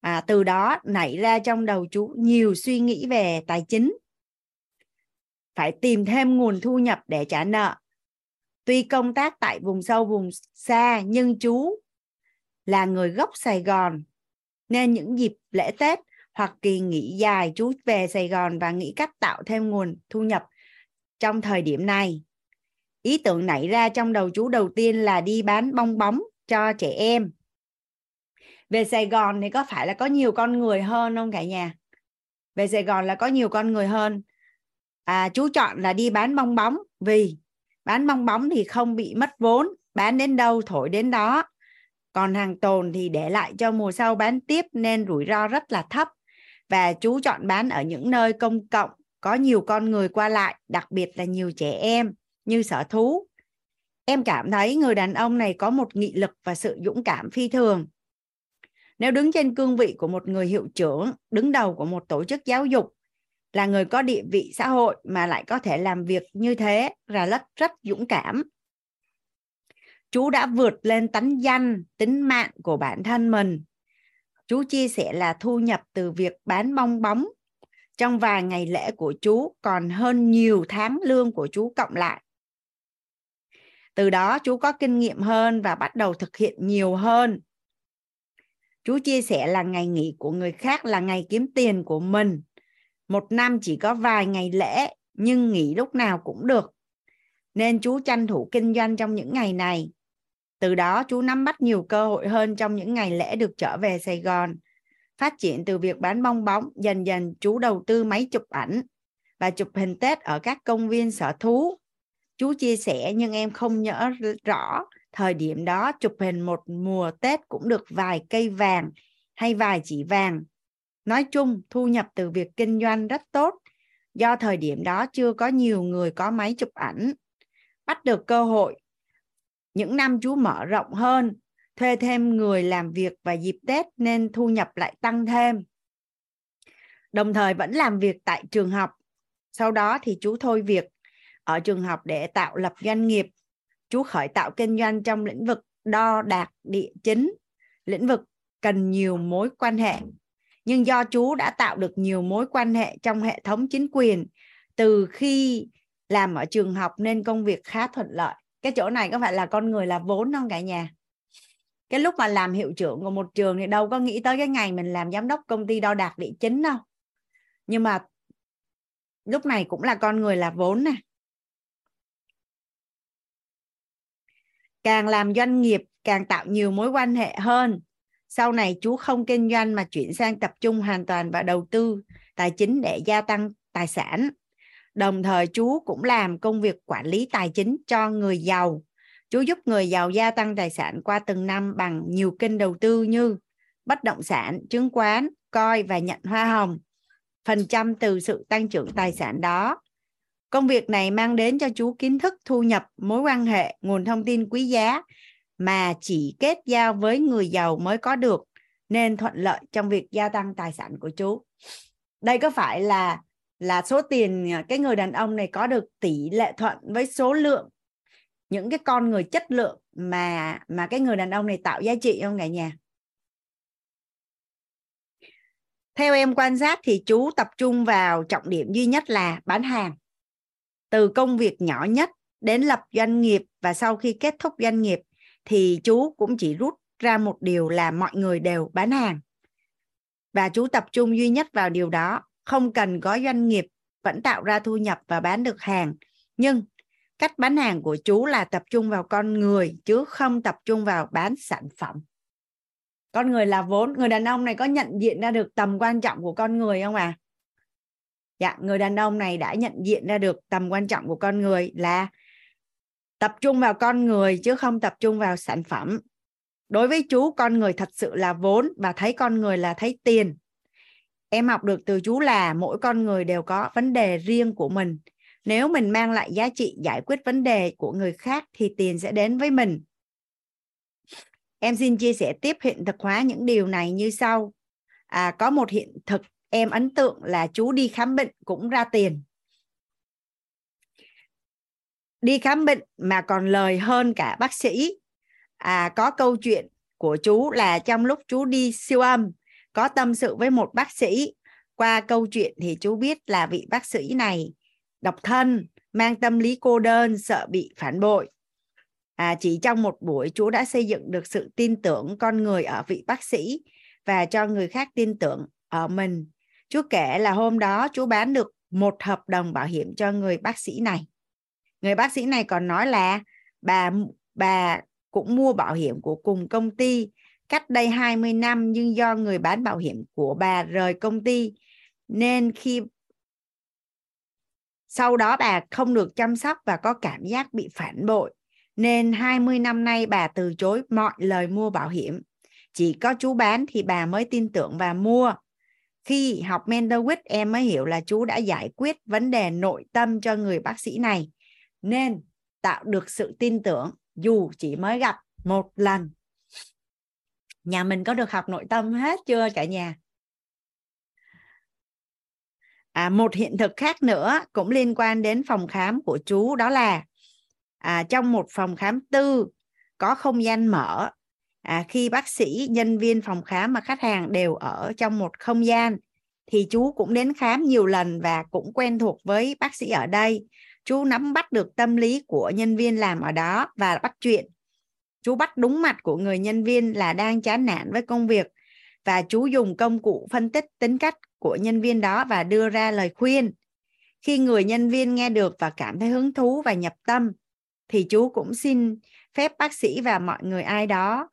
à, từ đó nảy ra trong đầu chú nhiều suy nghĩ về tài chính phải tìm thêm nguồn thu nhập để trả nợ tuy công tác tại vùng sâu vùng xa nhưng chú là người gốc Sài Gòn nên những dịp lễ Tết hoặc kỳ nghỉ dài chú về Sài Gòn và nghĩ cách tạo thêm nguồn thu nhập trong thời điểm này. Ý tưởng nảy ra trong đầu chú đầu tiên là đi bán bong bóng cho trẻ em. Về Sài Gòn thì có phải là có nhiều con người hơn không cả nhà? Về Sài Gòn là có nhiều con người hơn. À, chú chọn là đi bán bong bóng vì bán bong bóng thì không bị mất vốn, bán đến đâu thổi đến đó. Còn hàng tồn thì để lại cho mùa sau bán tiếp nên rủi ro rất là thấp. Và chú chọn bán ở những nơi công cộng có nhiều con người qua lại, đặc biệt là nhiều trẻ em như sở thú. Em cảm thấy người đàn ông này có một nghị lực và sự dũng cảm phi thường. Nếu đứng trên cương vị của một người hiệu trưởng, đứng đầu của một tổ chức giáo dục, là người có địa vị xã hội mà lại có thể làm việc như thế là rất rất dũng cảm. Chú đã vượt lên tánh danh, tính mạng của bản thân mình. Chú chia sẻ là thu nhập từ việc bán bong bóng trong vài ngày lễ của chú còn hơn nhiều tháng lương của chú cộng lại. Từ đó chú có kinh nghiệm hơn và bắt đầu thực hiện nhiều hơn. Chú chia sẻ là ngày nghỉ của người khác là ngày kiếm tiền của mình. Một năm chỉ có vài ngày lễ, nhưng nghỉ lúc nào cũng được. Nên chú tranh thủ kinh doanh trong những ngày này. Từ đó chú nắm bắt nhiều cơ hội hơn trong những ngày lễ được trở về Sài Gòn phát triển từ việc bán bong bóng, dần dần chú đầu tư máy chụp ảnh và chụp hình Tết ở các công viên, sở thú. Chú chia sẻ, nhưng em không nhớ rõ thời điểm đó, chụp hình một mùa Tết cũng được vài cây vàng hay vài chỉ vàng. Nói chung, thu nhập từ việc kinh doanh rất tốt do thời điểm đó chưa có nhiều người có máy chụp ảnh. Bắt được cơ hội, những năm chú mở rộng hơn, thuê thêm người làm việc và dịp tết nên thu nhập lại tăng thêm đồng thời vẫn làm việc tại trường học sau đó thì chú thôi việc ở trường học để tạo lập doanh nghiệp chú khởi tạo kinh doanh trong lĩnh vực đo đạc địa chính. Lĩnh vực cần nhiều mối quan hệ. Nhưng do chú đã tạo được nhiều mối quan hệ trong hệ thống chính quyền, từ khi làm ở trường học nên công việc khá thuận lợi. Cái chỗ này có phải là con người là vốn không cả nhà? Cái lúc mà làm hiệu trưởng của một trường thì đâu có nghĩ tới cái ngày mình làm giám đốc công ty đo đạc địa chính đâu. Nhưng mà lúc này cũng là con người là vốn nè. Càng làm doanh nghiệp, càng tạo nhiều mối quan hệ hơn. Sau này chú không kinh doanh mà chuyển sang tập trung hoàn toàn vào đầu tư, tài chính để gia tăng tài sản. Đồng thời chú cũng làm công việc quản lý tài chính cho người giàu. Chú giúp người giàu gia tăng tài sản qua từng năm bằng nhiều kênh đầu tư như bất động sản, chứng khoán coi và nhận hoa hồng. Phần trăm từ sự tăng trưởng tài sản đó công việc này mang đến cho chú kiến thức thu nhập, mối quan hệ, nguồn thông tin quý giá mà chỉ kết giao với người giàu mới có được, nên thuận lợi trong việc gia tăng tài sản của chú. Đây có phải là là số tiền à, cái người đàn ông này có được tỷ lệ thuận với số lượng, những cái con người chất lượng mà mà cái người đàn ông này tạo giá trị không cả nhà? Theo em quan sát thì chú tập trung vào trọng điểm duy nhất là bán hàng từ công việc nhỏ nhất đến lập doanh nghiệp và sau khi kết thúc doanh nghiệp thì chú cũng chỉ rút ra một điều là mọi người đều bán hàng. Và chú tập trung duy nhất vào điều đó, không cần có doanh nghiệp vẫn tạo ra thu nhập và bán được hàng. Nhưng cách bán hàng của chú là tập trung vào con người chứ không tập trung vào bán sản phẩm. Con người là vốn. Người đàn ông này có nhận diện ra được tầm quan trọng của con người không à dạ người đàn ông này đã nhận diện ra được tầm quan trọng của con người là tập trung vào con người chứ không tập trung vào sản phẩm. Đối với chú con người thật sự là vốn và thấy con người là thấy tiền. Em học được từ chú là mỗi con người đều có vấn đề riêng của mình. Nếu mình mang lại giá trị giải quyết vấn đề của người khác thì tiền sẽ đến với mình. Em xin chia sẻ tiếp hiện thực hóa những điều này như sau. À, có một hiện thực em ấn tượng là chú đi khám bệnh cũng ra tiền. Đi khám bệnh mà còn lời hơn cả bác sĩ. À, có câu chuyện của chú là trong lúc chú đi siêu âm có tâm sự với một bác sĩ. Qua câu chuyện thì chú biết là vị bác sĩ này độc thân mang tâm lý cô đơn sợ bị phản bội. À, chỉ trong một buổi chú đã xây dựng được sự tin tưởng con người ở vị bác sĩ và cho người khác tin tưởng ở mình chú kể là hôm đó chú bán được một hợp đồng bảo hiểm cho người bác sĩ này người bác sĩ này còn nói là bà bà cũng mua bảo hiểm của cùng công ty cách đây 20 năm nhưng do người bán bảo hiểm của bà rời công ty nên khi sau đó bà không được chăm sóc và có cảm giác bị phản bội nên 20 năm nay bà từ chối mọi lời mua bảo hiểm. Chỉ có chú bán thì bà mới tin tưởng và mua. Khi học Mendowitz em mới hiểu là chú đã giải quyết vấn đề nội tâm cho người bác sĩ này nên tạo được sự tin tưởng dù chỉ mới gặp một lần. Nhà mình có được học nội tâm hết chưa cả nhà? À, một hiện thực khác nữa cũng liên quan đến phòng khám của chú đó là à, trong một phòng khám tư có không gian mở à, khi bác sĩ nhân viên phòng khám và khách hàng đều ở trong một không gian thì chú cũng đến khám nhiều lần và cũng quen thuộc với bác sĩ ở đây. Chú nắm bắt được tâm lý của nhân viên làm ở đó và bắt chuyện. Chú bắt đúng mặt của người nhân viên là đang chán nản với công việc và chú dùng công cụ phân tích tính cách của nhân viên đó và đưa ra lời khuyên. Khi người nhân viên nghe được và cảm thấy hứng thú và nhập tâm thì chú cũng xin phép bác sĩ và mọi người ai đó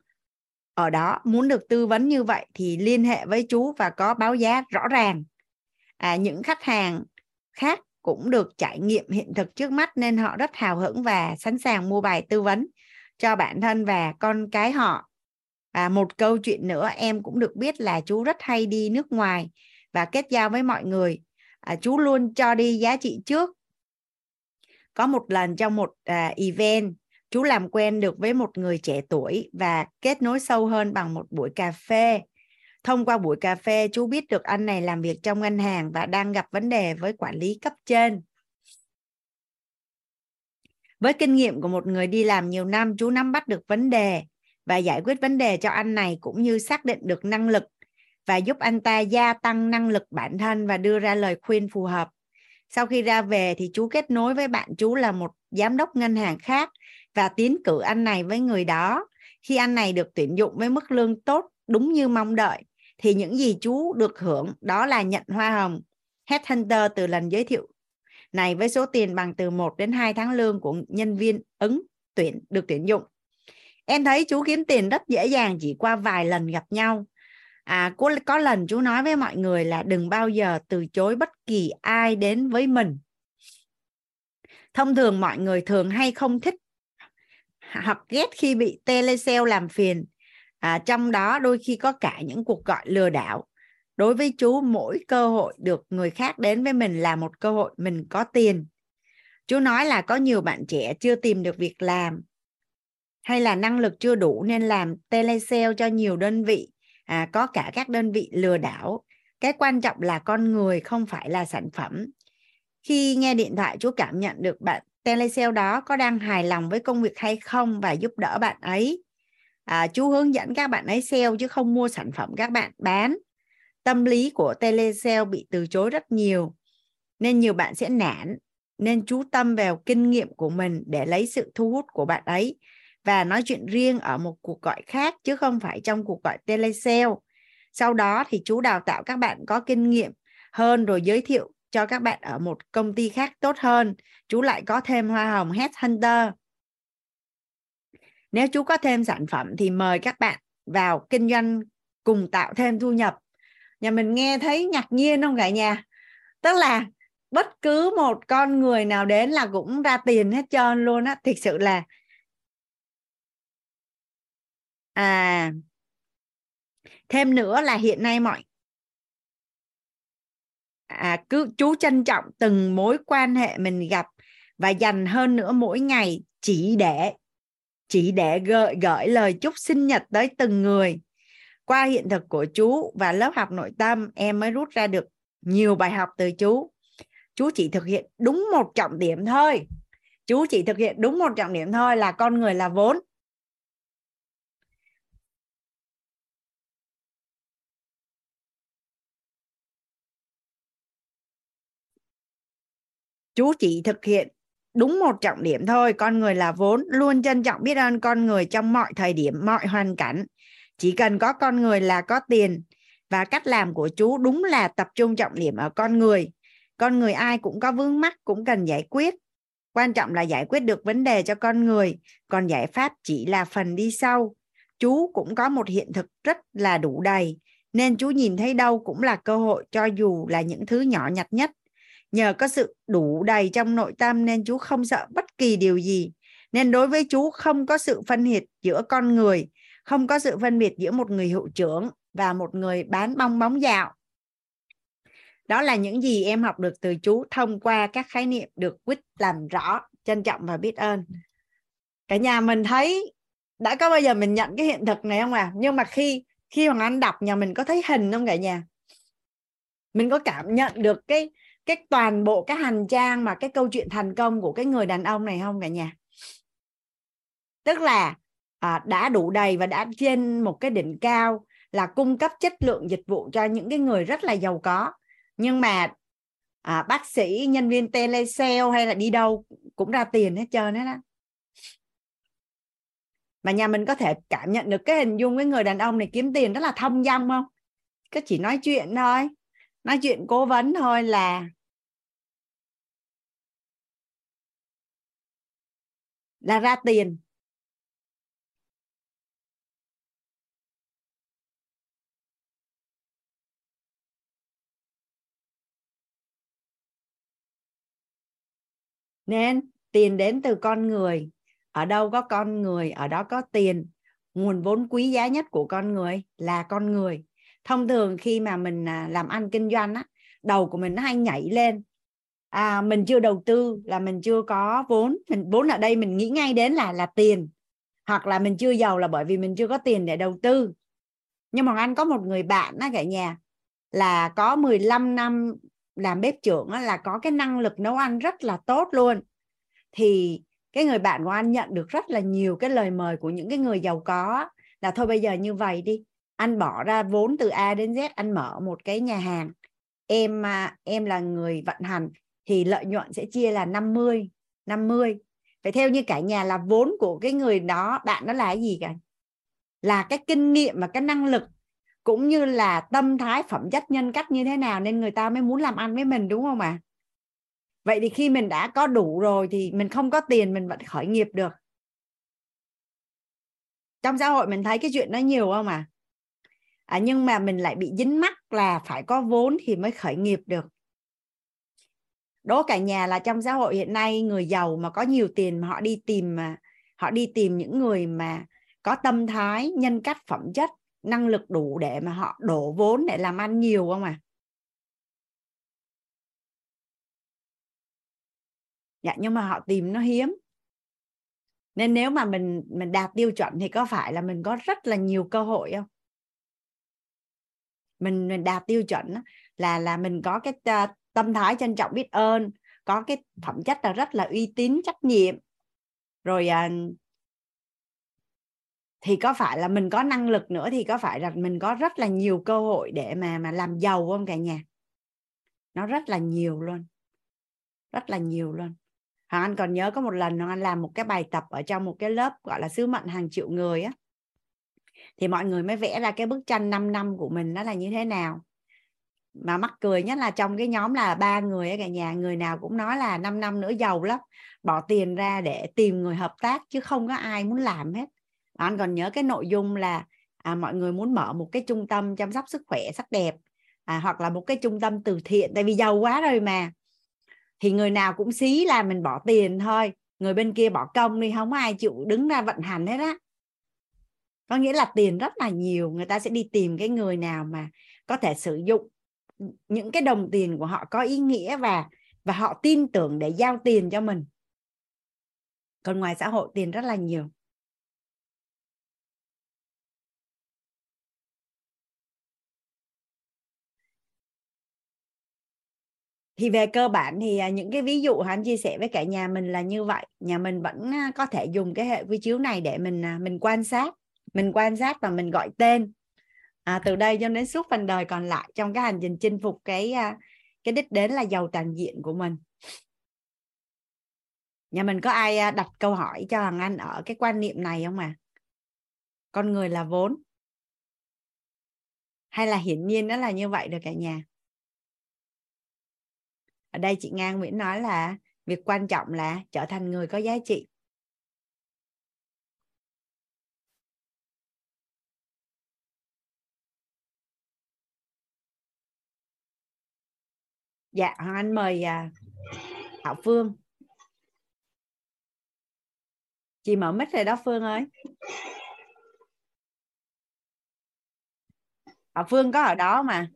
ở đó muốn được tư vấn như vậy thì liên hệ với chú và có báo giá rõ ràng. À, những khách hàng khác cũng được trải nghiệm hiện thực trước mắt nên họ rất hào hứng và sẵn sàng mua bài tư vấn cho bản thân và con cái họ. Và một câu chuyện nữa em cũng được biết là chú rất hay đi nước ngoài và kết giao với mọi người. À, chú luôn cho đi giá trị trước. Có một lần trong một uh, event chú làm quen được với một người trẻ tuổi và kết nối sâu hơn bằng một buổi cà phê. Thông qua buổi cà phê, chú biết được anh này làm việc trong ngân hàng và đang gặp vấn đề với quản lý cấp trên. Với kinh nghiệm của một người đi làm nhiều năm, chú nắm bắt được vấn đề và giải quyết vấn đề cho anh này cũng như xác định được năng lực và giúp anh ta gia tăng năng lực bản thân và đưa ra lời khuyên phù hợp. Sau khi ra về thì chú kết nối với bạn chú là một giám đốc ngân hàng khác và tiến cử anh này với người đó khi anh này được tuyển dụng với mức lương tốt đúng như mong đợi thì những gì chú được hưởng đó là nhận hoa hồng headhunter từ lần giới thiệu này với số tiền bằng từ 1 đến 2 tháng lương của nhân viên ứng tuyển được tuyển dụng. Em thấy chú kiếm tiền rất dễ dàng chỉ qua vài lần gặp nhau. À, có, có lần chú nói với mọi người là đừng bao giờ từ chối bất kỳ ai đến với mình. Thông thường mọi người thường hay không thích hoặc ghét khi bị telesale làm phiền. À, trong đó đôi khi có cả những cuộc gọi lừa đảo. Đối với chú mỗi cơ hội được người khác đến với mình là một cơ hội mình có tiền. Chú nói là có nhiều bạn trẻ chưa tìm được việc làm hay là năng lực chưa đủ nên làm telesale cho nhiều đơn vị. À, có cả các đơn vị lừa đảo. Cái quan trọng là con người không phải là sản phẩm. Khi nghe điện thoại chú cảm nhận được bạn telesale đó có đang hài lòng với công việc hay không và giúp đỡ bạn ấy? À, chú hướng dẫn các bạn ấy sale chứ không mua sản phẩm các bạn bán. Tâm lý của telesale bị từ chối rất nhiều nên nhiều bạn sẽ nản nên chú tâm vào kinh nghiệm của mình để lấy sự thu hút của bạn ấy và nói chuyện riêng ở một cuộc gọi khác chứ không phải trong cuộc gọi telesale. Sau đó thì chú đào tạo các bạn có kinh nghiệm hơn rồi giới thiệu cho các bạn ở một công ty khác tốt hơn. Chú lại có thêm hoa hồng headhunter. Nếu chú có thêm sản phẩm thì mời các bạn vào kinh doanh cùng tạo thêm thu nhập. Nhà mình nghe thấy ngạc nhiên không cả nhà? Tức là bất cứ một con người nào đến là cũng ra tiền hết trơn luôn á. Thực sự là à thêm nữa là hiện nay mọi à cứ chú trân trọng từng mối quan hệ mình gặp và dành hơn nữa mỗi ngày chỉ để chỉ để gợi gửi lời chúc sinh nhật tới từng người. Qua hiện thực của chú và lớp học nội tâm, em mới rút ra được nhiều bài học từ chú. Chú chỉ thực hiện đúng một trọng điểm thôi. Chú chỉ thực hiện đúng một trọng điểm thôi là con người là vốn. Chú chỉ thực hiện đúng một trọng điểm thôi. Con người là vốn, luôn trân trọng biết ơn con người trong mọi thời điểm, mọi hoàn cảnh. Chỉ cần có con người là có tiền và cách làm của chú đúng là tập trung trọng điểm ở con người. Con người ai cũng có vướng mắc, cũng cần giải quyết. Quan trọng là giải quyết được vấn đề cho con người. Còn giải pháp chỉ là phần đi sau. Chú cũng có một hiện thực rất là đủ đầy. Nên chú nhìn thấy đâu cũng là cơ hội cho dù là những thứ nhỏ nhặt nhất nhờ có sự đủ đầy trong nội tâm nên chú không sợ bất kỳ điều gì. Nên đối với chú không có sự phân biệt giữa con người, không có sự phân biệt giữa một người hiệu trưởng và một người bán bong bóng dạo. Đó là những gì em học được từ chú thông qua các khái niệm được quýt làm rõ, trân trọng và biết ơn. Cả nhà mình thấy, đã có bao giờ mình nhận cái hiện thực này không à nhưng mà khi khi hoàng anh đọc, nhà mình có thấy hình không cả nhà? Mình có cảm nhận được cái cái toàn bộ cái hành trang mà cái câu chuyện thành công của cái người đàn ông này không cả nhà? Tức là à, đã đủ đầy và đã trên một cái đỉnh cao là cung cấp chất lượng dịch vụ cho những cái người rất là giàu có. Nhưng mà à, bác sĩ nhân viên telesale hay là đi đâu cũng ra tiền hết trơn hết á mà nhà mình có thể cảm nhận được cái hình dung cái người đàn ông này kiếm tiền rất là thông dong không? Cứ chỉ nói chuyện thôi nói chuyện cố vấn thôi là là ra tiền. Nên, tiền đến từ con người. Ở đâu có con người, ở đó có tiền. Nguồn vốn quý giá nhất của con người là con người. Thông thường khi mà mình à, làm ăn kinh doanh á, đầu của mình nó hay nhảy lên à, mình chưa đầu tư là mình chưa có vốn. Mình vốn ở đây mình nghĩ ngay đến là là tiền. Hoặc là mình chưa giàu là bởi vì mình chưa có tiền để đầu tư. Nhưng mà anh có một người bạn á cả nhà là có 15 năm làm bếp trưởng á, là có cái năng lực nấu ăn rất là tốt luôn. Thì cái người bạn của anh nhận được rất là nhiều cái lời mời của những cái người giàu có là thôi bây giờ như vậy đi anh bỏ ra vốn từ A đến Z anh mở một cái nhà hàng. Em à, em là người vận hành thì lợi nhuận sẽ chia là 50 50 phải theo như cả nhà là vốn của cái người đó bạn nó là cái gì cả? Là cái kinh nghiệm và cái năng lực cũng như là tâm thái phẩm chất nhân cách như thế nào nên người ta mới muốn làm ăn với mình đúng không ạ? À? vậy thì khi mình đã có đủ rồi thì mình không có tiền mình vẫn khởi nghiệp được. Trong xã hội mình thấy cái chuyện đó nhiều không à, à nhưng mà mình lại bị dính mắc là phải có vốn thì mới khởi nghiệp được đố cả nhà là trong xã hội hiện nay người giàu mà có nhiều tiền mà họ đi tìm mà họ đi tìm những người mà có tâm thái nhân cách phẩm chất năng lực đủ để mà họ đổ vốn để làm ăn nhiều không à? Dạ nhưng mà họ tìm nó hiếm. Nên nếu mà mình mình đạt tiêu chuẩn thì có phải là mình có rất là nhiều cơ hội không? Mình mình đạt tiêu chuẩn là là mình có cái uh, tâm thái trân trọng biết ơn, có cái phẩm chất là rất là uy tín, trách nhiệm. Rồi à, thì có phải là mình có năng lực nữa, thì có phải là mình có rất là nhiều cơ hội để mà mà làm giàu không cả nhà? Nó rất là nhiều luôn. Rất là nhiều luôn. Hoàng Anh còn nhớ có một lần Hoàng Anh làm một cái bài tập ở trong một cái lớp gọi là sứ mệnh hàng triệu người á. Thì mọi người mới vẽ ra cái bức tranh 5 năm của mình nó là như thế nào mà mắc cười nhất là trong cái nhóm là ba người ở cả nhà người nào cũng nói là 5 năm nữa giàu lắm bỏ tiền ra để tìm người hợp tác chứ không có ai muốn làm hết. Anh còn nhớ cái nội dung là à, mọi người muốn mở một cái trung tâm chăm sóc sức khỏe sắc đẹp à, hoặc là một cái trung tâm từ thiện tại vì giàu quá rồi mà. Thì người nào cũng xí là mình bỏ tiền thôi người bên kia bỏ công đi không ai chịu đứng ra vận hành hết á. Có nghĩa là tiền rất là nhiều người ta sẽ đi tìm cái người nào mà có thể sử dụng những cái đồng tiền của họ có ý nghĩa và và họ tin tưởng để giao tiền cho mình. Còn ngoài xã hội, tiền rất là nhiều. Thì về cơ bản thì à, những cái ví dụ anh chia sẻ với cả nhà mình là như vậy. Nhà mình vẫn à, có thể dùng cái hệ quy chiếu này để mình à, mình quan sát, mình quan sát và mình gọi tên à, từ đây cho đến suốt phần đời còn lại trong cái hành trình chinh phục cái à, cái đích đến là giàu toàn diện của mình. Nhà mình có ai à, đặt câu hỏi cho thằng anh ở cái quan niệm này không à con người là vốn. Hay là hiển nhiên nó là như vậy được cả nhà? Ở đây chị Nga Nguyễn nói là việc quan trọng là trở thành người có giá trị. Dạ hoàng anh mời à, thảo phương. Chị mở mic rồi đó phương ơi. Thảo phương có ở đó mà.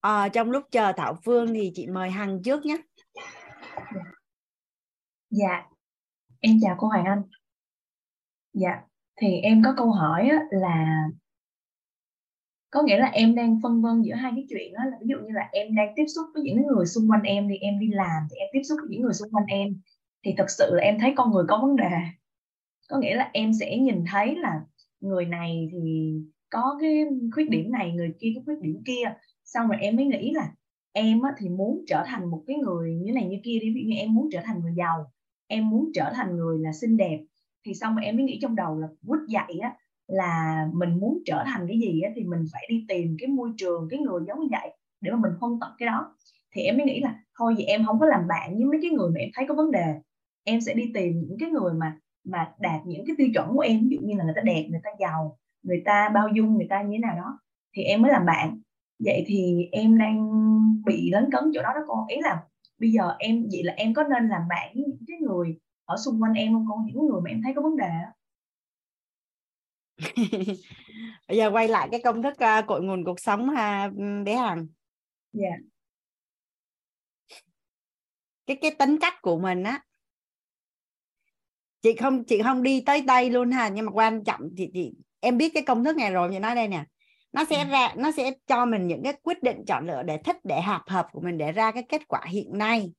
À, trong lúc chờ Thảo Phương thì chị mời Hằng trước nhé. Dạ em chào cô Hoàng Anh. Dạ thì em có câu hỏi là có nghĩa là em đang phân vân giữa hai cái chuyện đó là ví dụ như là em đang tiếp xúc với những người xung quanh em thì em đi làm thì em tiếp xúc với những người xung quanh em, thì thật sự là em thấy con người có vấn đề. Có nghĩa là em sẽ nhìn thấy là người này thì có cái khuyết điểm này, người kia có khuyết điểm kia. Xong rồi em mới nghĩ là em thì muốn trở thành một cái người như này như kia đi, ví dụ như em muốn trở thành người giàu, em muốn trở thành người là xinh đẹp. Thì xong rồi em mới nghĩ trong đầu là quýt dậy á là mình muốn trở thành cái gì á, thì mình phải đi tìm cái môi trường cái người giống như vậy để mà mình phân tận cái đó. Thì em mới nghĩ là thôi vậy em không có làm bạn với mấy cái người mà em thấy có vấn đề em sẽ đi tìm những cái người mà mà đạt những cái tiêu chuẩn của em. Ví dụ như là người ta đẹp người ta giàu người ta bao dung người ta như thế nào đó thì em mới làm bạn. Vậy thì em đang bị lấn cấn chỗ đó đó con ý là bây giờ em vậy là em có nên làm bạn với những cái người ở xung quanh em không con những người mà em thấy có vấn đề bây giờ quay lại cái công thức uh, cội nguồn cuộc sống ha bé hằng. Dạ. Cái cái tính cách của mình á chị không chị không đi tới đây luôn ha nhưng mà quan trọng thì chị em biết cái công thức này rồi như nói đây nè. Nó sẽ Ừ. ra nó sẽ cho mình những cái quyết định chọn lựa để thích để hợp hợp của mình để ra cái kết quả hiện nay.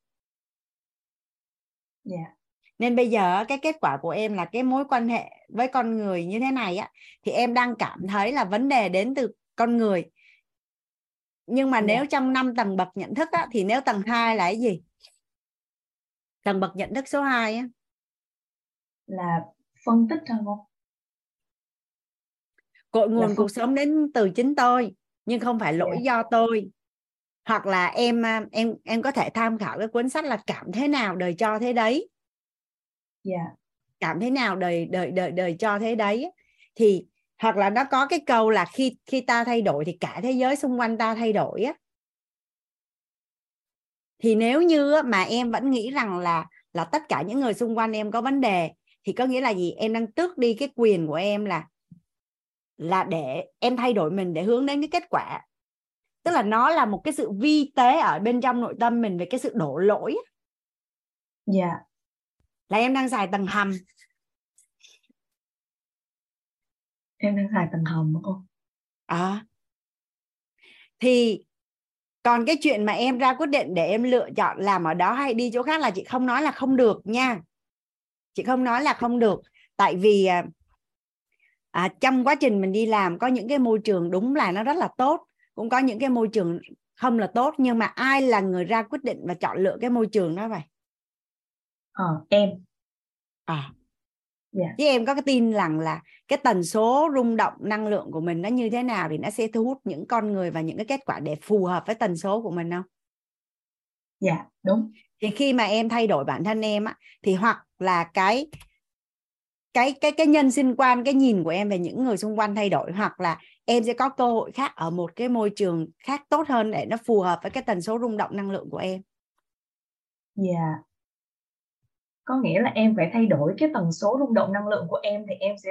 Dạ nên bây giờ cái kết quả của em là cái mối quan hệ với con người như thế này á thì em đang cảm thấy là vấn đề đến từ con người. Nhưng mà Dạ. nếu trong năm tầng bậc nhận thức á, thì nếu tầng 2 là cái gì? Tầng bậc nhận thức số 2 á. Là phân tích thôi không cội nguồn cuộc sống đến từ chính tôi nhưng không phải lỗi do tôi. Hoặc là em à, em em có thể tham khảo cái cuốn sách là cảm thế nào đời cho thế đấy dạ. Cảm thế nào đời đời đời đời cho thế đấy. Thì hoặc là nó có cái câu là khi khi ta thay đổi thì cả thế giới xung quanh ta thay đổi á. Thì nếu như mà em vẫn nghĩ rằng là là tất cả những người xung quanh em có vấn đề thì có nghĩa là gì? Em đang tước đi cái quyền của em là là để em thay đổi mình để hướng đến cái kết quả. Tức là nó là một cái sự vi tế ở bên trong nội tâm mình về cái sự đổ lỗi á. Là em đang xài tầng hầm. Em đang xài tầng hầm đúng không? À. thì còn cái chuyện mà em ra quyết định để em lựa chọn làm ở đó hay đi chỗ khác là chị không nói là không được nha. Chị không nói là không được. Tại vì à, à, trong quá trình mình đi làm có những cái môi trường đúng là nó rất là tốt cũng có những cái môi trường không là tốt nhưng mà ai là người ra quyết định và chọn lựa cái môi trường đó vậy ờ em. À. Dạ. Chứ em có cái tin rằng là cái tần số rung động năng lượng của mình nó như thế nào thì nó sẽ thu hút những con người và những cái kết quả để phù hợp với tần số của mình không? Dạ đúng. Thì khi mà em thay đổi bản thân em á thì hoặc là cái cái cái cái nhân sinh quan cái nhìn của em về những người xung quanh thay đổi hoặc là em sẽ có cơ hội khác ở một cái môi trường khác tốt hơn để nó phù hợp với cái tần số rung động năng lượng của em. Dạ có nghĩa là em phải thay đổi cái tần số rung động năng lượng của em thì em sẽ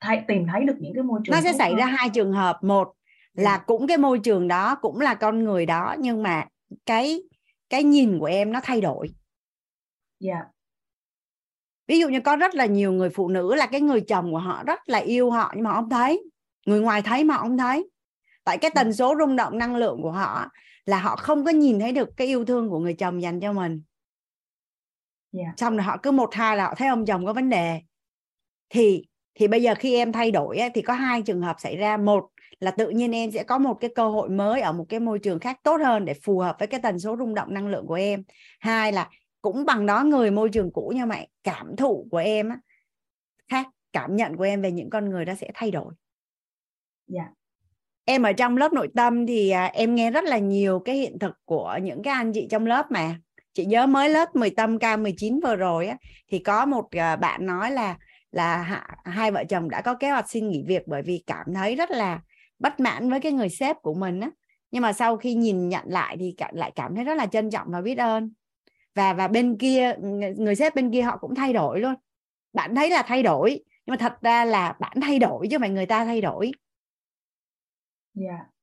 thay, tìm thấy được những cái môi trường nó sẽ xảy hơn. ra hai trường hợp. Một là cũng cái môi trường đó cũng là con người đó nhưng mà cái cái nhìn của em nó thay đổi. Dạ. Ví dụ như có rất là nhiều người phụ nữ là cái người chồng của họ rất là yêu họ nhưng mà không thấy. Người ngoài thấy mà không thấy. Tại cái tần số rung động năng lượng của họ là họ không có nhìn thấy được cái yêu thương của người chồng dành cho mình dạ. Xong rồi họ cứ một hai là họ thấy ông chồng có vấn đề. Thì thì bây giờ khi em thay đổi á, thì có hai trường hợp xảy ra. Một là tự nhiên em sẽ có một cái cơ hội mới ở một cái môi trường khác tốt hơn để phù hợp với cái tần số rung động năng lượng của em. Hai là cũng bằng đó người môi trường cũ nhưng mà cảm thụ của em á, khác cảm nhận của em về những con người đó sẽ thay đổi. Dạ. Em ở trong lớp nội tâm thì à, em nghe rất là nhiều cái hiện thực của những cái anh chị trong lớp mà chị nhớ mới lớp 10k 19 vừa rồi á thì có một à, bạn nói là là hai vợ chồng đã có kế hoạch xin nghỉ việc bởi vì cảm thấy rất là bất mãn với cái người sếp của mình á. Nhưng mà sau khi nhìn nhận lại thì lại cảm thấy rất là trân trọng và biết ơn. Và và bên kia người, sếp bên kia họ cũng thay đổi luôn. Bạn thấy là thay đổi nhưng mà thật ra là bạn thay đổi chứ mà phải người ta thay đổi. Dạ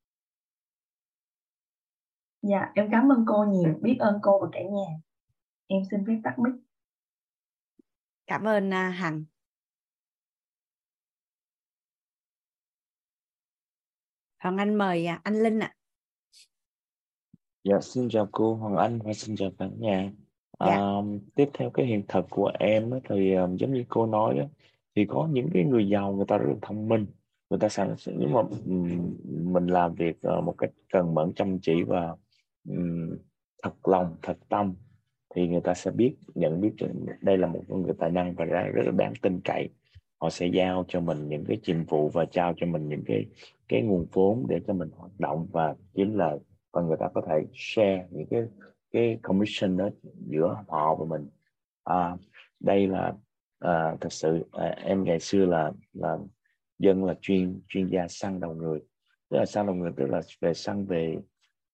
dạ em cảm ơn cô nhiều biết ơn cô và cả nhà em xin phép tắt mic cảm ơn à, hằng Hoàng Anh mời à, anh Linh ạ. Dạ, xin chào cô Hoàng Anh và xin chào cả nhà. Dạ. À, tiếp theo cái hiện thực của em á, thì um, giống như cô nói á, thì có những cái người giàu người ta rất là thông minh người ta sẵn nếu mà mình làm việc một cách cần mẫn chăm chỉ và thật lòng thật tâm thì người ta sẽ biết nhận biết đây là một con người tài năng và rất rất là đáng tin cậy. Họ sẽ giao cho mình những cái nhiệm vụ và trao cho mình những cái cái nguồn vốn để cho mình hoạt động và kiếm lời và người ta có thể share những cái cái commission đó giữa họ và mình. À, đây là à, thật sự à, em ngày xưa là là dân là chuyên chuyên gia săn đầu người. Tức là săn đầu người tức là về săn về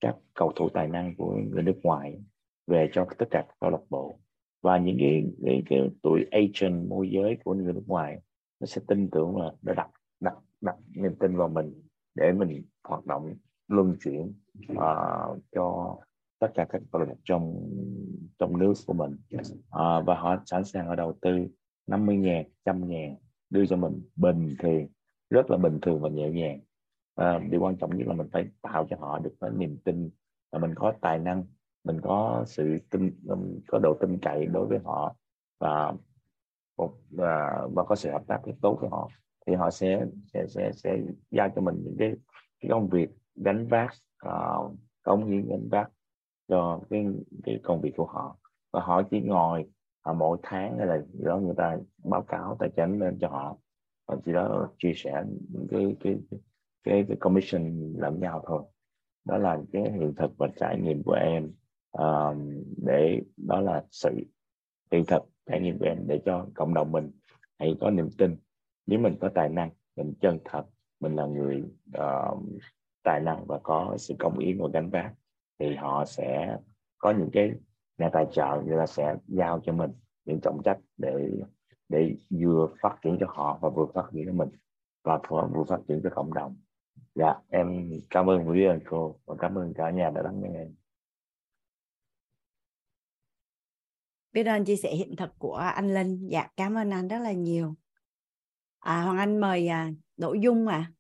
các cầu thủ tài năng của người nước ngoài về cho tất cả các câu lạc bộ. Và những cái cái, cái tuổi agent môi giới của người nước ngoài nó sẽ tin tưởng là đã đặt đặt đặt niềm tin vào mình để mình hoạt động luân chuyển uh, cho tất cả các câu lạc bộ trong trong nước của mình. Uh, và họ sẵn sàng họ đầu tư 50 ngàn, trăm ngàn đưa cho mình bình thường rất là bình thường và nhẹ nhàng à, điều quan trọng nhất là mình phải tạo cho họ được cái niềm tin là mình có tài năng mình có sự tin có độ tin cậy đối với họ và một và, và có sự hợp tác rất tốt với họ. Thì họ sẽ sẽ sẽ sẽ giao cho mình những cái cái công việc gánh vác ờ, uh, công hiến gánh vác cho cái cái công việc của họ. Và họ chỉ ngồi à, mỗi tháng hay là gì đó người ta báo cáo tài chính lên cho họ và chỉ đó chia sẻ những cái cái cái, cái cái commission lẫn nhau thôi. Đó là cái hiện thực và trải nghiệm của em. Um, để đó là sự hiện thực trải nghiệm của em để cho cộng đồng mình hãy có niềm tin. Nếu mình có tài năng mình chân thật mình là người uh, tài năng và có sự công hiến và gánh vác thì họ sẽ có những cái nhà tài trợ người ta sẽ giao cho mình những trọng trách để để vừa phát triển cho họ và vừa phát triển cho mình và vừa phát triển cho cộng đồng dạ em cảm ơn quý anh cô và cảm ơn cả nhà đã lắng nghe. Em biết ơn chia sẻ hiện thực của anh Linh. Dạ cảm ơn anh rất là nhiều. À, Hoàng Anh mời à, Đỗ Dung à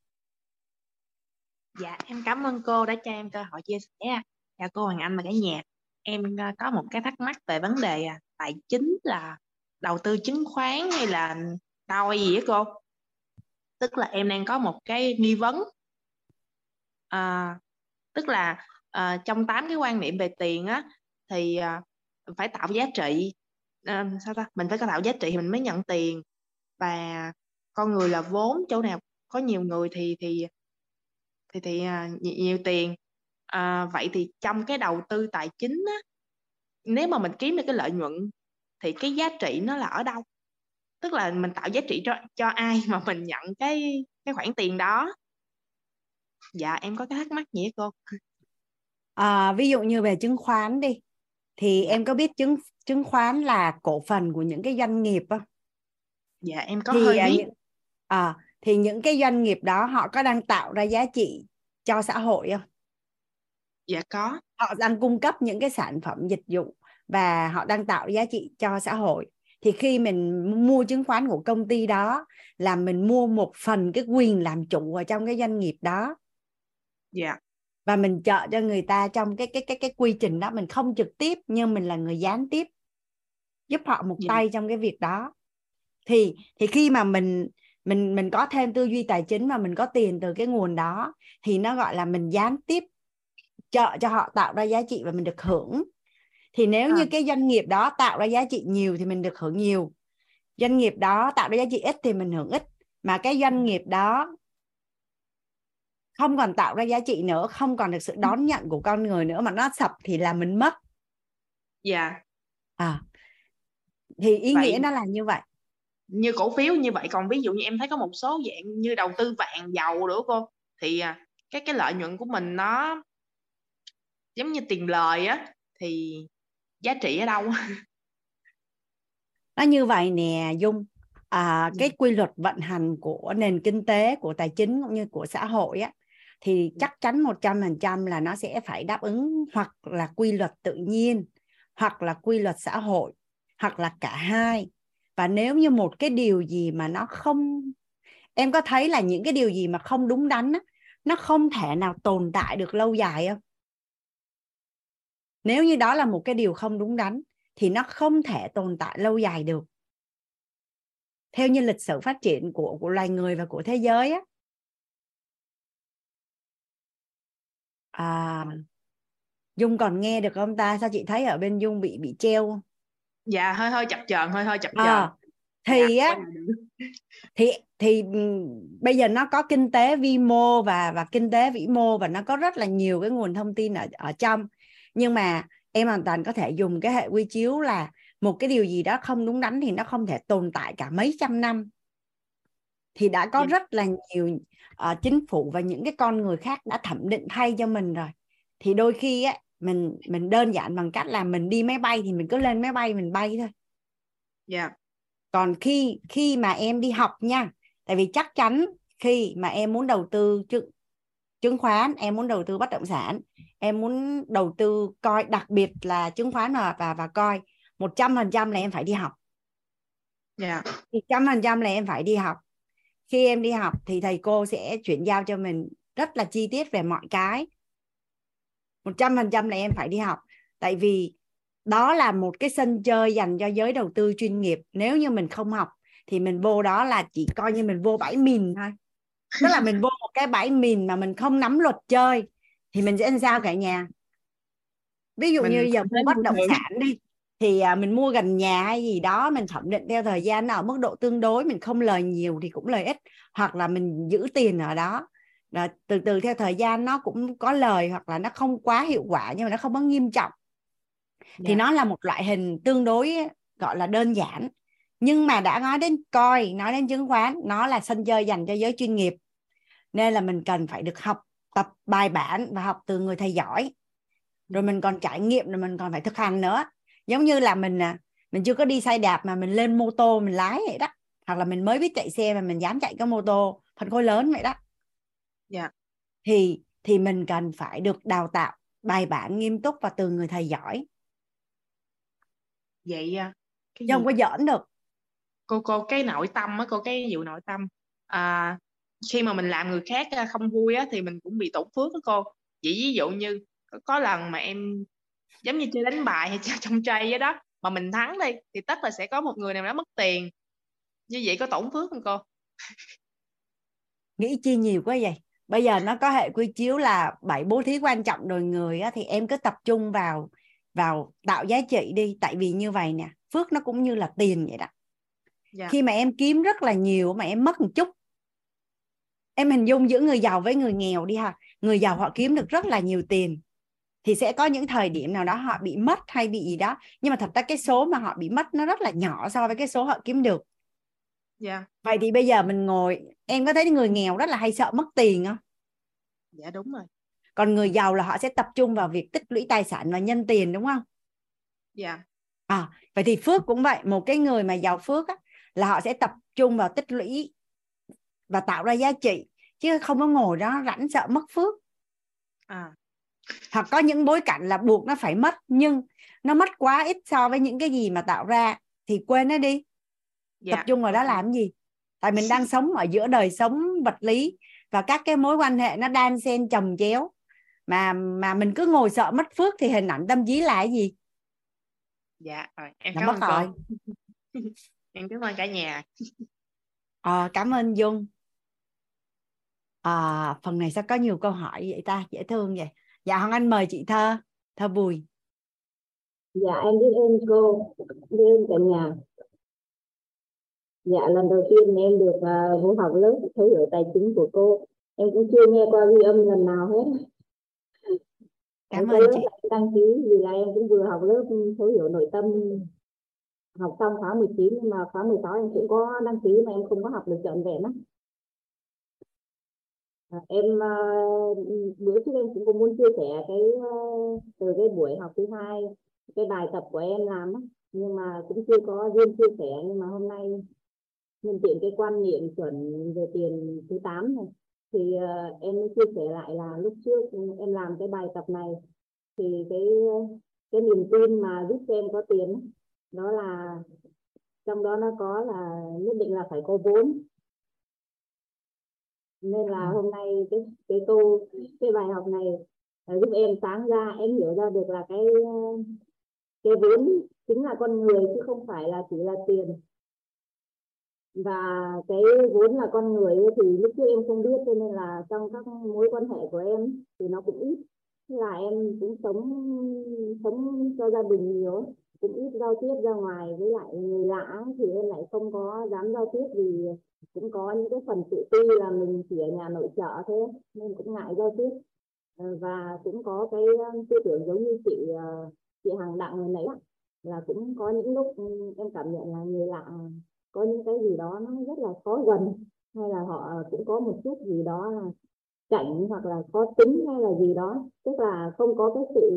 dạ em cảm ơn cô đã cho em cơ hội chia sẻ dạ cô Hoàng Anh và cả nhà. Em à, có một cái thắc mắc về vấn đề à, tài chính là đầu tư chứng khoán hay là đôi gì á cô? Tức là em đang có một cái nghi vấn à, tức là à, trong tám cái quan niệm về tiền á thì à, phải tạo giá trị. À, sao ta? Mình phải có tạo giá trị thì mình mới nhận tiền. Và con người là vốn chỗ nào có nhiều người thì thì thì thì à, nhiều, nhiều tiền. À, vậy thì trong cái đầu tư tài chính á nếu mà mình kiếm được cái lợi nhuận thì cái giá trị nó là ở đâu? Tức là mình tạo giá trị cho cho ai mà mình nhận cái cái khoản tiền đó dạ em có cái thắc mắc gì cô? À, ví dụ như về chứng khoán đi thì em có biết chứng chứng khoán là cổ phần của những cái doanh nghiệp không? Dạ em có thì, hơi biết. à, thì những cái doanh nghiệp đó họ có đang tạo ra giá trị cho xã hội không? Dạ có. Họ đang cung cấp những cái sản phẩm dịch vụ và họ đang tạo giá trị cho xã hội. Thì khi mình mua chứng khoán của công ty đó là mình mua một phần cái quyền làm chủ ở trong cái doanh nghiệp đó. dạ yeah. và mình trợ cho người ta trong cái cái cái cái quy trình đó mình không trực tiếp nhưng mình là người gián tiếp giúp họ một yeah. tay trong cái việc đó thì thì khi mà mình mình mình có thêm tư duy tài chính mà mình có tiền từ cái nguồn đó thì nó gọi là mình gián tiếp trợ cho họ tạo ra giá trị và mình được hưởng thì nếu à. như cái doanh nghiệp đó tạo ra giá trị nhiều thì mình được hưởng nhiều doanh nghiệp đó tạo ra giá trị ít thì mình hưởng ít mà cái doanh nghiệp đó không còn tạo ra giá trị nữa không còn được sự đón nhận của con người nữa mà nó sập thì là mình mất. Dạ. Yeah. à. Thì ý vậy, nghĩa nó là như vậy. như cổ phiếu như vậy còn ví dụ như em thấy có một số dạng như đầu tư vàng dầu nữa cô thì à, cái cái lợi nhuận của mình nó giống như tiền lời á thì giá trị ở đâu? Nó như vậy nè dung. À, cái quy luật vận hành của nền kinh tế của tài chính cũng như của xã hội á thì chắc chắn một trăm phần trăm là nó sẽ phải đáp ứng hoặc là quy luật tự nhiên hoặc là quy luật xã hội hoặc là cả hai. Và nếu như một cái điều gì mà nó không em có thấy là những cái điều gì mà không đúng đắn á, nó không thể nào tồn tại được lâu dài không? Nếu như đó là một cái điều không đúng đắn thì nó không thể tồn tại lâu dài được. Theo như lịch sử phát triển của của loài người và của thế giới á à, dung còn nghe được không ta? Sao chị thấy ở bên dung bị bị treo dạ hơi hơi chập chờn hơi hơi chập chờn. à, thì dạ, á thì thì bây giờ nó có kinh tế vi mô và và kinh tế vĩ mô và nó có rất là nhiều cái nguồn thông tin ở ở trong. Nhưng mà em hoàn toàn có thể dùng cái hệ quy chiếu là một cái điều gì đó không đúng đắn thì nó không thể tồn tại cả mấy trăm năm thì đã có rất là nhiều uh, chính phủ và những cái con người khác đã thẩm định thay cho mình rồi. Thì đôi khi á mình mình đơn giản bằng cách là mình đi máy bay thì mình cứ lên máy bay mình bay thôi. Dạ. Yeah. còn khi khi mà em đi học nha tại vì chắc chắn khi mà em muốn đầu tư chứng chứng khoán em muốn đầu tư bất động sản em muốn đầu tư coi đặc biệt là chứng khoán và và, và coi một trăm phần trăm là em phải đi học. Dạ. Thì trăm phần trăm là em phải đi học khi em đi học thì thầy cô sẽ chuyển giao cho mình rất là chi tiết về mọi cái. Một trăm phần trăm là em phải đi học. Tại vì đó là một cái sân chơi dành cho giới đầu tư chuyên nghiệp. Nếu như mình không học thì mình vô đó là chỉ coi như mình vô bãi mìn thôi. Tức là mình vô một cái bãi mìn mà mình không nắm luật chơi thì mình sẽ làm sao cả nhà? Ví dụ Mình như giờ mua bất động sản đi thì à, mình mua gần nhà hay gì đó mình thẩm định theo thời gian ở mức độ tương đối mình không lời nhiều thì cũng lời ít hoặc là mình giữ tiền ở đó. Rồi từ từ theo thời gian nó cũng có lời hoặc là nó không quá hiệu quả nhưng mà nó không có nghiêm trọng. Thì Dạ. nó là một loại hình tương đối gọi là đơn giản. Nhưng mà đã nói đến coi nói đến chứng khoán nó là sân chơi dành cho giới chuyên nghiệp. Nên là mình cần phải được học tập bài bản và học từ người thầy giỏi. Rồi mình còn trải nghiệm rồi mình còn phải thực hành nữa giống như là mình à, mình chưa có đi xe đạp mà mình lên mô tô mình lái vậy đó. Hoặc là mình mới biết chạy xe mà mình dám chạy cái mô tô phân khối lớn vậy đó. Dạ. thì thì mình cần phải được đào tạo bài bản nghiêm túc và từ người thầy giỏi. Vậy à, cái chứ không có giỡn được. Cô cô cái nội tâm á cô cái vụ nội tâm. À, khi mà mình làm người khác à, không vui á thì mình cũng bị tổn phước đó cô. Chỉ ví dụ như có lần mà em giống như chơi đánh bài hay chơi trong chơi vậy đó. Mà mình thắng đi thì tất là sẽ có một người nào đó mất tiền. Như vậy có tổn phước không cô? Nghĩ chi nhiều quá vậy. Bây giờ nó có hệ quy chiếu là bảy bố thí quan trọng đời người á, thì em cứ tập trung vào vào tạo giá trị đi. Tại vì như vậy nè phước nó cũng như là tiền vậy đó. Dạ. Khi mà em kiếm rất là nhiều mà em mất một chút em hình dung giữa người giàu với người nghèo đi ha. Người giàu họ kiếm được rất là nhiều tiền thì sẽ có những thời điểm nào đó họ bị mất hay bị gì đó. Nhưng mà thật ra cái số mà họ bị mất nó rất là nhỏ so với cái số họ kiếm được. Dạ. Vậy thì bây giờ mình ngồi em có thấy người nghèo rất là hay sợ mất tiền không? Dạ đúng rồi. Còn người giàu là họ sẽ tập trung vào việc tích lũy tài sản và nhân tiền đúng không? Dạ. À vậy thì phước cũng vậy. Một cái người mà giàu phước á, là họ sẽ tập trung vào tích lũy và tạo ra giá trị. Chứ không có ngồi đó rảnh sợ mất phước. À hoặc có những bối cảnh là buộc nó phải mất nhưng nó mất quá ít so với những cái gì mà tạo ra thì quên nó đi. Dạ tập trung vào đó làm gì? Tại mình đang sống ở giữa đời sống vật lý và các cái mối quan hệ nó đan xen chồng chéo. Mà mà mình cứ ngồi sợ mất phước thì hình ảnh tâm trí là cái gì? Dạ rồi em cảm ơn rồi. Cô em cảm ơn cả nhà. Ờ, cảm ơn Dung. À, phần này sao có nhiều câu hỏi vậy ta? Dễ thương vậy dạ Hoàng Anh mời chị Thơ Thơ Bùi Dạ em biết ơn cô, biết ơn cả nhà. Dạ lần đầu tiên em được uh, vô học lớp thấu hiểu tài chính của cô. Em cũng chưa nghe qua ghi âm lần nào hết. cảm ơn chị đăng ký vì là em cũng vừa học lớp thấu hiểu nội tâm học xong khóa 19 nhưng mà khóa 16 em cũng có đăng ký mà em không có học được trọn vẹn á. À, em ờ, bữa trước em cũng có muốn chia sẻ cái ờ, từ cái buổi học thứ hai cái bài tập của em làm á nhưng mà cũng chưa có duyên chia sẻ nhưng mà hôm nay nhân tiện cái quan niệm chuẩn về tiền thứ 8 này thì ờ, em mới chia sẻ lại là lúc trước em làm cái bài tập này thì cái cái niềm tin mà giúp cho em có tiền đó là trong đó nó có là nhất định là phải có vốn nên là hôm nay cái cái câu cái bài học này ờ, giúp em sáng ra em hiểu ra được là cái ờ, cái vốn chính là con người chứ không phải là chỉ là tiền. Và cái vốn là con người thì lúc trước em không biết cho nên là trong các mối quan hệ của em thì nó cũng ít. Là em cũng sống sống cho gia đình nhiều cũng ít giao tiếp ra ngoài với lại người lạ thì em lại không có dám giao tiếp vì cũng có những cái phần tự ti là mình chỉ ở nhà nội trợ thế nên cũng ngại giao tiếp. Ờ, và cũng có cái ờ, tư tưởng giống như chị ờ, chị hàng đặng người nãy là cũng có những lúc ừ, em cảm nhận là người lạ có những cái gì đó nó rất là khó gần, hay là họ cũng có một chút gì đó là cảnh hoặc là khó tính hay là gì đó. Tức là không có cái sự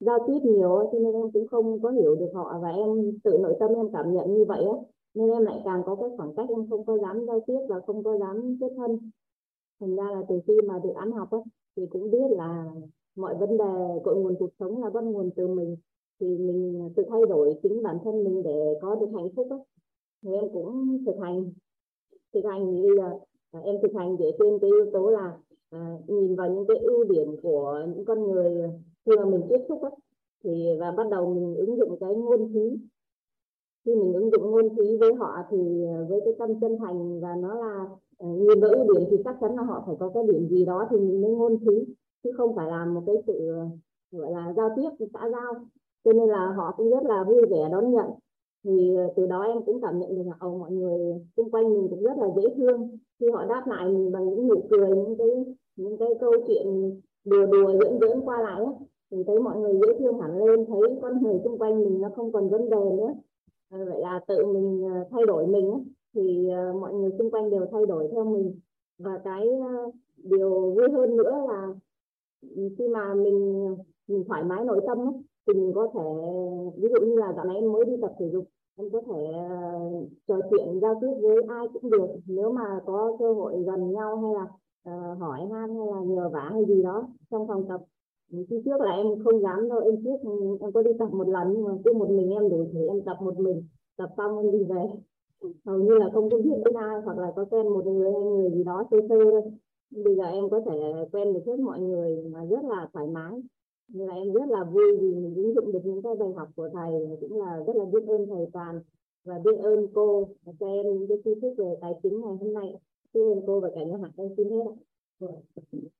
giao tiếp nhiều cho nên em cũng không có hiểu được họ và em tự nội tâm em cảm nhận như vậy á nên em lại càng có cái khoảng cách, em không có dám giao tiếp và không có dám kết thân. Thành ra là từ khi mà được ăn học á thì cũng biết là mọi vấn đề, cội nguồn cuộc sống là bắt nguồn từ mình. Thì mình tự thay đổi chính bản thân mình để có được hạnh phúc ấy. thì em cũng thực hành. Thực hành như là em thực hành dựa trên cái yếu tố là à, nhìn vào những cái ưu điểm của những con người khi mà mình tiếp xúc ấy, thì và bắt đầu mình ứng dụng cái ngôn khí. Khi mình ứng dụng ngôn khí với họ thì ờ, với cái tâm chân thành và nó là ờ, nhìn vào ưu điểm thì chắc chắn là họ phải có cái điểm gì đó thì mình mới ngôn khí chứ không phải làm một cái sự gọi là giao tiếp xã giao. Cho nên là họ cũng rất là vui vẻ đón nhận. Thì từ đó em cũng cảm nhận được là oh, mọi người xung quanh mình cũng rất là dễ thương khi họ đáp lại mình bằng những nụ cười những cái những cái câu chuyện đùa đùa diễn diễn qua lại ấy, thì thấy mọi người dễ thương hẳn lên thấy con người xung quanh mình nó không còn vấn đề nữa. À, vậy là tự mình à, thay đổi mình ấy, thì à, mọi người xung quanh đều thay đổi theo mình. Và cái à, điều vui hơn nữa là khi mà mình mình thoải mái nội tâm ấy, thì mình có thể ví dụ như là dạo này em mới đi tập thể dục em có thể ờ, trò chuyện giao tiếp với ai cũng được nếu mà có cơ hội gần nhau hay là uh, hỏi han hay là nhờ vả hay gì đó trong phòng tập. Ừ, khi trước là em không dám đâu em trước ừ, em có đi tập một lần nhưng mà cứ một mình em đủ thử em tập một mình tập xong em đi về. Hầu như là không có biết đến ai hoặc là có quen một người hay người gì đó sơ sơ thôi. Bây giờ em có thể quen được hết mọi người mà rất là thoải mái là em rất là vui vì mình ứng dụng được những cái bài học của thầy cũng là rất là biết ơn thầy toàn và biết ơn cô cho em những cái kiến thức về tài chính ngày hôm nay. Biết ơn cô và cả nhà hạt em xin hết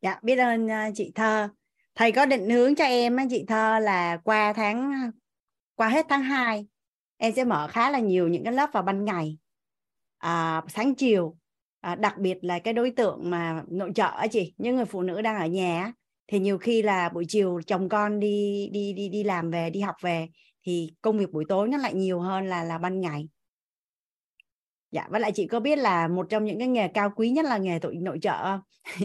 dạ biết ơn à, chị thơ. Thầy có định hướng cho em á chị thơ là qua tháng qua hết tháng 2 em sẽ mở khá là nhiều những cái lớp vào ban ngày à, sáng chiều. À, đặc biệt là cái đối tượng mà nội trợ á chị những người phụ nữ đang ở nhà thì nhiều khi là buổi chiều chồng con đi đi đi đi làm về đi học về thì công việc buổi tối nó lại nhiều hơn là là ban ngày. Dạ với lại chị có biết là một trong những cái nghề cao quý nhất là nghề tội nội trợ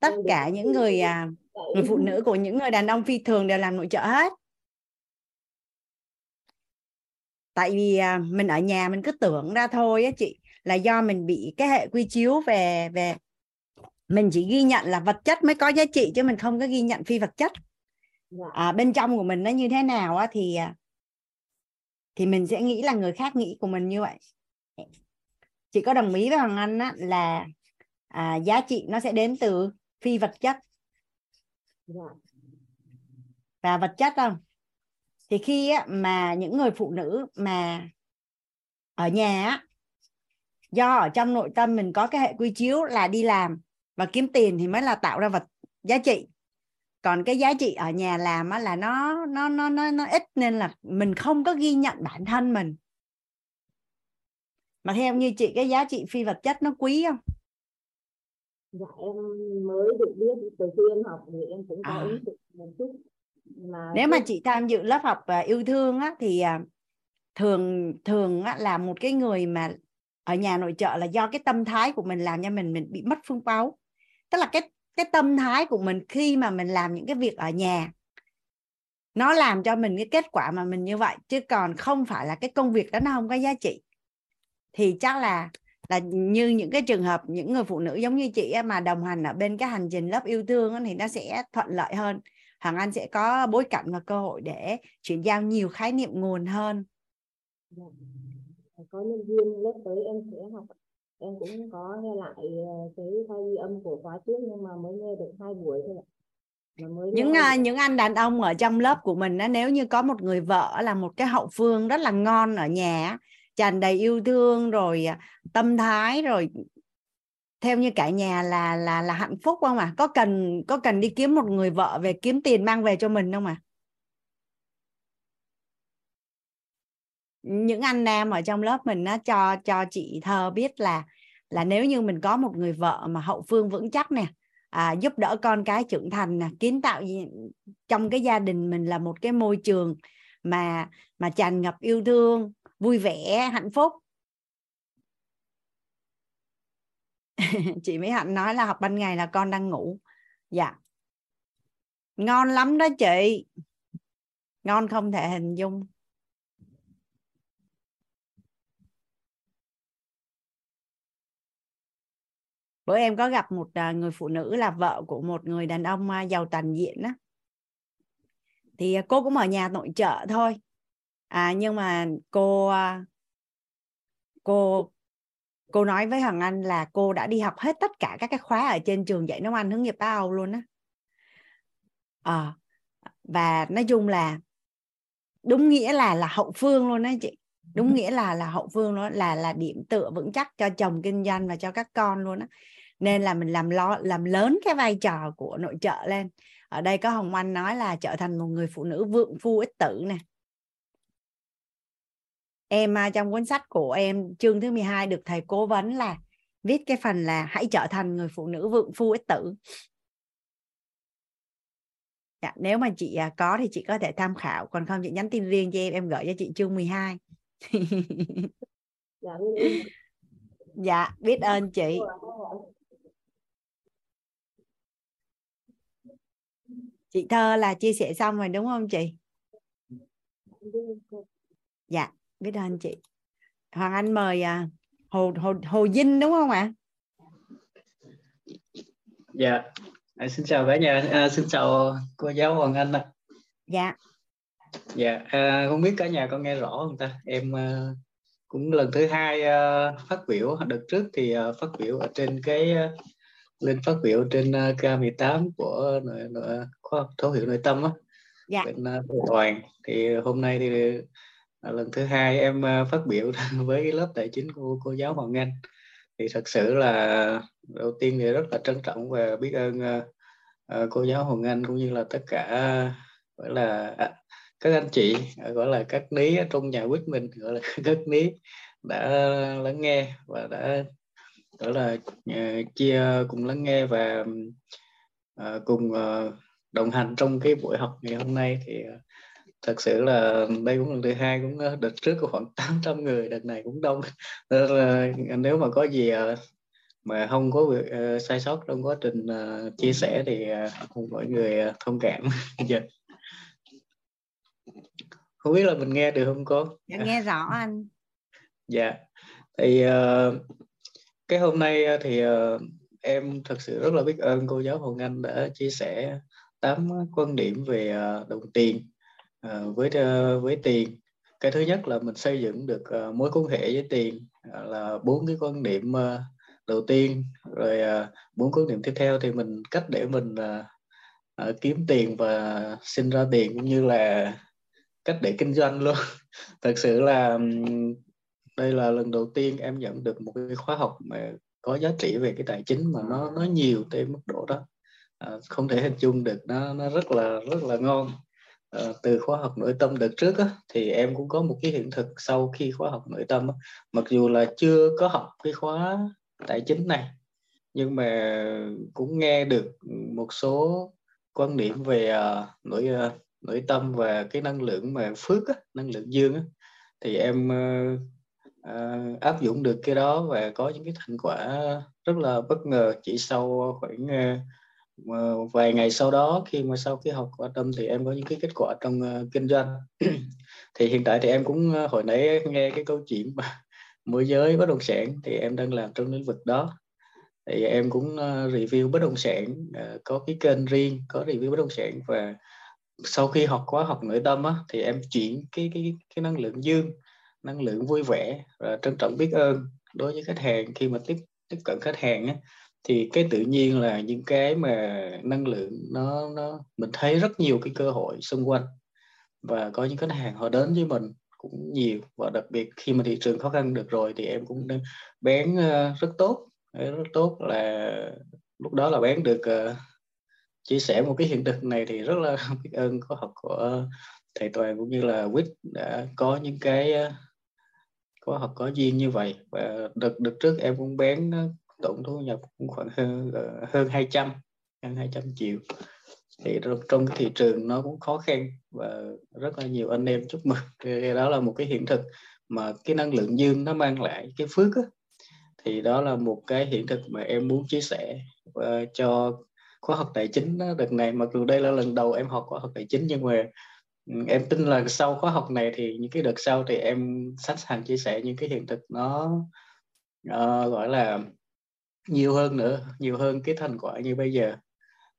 tất cả những người à, người phụ nữ của những người đàn ông phi thường đều làm nội trợ hết. Tại vì à, mình ở nhà mình cứ tưởng ra thôi á chị là do mình bị cái hệ quy chiếu về về mình chỉ ghi nhận là vật chất mới có giá trị chứ mình không có ghi nhận phi vật chất dạ. à, bên trong của mình nó như thế nào á thì à, thì mình sẽ nghĩ là người khác nghĩ của mình như vậy chị có đồng ý với hoàng anh á, là à, giá trị nó sẽ đến từ phi vật chất dạ. và vật chất không thì khi á, mà những người phụ nữ mà ở nhà á, do ở trong nội tâm mình có cái hệ quy chiếu là đi làm và kiếm tiền thì mới là tạo ra vật giá trị. Còn cái giá trị ở nhà làm á, là nó nó nó nó nó ít nên là mình không có ghi nhận bản thân mình. Mà theo như chị cái giá trị phi vật chất nó quý không? Dạ em mới được biết từ khi em học thì em cũng có à. ý thức một chút. Mà nếu mà chị tham dự lớp học uh, yêu thương á thì uh, thường thường á, là một cái người mà ở nhà nội trợ là do cái tâm thái của mình làm cho mình mình bị mất phương báo tức là cái cái tâm thái của mình khi mà mình làm những cái việc ở nhà, nó làm cho mình cái kết quả mà mình như vậy, chứ còn không phải là cái công việc đó nó không có giá trị. Thì chắc là là như những cái trường hợp những người phụ nữ giống như chị mà đồng hành ở bên cái hành trình lớp yêu thương thì nó sẽ thuận lợi hơn. Hoàng Anh sẽ có bối cảnh và cơ hội để chuyển giao nhiều khái niệm nguồn hơn. Dạ. Có nhân viên lớp tới em sẽ học em cũng có nghe lại ờ, cái file ghi âm của khóa trước nhưng mà mới nghe được hai buổi thôi những nghe... những anh đàn ông ở trong lớp của mình á nếu như có một người vợ là một cái hậu phương rất là ngon ở nhà tràn đầy yêu thương rồi à, tâm thái rồi theo như cả nhà là là là hạnh phúc không à có cần có cần đi kiếm một người vợ về kiếm tiền mang về cho mình không à những anh nam ở trong lớp mình nó cho cho chị thơ biết là là nếu như mình có một người vợ mà hậu phương vững chắc nè à, giúp đỡ con cái trưởng thành nè kiến tạo trong cái gia đình mình là một cái môi trường mà mà tràn ngập yêu thương vui vẻ hạnh phúc. Chị Mỹ Hạnh nói là học ban ngày là con đang ngủ. Dạ. Ngon lắm đó chị. Ngon không thể hình dung. Bữa em có gặp một à, người phụ nữ là vợ của một người đàn ông à, giàu toàn diện á. Thì à, cô cũng ở nhà nội trợ thôi. À, nhưng mà cô cô cô nói với Hằng Anh là cô đã đi học hết tất cả các cái khóa ở trên trường dạy nấu ăn hướng nghiệp Á Âu luôn á. À, và nói chung là đúng nghĩa là là hậu phương luôn đó chị đúng nghĩa là là hậu phương đó là là điểm tựa vững chắc cho chồng kinh doanh và cho các con luôn á. Nên là mình làm lo làm lớn cái vai trò của nội trợ lên. Ở đây có hồng anh nói là trở thành một người phụ nữ vượng phu ích tử nè. Em à, trong cuốn sách của em chương thứ 12 được thầy cố vấn là viết cái phần là hãy trở thành người phụ nữ vượng phu ích tử. Dạ, nếu mà chị à, có thì chị có thể tham khảo còn không chị nhắn tin riêng cho em em gửi cho chị chương 12 dạ, dạ biết ơn chị. chị thơ là chia sẻ xong rồi đúng không chị? Dạ biết ơn chị. Hoàng anh mời à, hồ hồ hồ dinh đúng không ạ? Dạ. À, xin chào cả nhà. À, xin chào cô giáo hoàng anh ạ. Dạ dạ à, không biết cả nhà có nghe rõ không ta? Em uh, cũng lần thứ hai uh, phát biểu đợt trước thì uh, phát biểu ở trên cái uh, lên phát biểu trên uh, K18 của nội, nội, khoa học thấu hiểu nội tâm á. Dạ. bên uh, toàn thì hôm nay thì uh, lần thứ hai em uh, phát biểu với cái lớp tài chính của cô giáo Hoàng Anh. Thì thật sự là đầu tiên thì rất là trân trọng và biết ơn uh, uh, cô giáo Hoàng Anh cũng như là tất cả gọi là các anh chị gọi là các ní trong nhà quyết mình gọi là các lý đã lắng nghe và đã đó là uh, chia cùng lắng nghe và uh, cùng uh, đồng hành trong cái buổi học ngày hôm nay thì uh, thật sự là đây cũng lần thứ hai cũng đợt trước có khoảng 800 người đợt này cũng đông nên là nếu mà có gì uh, mà không có việc uh, sai sót trong quá trình uh, chia sẻ thì uh, mọi người uh, thông cảm dạ không biết là mình nghe được không cô? Dạ, nghe rõ anh. Dạ. Thì uh, cái hôm nay thì uh, em thật sự rất là biết ơn cô giáo Hồng Anh đã chia sẻ tám quan điểm về uh, đồng tiền uh, với uh, với tiền. Cái thứ nhất là mình xây dựng được uh, mối quan hệ với tiền uh, là bốn cái quan điểm uh, đầu tiên. Rồi bốn uh, quan điểm tiếp theo thì mình cách để mình uh, uh, kiếm tiền và sinh ra tiền cũng như là cách để kinh doanh luôn. Thật sự là đây là lần đầu tiên em nhận được một cái khóa học mà có giá trị về cái tài chính mà nó nó nhiều tới mức độ đó. À, không thể hình dung được nó nó rất là rất là ngon. À, từ khóa học nội tâm đợt trước á, thì em cũng có một cái hiện thực sau khi khóa học nội tâm á, mặc dù là chưa có học cái khóa tài chính này nhưng mà cũng nghe được một số quan điểm về uh, nội uh, nội tâm và cái năng lượng mà phước á, năng lượng dương á, thì em uh, uh, áp dụng được cái đó và có những cái thành quả rất là bất ngờ. Chỉ sau khoảng uh, vài ngày sau đó khi mà sau khi học quả tâm thì em có những cái kết quả trong uh, kinh doanh. Thì hiện tại thì em cũng uh, hồi nãy nghe cái câu chuyện mà môi giới bất động sản thì em đang làm trong lĩnh vực đó. Thì em cũng uh, review bất động sản uh, có cái kênh riêng có review bất động sản và sau khi học khóa học nội tâm á, thì em chuyển cái cái cái năng lượng dương năng lượng vui vẻ và trân trọng biết ơn đối với khách hàng. Khi mà tiếp tiếp cận khách hàng á, thì cái tự nhiên là những cái mà năng lượng nó nó mình thấy rất nhiều cái cơ hội xung quanh. Và có những khách hàng họ đến với mình cũng nhiều. Và đặc biệt khi mà thị trường khó khăn được rồi thì em cũng bán à, rất tốt. Rất tốt là lúc đó là bán được à, chia sẻ một cái hiện thực này thì rất là biết ơn khóa học của thầy toàn cũng như là quýt đã có những cái ờ, khóa học có duyên như vậy. Và đợt đợt trước em cũng bán ờ, tổng thu nhập cũng khoảng hơn ờ, hơn 200 hơn 200 triệu. Thì trong cái thị trường nó cũng khó khăn và rất là nhiều anh em chúc mừng. Thì đó là một cái hiện thực mà cái năng lượng dương nó mang lại cái phước á, thì đó là một cái hiện thực mà em muốn chia sẻ cho khóa học tài chính đó, đợt này mặc dù đây là lần đầu em học khóa học tài chính nhưng mà ừ, em tin là sau khóa học này thì những cái đợt sau thì em sẵn sàng chia sẻ những cái hiện thực nó uh, gọi là nhiều hơn nữa nhiều hơn cái thành quả như bây giờ.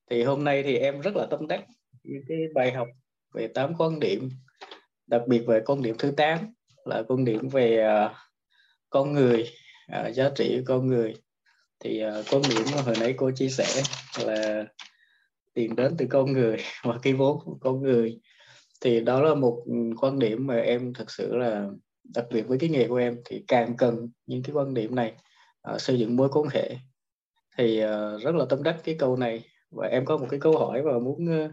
Thì hôm nay thì em rất là tâm đắc những cái bài học về tám quan điểm đặc biệt về quan điểm thứ 8 là quan điểm về uh, con người uh, giá trị con người thì uh, quan điểm mà hồi nãy cô chia sẻ là tiền đến từ con người và cái vốn của con người. Thì đó là một quan điểm mà em thực sự là đặc biệt với cái nghề của em thì càng cần những cái quan điểm này uh, xây dựng mối quan hệ. Thì uh, rất là tâm đắc cái câu này và em có một cái câu hỏi và muốn uh,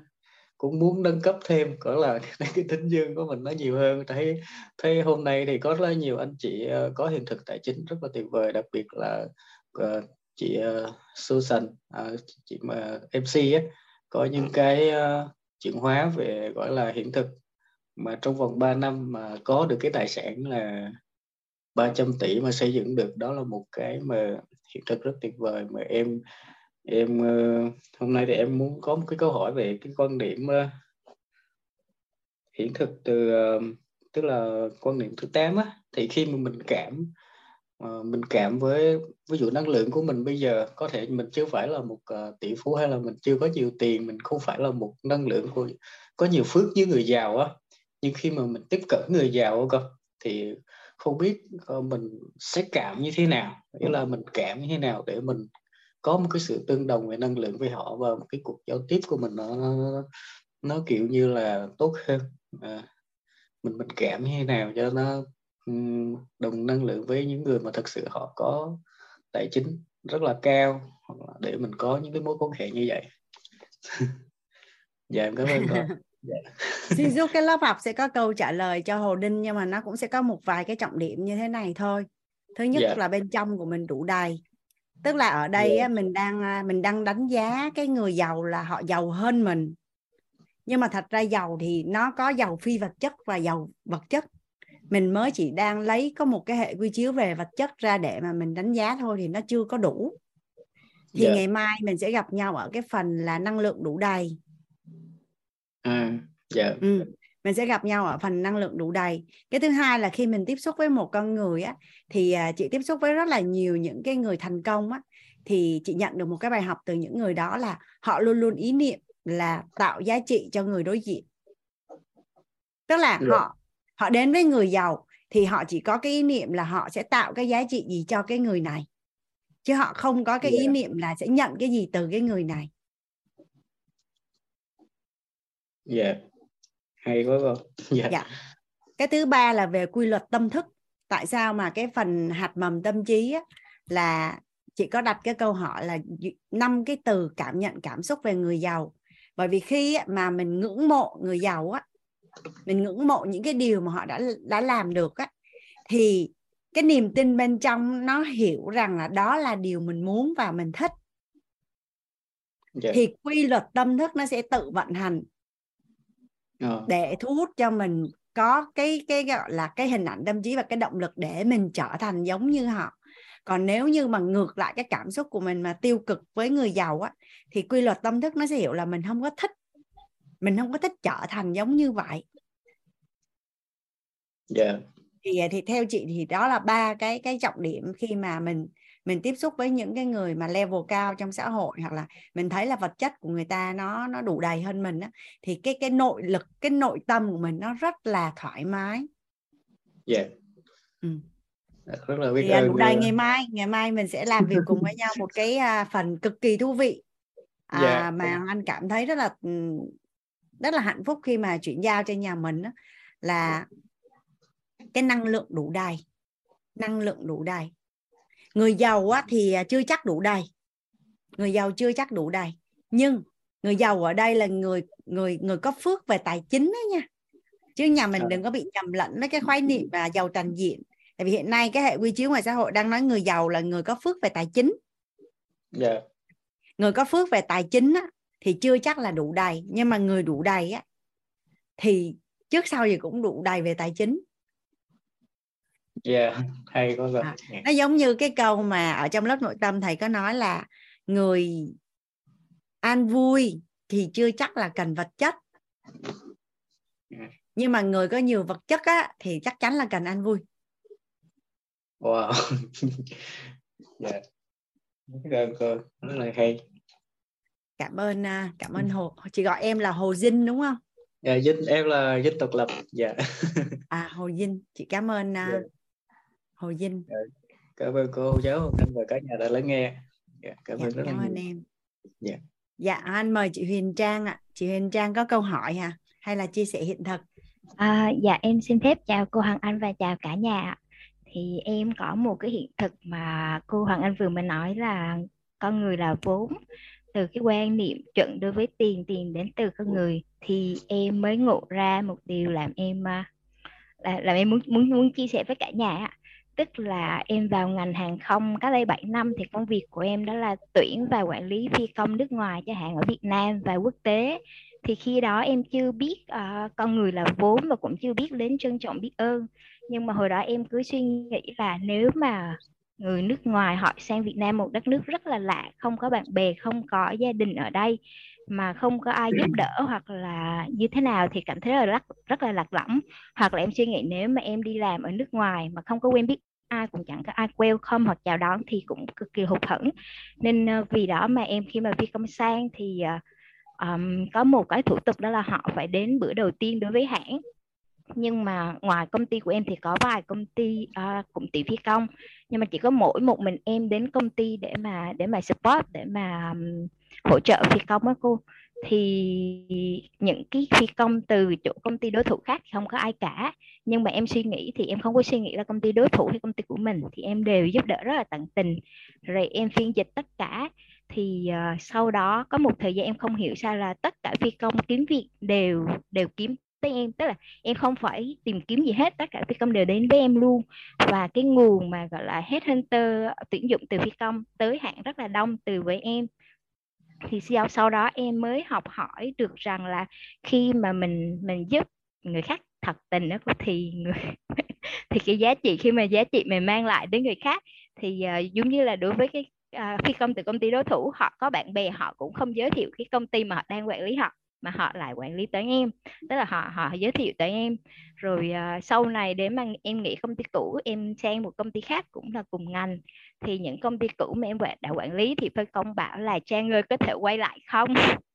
cũng muốn nâng cấp thêm cỡ là cái tính dương của mình nó nhiều hơn. Thấy thấy hôm nay thì có rất là nhiều anh chị uh, có hiện thực tài chính rất là tuyệt vời đặc biệt là uh, chị uh, Susan uh, chị mà MC á có những cái uh, chuyển hóa về gọi là hiện thực. Mà trong vòng 3 năm mà có được cái tài sản là 300 tỷ mà xây dựng được đó là một cái mà hiện thực rất tuyệt vời. Mà em em uh, hôm nay thì em muốn có một cái câu hỏi về cái quan điểm uh, hiện thực từ uh, tức là quan điểm thứ 8 á. Thì khi mà mình cảm uh, mình cảm với ví dụ năng lượng của mình bây giờ có thể mình chưa phải là một uh, tỷ phú hay là mình chưa có nhiều tiền mình không phải là một năng lượng của có nhiều phước như người giàu á. Nhưng khi mà mình tiếp cận người giàu cơ thì không biết uh, mình sẽ cảm như thế nào? Nghĩa là mình cảm như thế nào để mình có một cái sự tương đồng về năng lượng với họ và một cái cuộc giao tiếp của mình nó nó, nó kiểu như là tốt hơn? À, mình mình cảm như thế nào cho nó đồng năng lượng với những người mà thật sự họ có tài chính rất là cao để mình có những cái mối quan hệ như vậy dạ em cảm ơn con dạ. xin giúp cái lớp học sẽ có câu trả lời cho hồ đinh nhưng mà nó cũng sẽ có một vài cái trọng điểm như thế này thôi thứ nhất yeah. Dạ. là bên trong của mình đủ đầy tức là ở đây yeah. mình đang mình đang đánh giá cái người giàu là họ giàu hơn mình nhưng mà thật ra giàu thì nó có giàu phi vật chất và giàu vật chất mình mới chỉ đang lấy có một cái hệ quy chiếu về vật chất ra để mà mình đánh giá thôi thì nó chưa có đủ thì yeah. ngày mai mình sẽ gặp nhau ở cái phần là năng lượng đủ đầy à dạ ừ. mình sẽ gặp nhau ở phần năng lượng đủ đầy cái thứ hai là khi mình tiếp xúc với một con người á thì à, chị tiếp xúc với rất là nhiều những cái người thành công á thì chị nhận được một cái bài học từ những người đó là họ luôn luôn ý niệm là tạo giá trị cho người đối diện tức là yeah. họ họ đến với người giàu thì họ chỉ có cái ý niệm là họ sẽ tạo cái giá trị gì cho cái người này chứ họ không có cái yeah. ý niệm là sẽ nhận cái gì từ cái người này dạ yeah. hay quá con dạ yeah. cái thứ ba là về quy luật tâm thức tại sao mà cái phần hạt mầm tâm trí á, là chị có đặt cái câu hỏi là năm cái từ cảm nhận cảm xúc về người giàu bởi vì khi mà mình ngưỡng mộ người giàu á mình ngưỡng mộ những cái điều mà họ đã đã làm được á thì cái niềm tin bên trong nó hiểu rằng là đó là điều mình muốn và mình thích yeah. Dạ. thì quy luật tâm thức nó sẽ tự vận hành oh. để thu hút cho mình có cái cái gọi là cái hình ảnh tâm trí và cái động lực để mình trở thành giống như họ còn nếu như mà ngược lại cái cảm xúc của mình mà tiêu cực với người giàu á thì quy luật tâm thức nó sẽ hiểu là mình không có thích mình không có thích trở thành giống như vậy yeah. thì thì theo chị thì đó là ba cái cái trọng điểm khi mà mình mình tiếp xúc với những cái người mà level cao trong xã hội hoặc là mình thấy là vật chất của người ta nó nó đủ đầy hơn mình á thì cái cái nội lực cái nội tâm của mình nó rất là thoải mái yeah. ừ. rất là biết thì, à, ơn đủ đầy ngày mai ngày mai mình sẽ làm việc cùng với nhau một cái uh, phần cực kỳ thú vị à, yeah. mà anh cảm thấy rất là rất là hạnh phúc khi mà chuyển giao cho nhà mình đó, là cái năng lượng đủ đầy năng lượng đủ đầy người giàu á, thì à, chưa chắc đủ đầy người giàu chưa chắc đủ đầy nhưng người giàu ở đây là người người người có phước về tài chính đấy nha chứ nhà mình ờ. đừng có bị nhầm lẫn với cái khái niệm là giàu toàn diện tại vì hiện nay cái hệ quy chiếu ngoài xã hội đang nói người giàu là người có phước về tài chính yeah. Dạ. người có phước về tài chính á, thì chưa chắc là đủ đầy. Nhưng mà người đủ đầy á thì trước sau gì cũng đủ đầy về tài chính. Yeah hay quá rồi à, nó giống như cái câu mà ở trong lớp nội tâm thầy có nói là người an vui thì chưa chắc là cần vật chất. Nhưng mà người có nhiều vật chất á thì chắc chắn là cần an vui. Wow. Yeah. Rất là hay. Cảm ơn à, cảm ơn hồ chị gọi em là hồ dinh đúng không Dạ, Dinh, em là Dinh Độc Lập. Dạ. à hồ dinh chị cảm ơn à, Dạ. hồ dinh Cảm ơn cô giáo Hồng Anh và cả nhà đã lắng nghe. Dạ, cảm dạ, ơn rất cảm ơn nhiều. em Dạ. dạ anh mời chị Huyền Trang ạ chị Huyền Trang có câu hỏi hả hay là chia sẻ hiện thực À, dạ em xin phép chào cô Hoàng Anh và chào cả nhà. ạ. Thì em có một cái hiện thực mà cô Hoàng Anh vừa mới nói là con người là vốn từ cái quan niệm chuẩn đối với tiền tiền đến từ con người thì em mới ngộ ra một điều làm em à, là làm em muốn muốn muốn chia sẻ với cả nhà ạ. Tức là em vào ngành hàng không cách đây 7 năm thì công việc của em đó là tuyển và quản lý phi công nước ngoài cho hãng ở Việt Nam và quốc tế thì khi đó em chưa biết uh, con người là vốn và cũng chưa biết đến trân trọng biết ơn nhưng mà hồi đó em cứ suy nghĩ là nếu mà người nước ngoài họ sang Việt Nam một đất nước rất là lạ không có bạn bè không có gia đình ở đây mà không có ai giúp đỡ hoặc là như thế nào thì cảm thấy là rất rất là lạc lõng. Hoặc là em suy nghĩ nếu mà em đi làm ở nước ngoài mà không có quen biết ai cũng chẳng có ai welcome hoặc chào đón thì cũng cực kỳ hụt hẫng. Nên ờ, vì đó mà em khi mà công sang thì um, có một cái thủ tục đó là họ phải đến bữa đầu tiên đối với hãng nhưng mà ngoài công ty của em thì có vài công ty à, uh, cũng tỷ phi công. Nhưng mà chỉ có mỗi một mình em đến công ty để mà để mà support để mà um, hỗ trợ phi công á cô. Thì những cái phi công từ chỗ công ty đối thủ khác thì không có ai cả. Nhưng mà em suy nghĩ thì em không có suy nghĩ là công ty đối thủ hay công ty của mình. Thì em đều giúp đỡ rất là tận tình. Rồi em phiên dịch tất cả. Thì uh, sau đó có một thời gian em không hiểu sao là tất cả phi công kiếm việc đều đều kiếm tới em tức là em không phải tìm kiếm gì hết tất cả phi công đều đến với em luôn. Và cái nguồn mà gọi là hết hunter tuyển dụng từ phi công tới hạng rất là đông từ với em. Thì sau sau đó em mới học hỏi được rằng là khi mà mình mình giúp người khác thật tình đó thì người thì cái giá trị khi mà giá trị mình mang lại đến người khác thì uh, giống như là đối với cái uh, phi công từ công ty đối thủ họ có bạn bè họ cũng không giới thiệu cái công ty mà họ đang quản lý họ mà họ lại quản lý tới em. Tức là họ họ giới thiệu tới em. Rồi uh, sau này đến mà em nghĩ công ty cũ em sang một công ty khác cũng là cùng ngành. Thì những công ty cũ mà em đã quản lý thì phải công bảo là trang ơi có thể quay lại không?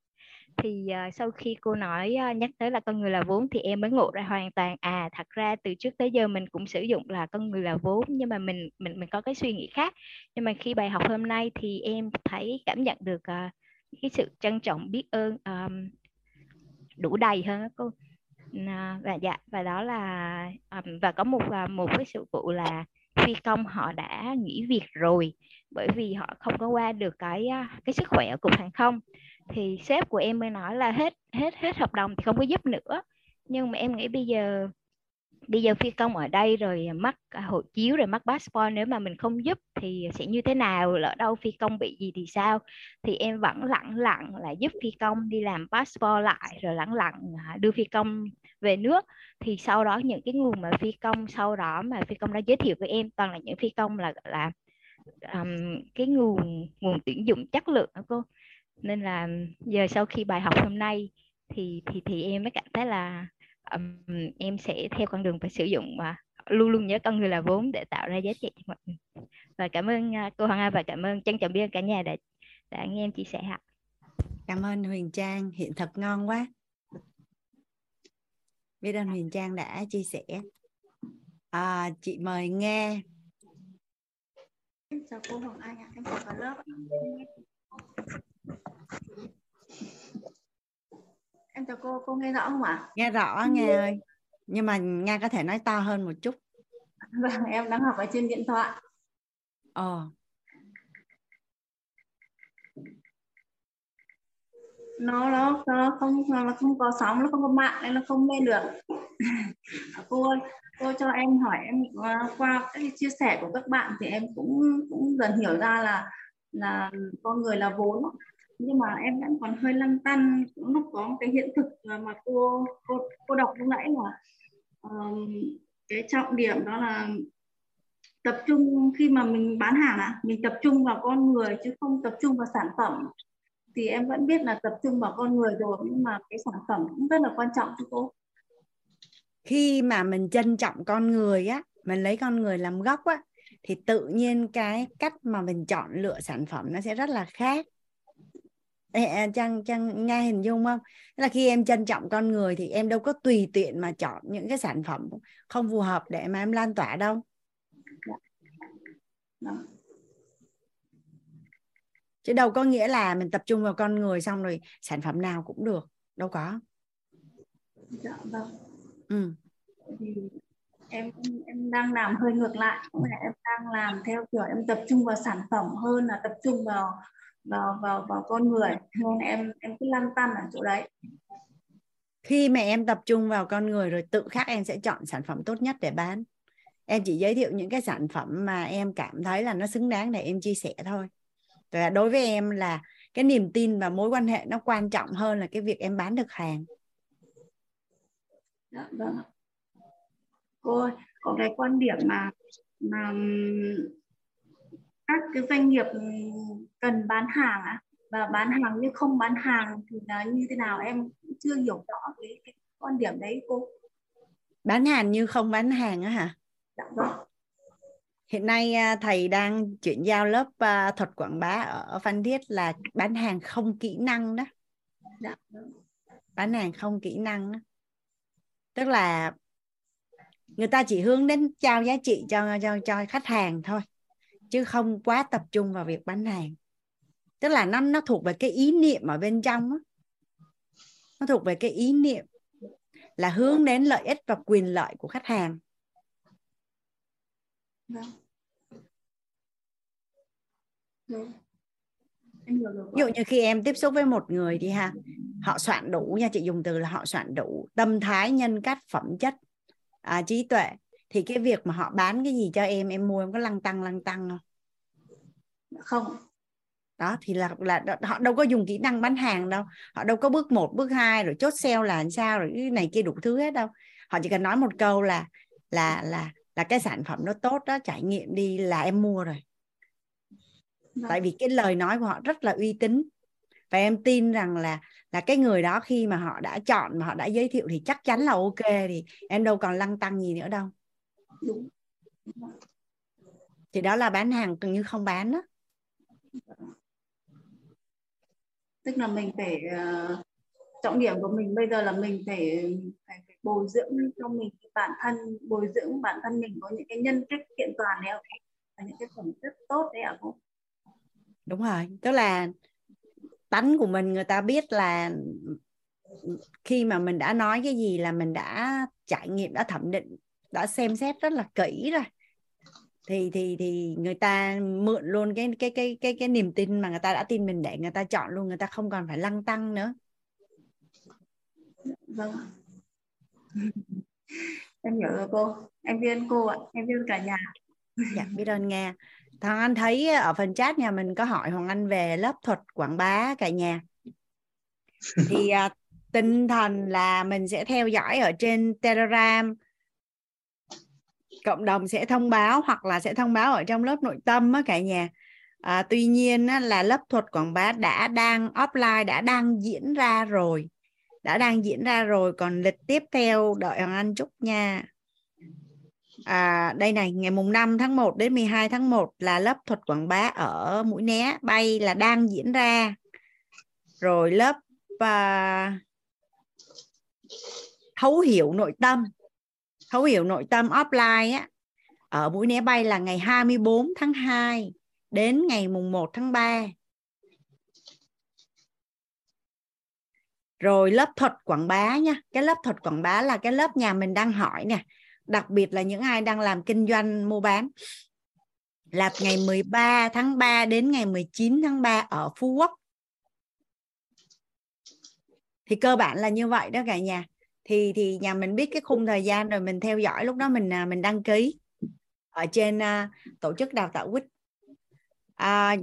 Thì uh, sau khi cô nói uh, nhắc tới là con người là vốn thì em mới ngộ ra hoàn toàn. À thật ra từ trước tới giờ mình cũng sử dụng là con người là vốn nhưng mà mình mình mình có cái suy nghĩ khác. Nhưng mà khi bài học hôm nay thì em thấy cảm nhận được uh, cái sự trân trọng biết ơn um, đủ đầy hơn đó cô à, và dạ và đó là um, và có một à, một cái sự vụ là phi công họ đã nghỉ việc rồi bởi vì họ không có qua được cái à, cái sức khỏe ở cục hàng không. Thì sếp của em mới nói là hết hết hết hợp đồng thì không có giúp nữa. Nhưng mà em nghĩ bây giờ bây giờ phi công ở đây rồi mắc à, hộ chiếu rồi mắc passport nếu mà mình không giúp thì sẽ như thế nào? Lỡ đâu phi công bị gì thì sao? Thì em vẫn lặng lặng là giúp phi công đi làm passport lại rồi lặng lặng đưa phi công về nước. Thì sau đó những cái nguồn mà phi công sau đó mà phi công đã giới thiệu với em toàn là những phi công là là um, cái nguồn nguồn tuyển dụng chất lượng đó cô? Nên là giờ sau khi bài học hôm nay thì thì thì em mới cảm thấy là um, em sẽ theo con đường phải sử dụng mà luôn luôn nhớ con người là vốn để tạo ra giá trị cho mọi người. Và cảm ơn uh, cô Hoàng Anh và cảm ơn trân trọng biết cả nhà đã đã nghe em chia sẻ ạ. Cảm ơn Huyền Trang hiện thật ngon quá. Biết ơn Huyền Trang đã chia sẻ. À, chị mời nghe. Em chào cô Hoàng Anh ạ em chào cả lớp em chào cô cô nghe rõ không ạ? Nghe rõ nghe ơi. nhưng mà nghe có thể nói to hơn một chút. Vâng em đang học ở trên điện thoại. Ờ. Nó nó nó không nó không có sóng nó không có mạng nên nó không lên được. Cô ơi cô cho em hỏi em qua các chia sẻ của các bạn thì em cũng cũng dần hiểu ra là là con người là vốn nhưng mà em vẫn còn hơi lăn tăn cũng lúc có một cái hiện thực mà cô cô cô đọc lúc nãy là um, cái trọng điểm đó là tập trung khi mà mình bán hàng à mình tập trung vào con người chứ không tập trung vào sản phẩm. Thì em vẫn biết là tập trung vào con người rồi nhưng mà cái sản phẩm cũng rất là quan trọng cho cô. Khi mà mình trân trọng con người á mình lấy con người làm gốc á thì tự nhiên cái cách mà mình chọn lựa sản phẩm nó sẽ rất là khác. Trang Trang nghe hình dung không? là khi em trân trọng con người thì em đâu có tùy tiện mà chọn những cái sản phẩm không phù hợp để mà em lan tỏa đâu. Chứ đâu có nghĩa là mình tập trung vào con người xong rồi sản phẩm nào cũng được, đâu có. Dạ vâng. Ừ. Thì em em đang làm hơi ngược lại, em đang làm theo kiểu em tập trung vào sản phẩm hơn là tập trung vào vào vào vào con người. Nên em em cứ lăn tăn ở chỗ đấy. Khi mà em tập trung vào con người rồi tự khắc em sẽ chọn sản phẩm tốt nhất để bán. Em chỉ giới thiệu những cái sản phẩm mà em cảm thấy là nó xứng đáng để em chia sẻ thôi. Và đối với em là cái niềm tin và mối quan hệ nó quan trọng hơn là cái việc em bán được hàng. Dạ, vâng cô có cái quan điểm mà mà các cái doanh nghiệp cần bán hàng à? và bán hàng như không bán hàng thì là như thế nào em chưa hiểu rõ cái, cái quan điểm đấy cô bán hàng như không bán hàng á hả dạ vâng hiện nay à, thầy đang chuyển giao lớp à, thuật quảng bá ở Phan Thiết là bán hàng không kỹ năng đó dạ vâng. bán hàng không kỹ năng đó. tức là người ta chỉ hướng đến trao giá trị cho cho cho khách hàng thôi chứ không quá tập trung vào việc bán hàng tức là nó nó thuộc về cái ý niệm ở bên trong đó. nó thuộc về cái ý niệm là hướng đến lợi ích và quyền lợi của khách hàng vâng. Vâng. ví dụ như khi em tiếp xúc với một người đi ha họ soạn đủ nha chị dùng từ là họ soạn đủ tâm thái nhân cách phẩm chất à, trí tuệ thì cái việc mà họ bán cái gì cho em em mua em có lăng tăng lăng tăng không? Không. Đó thì là là họ đâu có dùng kỹ năng bán hàng đâu. Họ đâu có bước một bước hai rồi chốt sale là làm sao rồi cái này kia đủ thứ hết đâu. Họ chỉ cần nói một câu là là là là cái sản phẩm nó tốt đó trải nghiệm đi là em mua rồi. Đó. tại vì cái lời nói của họ rất là uy tín. Và em tin rằng là là cái người đó khi mà họ đã chọn mà họ đã giới thiệu thì chắc chắn là ok thì em đâu còn lăng tăng gì nữa đâu đúng. Thì đó là bán hàng gần như không bán đó tức là mình phải uh, trọng điểm của mình bây giờ là mình phải phải, phải bồi dưỡng cho mình bản thân bồi dưỡng bản thân mình có những cái nhân cách kiện toàn này và những cái phẩm chất tốt đấy ạ cô đúng rồi tức là tánh của mình người ta biết là khi mà mình đã nói cái gì là mình đã trải nghiệm đã thẩm định đã xem xét rất là kỹ rồi. Thì thì thì người ta mượn luôn cái cái cái cái cái niềm tin mà người ta đã tin mình để người ta chọn luôn người ta không còn phải lăng tăng nữa. Vâng. Em hiểu rồi cô em biết cô ạ. Em biết cả nhà. Dạ biết ơn nghe. Thằng anh thấy ở phần chat nhà mình có hỏi hoàng anh về lớp thuật quảng bá cả nhà. Thì à, tinh thần là mình sẽ theo dõi ở trên telegram cộng đồng sẽ thông báo hoặc là sẽ thông báo ở trong lớp nội tâm á cả nhà. À, tuy nhiên á, là lớp thuật quảng bá đã đang offline đã đang diễn ra rồi đã đang diễn ra rồi. Còn lịch tiếp theo đợi Hoàng Anh chút nha. À, đây này ngày mùng 5 tháng 1 đến 12 tháng 1 là lớp thuật quảng bá ở mũi né bay là đang diễn ra. Rồi lớp và thấu hiểu nội tâm thấu hiểu nội tâm offline á, ở buổi né bay là ngày 24 tháng 2 đến ngày mùng 1 tháng 3 rồi lớp thuật quảng bá nha cái lớp thuật quảng bá là cái lớp nhà mình đang hỏi nè. Đặc biệt là những ai đang làm kinh doanh mua bán. Là ngày 13 tháng 3 đến ngày 19 tháng 3 ở Phú Quốc. Thì cơ bản là như vậy đó cả nhà thì thì nhà mình biết cái khung thời gian rồi mình theo dõi lúc đó mình à, mình đăng ký ở trên uh, tổ chức đào tạo quýt. À,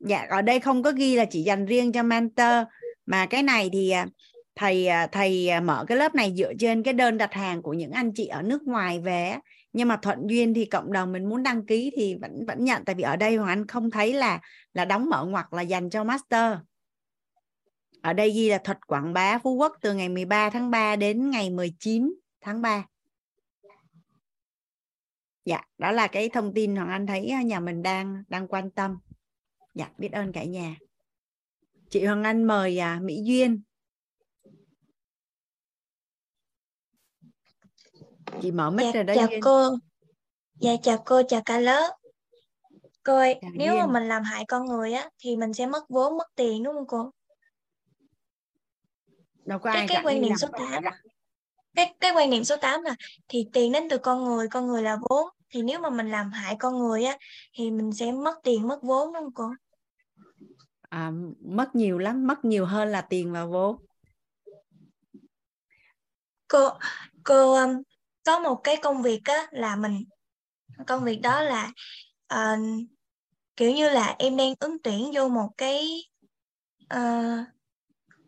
dạ ở đây không có ghi là chỉ dành riêng cho mentor. Mà cái này thì à, thầy thầy mở cái lớp này dựa trên cái đơn đặt hàng của những anh chị ở nước ngoài về nhưng mà thuận duyên thì cộng đồng mình muốn đăng ký thì vẫn vẫn nhận. Tại vì ở đây hoàng anh không thấy là là đóng mở ngoặc là dành cho master ở đây ghi là thuật quảng bá Phú Quốc từ ngày 13 tháng 3 đến ngày 19 tháng 3 dạ đó là cái thông tin hoàng anh thấy nhà mình đang đang quan tâm. Dạ biết ơn cả nhà. Chị hoàng anh mời à, mỹ duyên. Chị mở mic dạ, rồi đó chào duyên. cô. Dạ chào cô chào cả lớp. Cô ơi chào nếu mà duyên. mình làm hại con người á thì mình sẽ mất vốn mất tiền đúng không cô đâu có cái ai cái quan niệm số 8 cái cái quan niệm số 8 là thì tiền đến từ con người con người là vốn. Thì nếu mà mình làm hại con người á thì mình sẽ mất tiền mất vốn đúng không cô? À, mất nhiều lắm mất nhiều hơn là tiền và vốn. Cô cô um, có một cái công việc á là mình công việc đó là ờ, kiểu như là em đang ứng tuyển vô một cái ờ,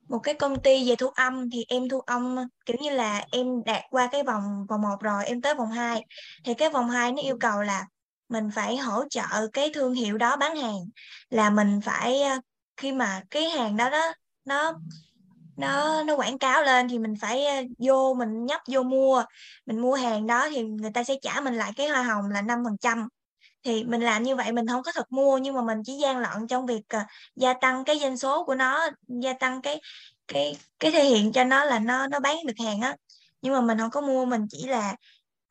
một cái công ty về thu âm thì em thu âm, kiểu như là em đạt qua cái vòng vòng 1 rồi, em tới vòng 2 thì cái vòng 2 nó yêu cầu là mình phải hỗ trợ cái thương hiệu đó bán hàng, là mình phải ờ, khi mà cái hàng đó đó, nó nó nó quảng cáo lên thì mình phải ờ, vô mình nhấp, vô mua. Mình mua hàng đó thì người ta sẽ trả mình lại cái hoa hồng là năm phần trăm thì mình làm như vậy mình không có thật mua nhưng mà mình chỉ gian lận trong việc uh, gia tăng cái doanh số của nó gia tăng cái cái cái thể hiện cho nó là nó nó bán được hàng á. Nhưng mà mình không có mua mình chỉ là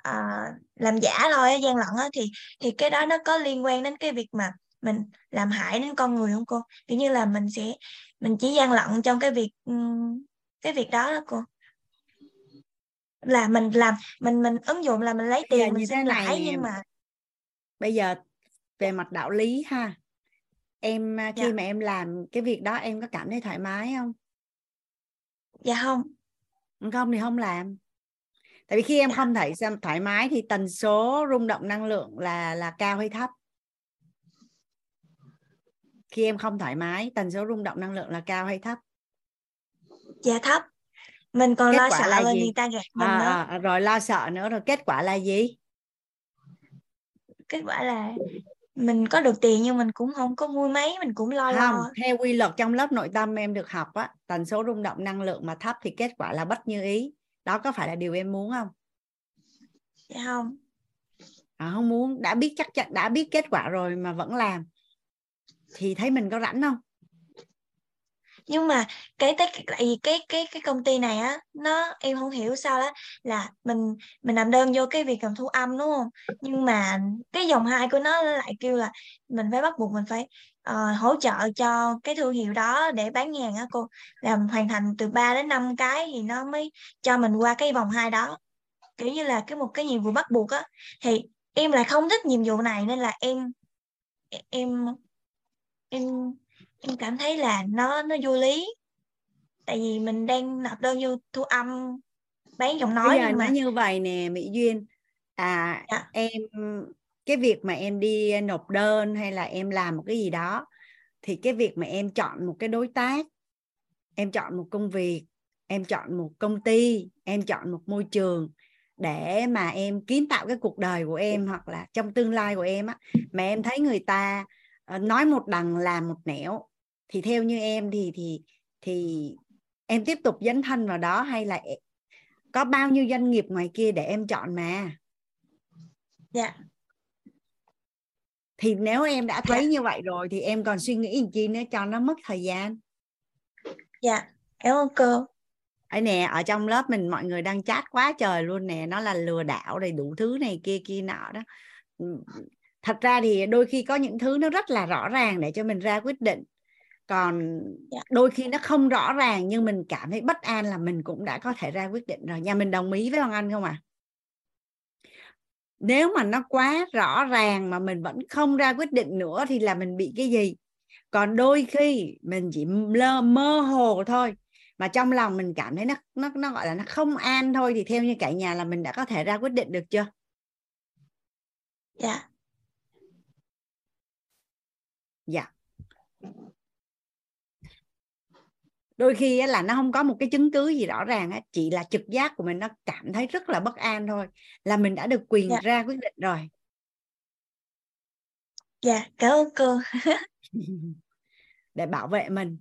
uh, làm giả thôi gian lận á. Thì thì cái đó nó có liên quan đến cái việc mà mình làm hại đến con người không cô? Kiểu như là mình sẽ mình chỉ gian lận trong cái việc cái việc đó đó cô. Là mình làm mình mình ứng dụng là mình lấy tiền mình xin lãi nhưng mà bây giờ về mặt đạo lý ha. Em à, khi Dạ. mà em làm cái việc đó em có cảm thấy thoải mái không? Dạ không. Không thì không làm. Tại vì khi em Dạ. không thấy xem thoải mái thì tần số rung động năng lượng là là cao hay thấp? Khi em không thoải mái tần số rung động năng lượng là cao hay thấp? Dạ thấp. Mình còn kết lo sợ là gì? người ta gạt mình à, nữa. à, rồi lo sợ nữa rồi kết quả là gì kết quả là mình có được tiền nhưng mình cũng không có vui mấy mình cũng lo không lo theo quy luật trong lớp nội tâm em được học á tần số rung động năng lượng mà thấp thì kết quả là bất như ý. Đó có phải là điều em muốn không? Dạ không. À, không muốn. Đã biết chắc chắn đã biết kết quả rồi mà vẫn làm thì thấy mình có rảnh không nhưng mà cái cái tại vì cái cái cái công ty này á nó em không hiểu sao đó là mình mình làm đơn vô cái việc làm thu âm đúng không? Nhưng mà cái dòng hai của nó lại kêu là mình phải bắt buộc mình phải uh, hỗ trợ cho cái thương hiệu đó để bán hàng á cô. Làm hoàn thành từ 3 đến 5 cái thì nó mới cho mình qua cái vòng hai đó. Kiểu như là cái một cái nhiệm vụ bắt buộc á. Thì em lại không thích nhiệm vụ này nên là em em em em cảm thấy là nó nó vô lý tại vì mình đang nộp đơn vô thu âm bán giọng nói bây giờ nhưng mà như vậy nè mỹ duyên à Dạ. em cái việc mà em đi nộp đơn hay là em làm một cái gì đó thì cái việc mà em chọn một cái đối tác em chọn một công việc em chọn một công ty em chọn một môi trường để mà em kiến tạo cái cuộc đời của em hoặc là trong tương lai của em á mà em thấy người ta ờ, nói một đằng làm một nẻo thì theo như em thì thì thì em tiếp tục dấn thân vào đó hay là e- có bao nhiêu doanh nghiệp ngoài kia để em chọn mà? Dạ. Thì nếu em đã thấy như vậy rồi thì em còn suy nghĩ làm chi nữa cho nó mất thời gian. Dạ cảm ơn cô ấy nè ở trong lớp mình mọi người đang chat quá trời luôn nè nó là lừa đảo đầy đủ thứ này kia kia nọ đó. Ừ, thật ra thì đôi khi có những thứ nó rất là rõ ràng để cho mình ra quyết định còn Dạ. đôi khi nó không rõ ràng nhưng mình cảm thấy bất an là mình cũng đã có thể ra quyết định rồi. Nhà mình đồng ý với hoàng anh không ạ à? nếu mà nó quá rõ ràng mà mình vẫn không ra quyết định nữa thì là mình bị cái gì? Còn đôi khi mình chỉ lơ mơ hồ thôi mà trong lòng mình cảm thấy nó nó nó gọi là nó không an thôi thì theo như cả nhà là mình đã có thể ra quyết định được chưa? Dạ. Dạ đôi khi là nó không có một cái chứng cứ gì rõ ràng á chỉ là trực giác của mình nó cảm thấy rất là bất an thôi là mình đã được quyền Dạ. ra quyết định rồi. Dạ cảm ơn cô. Để bảo vệ mình.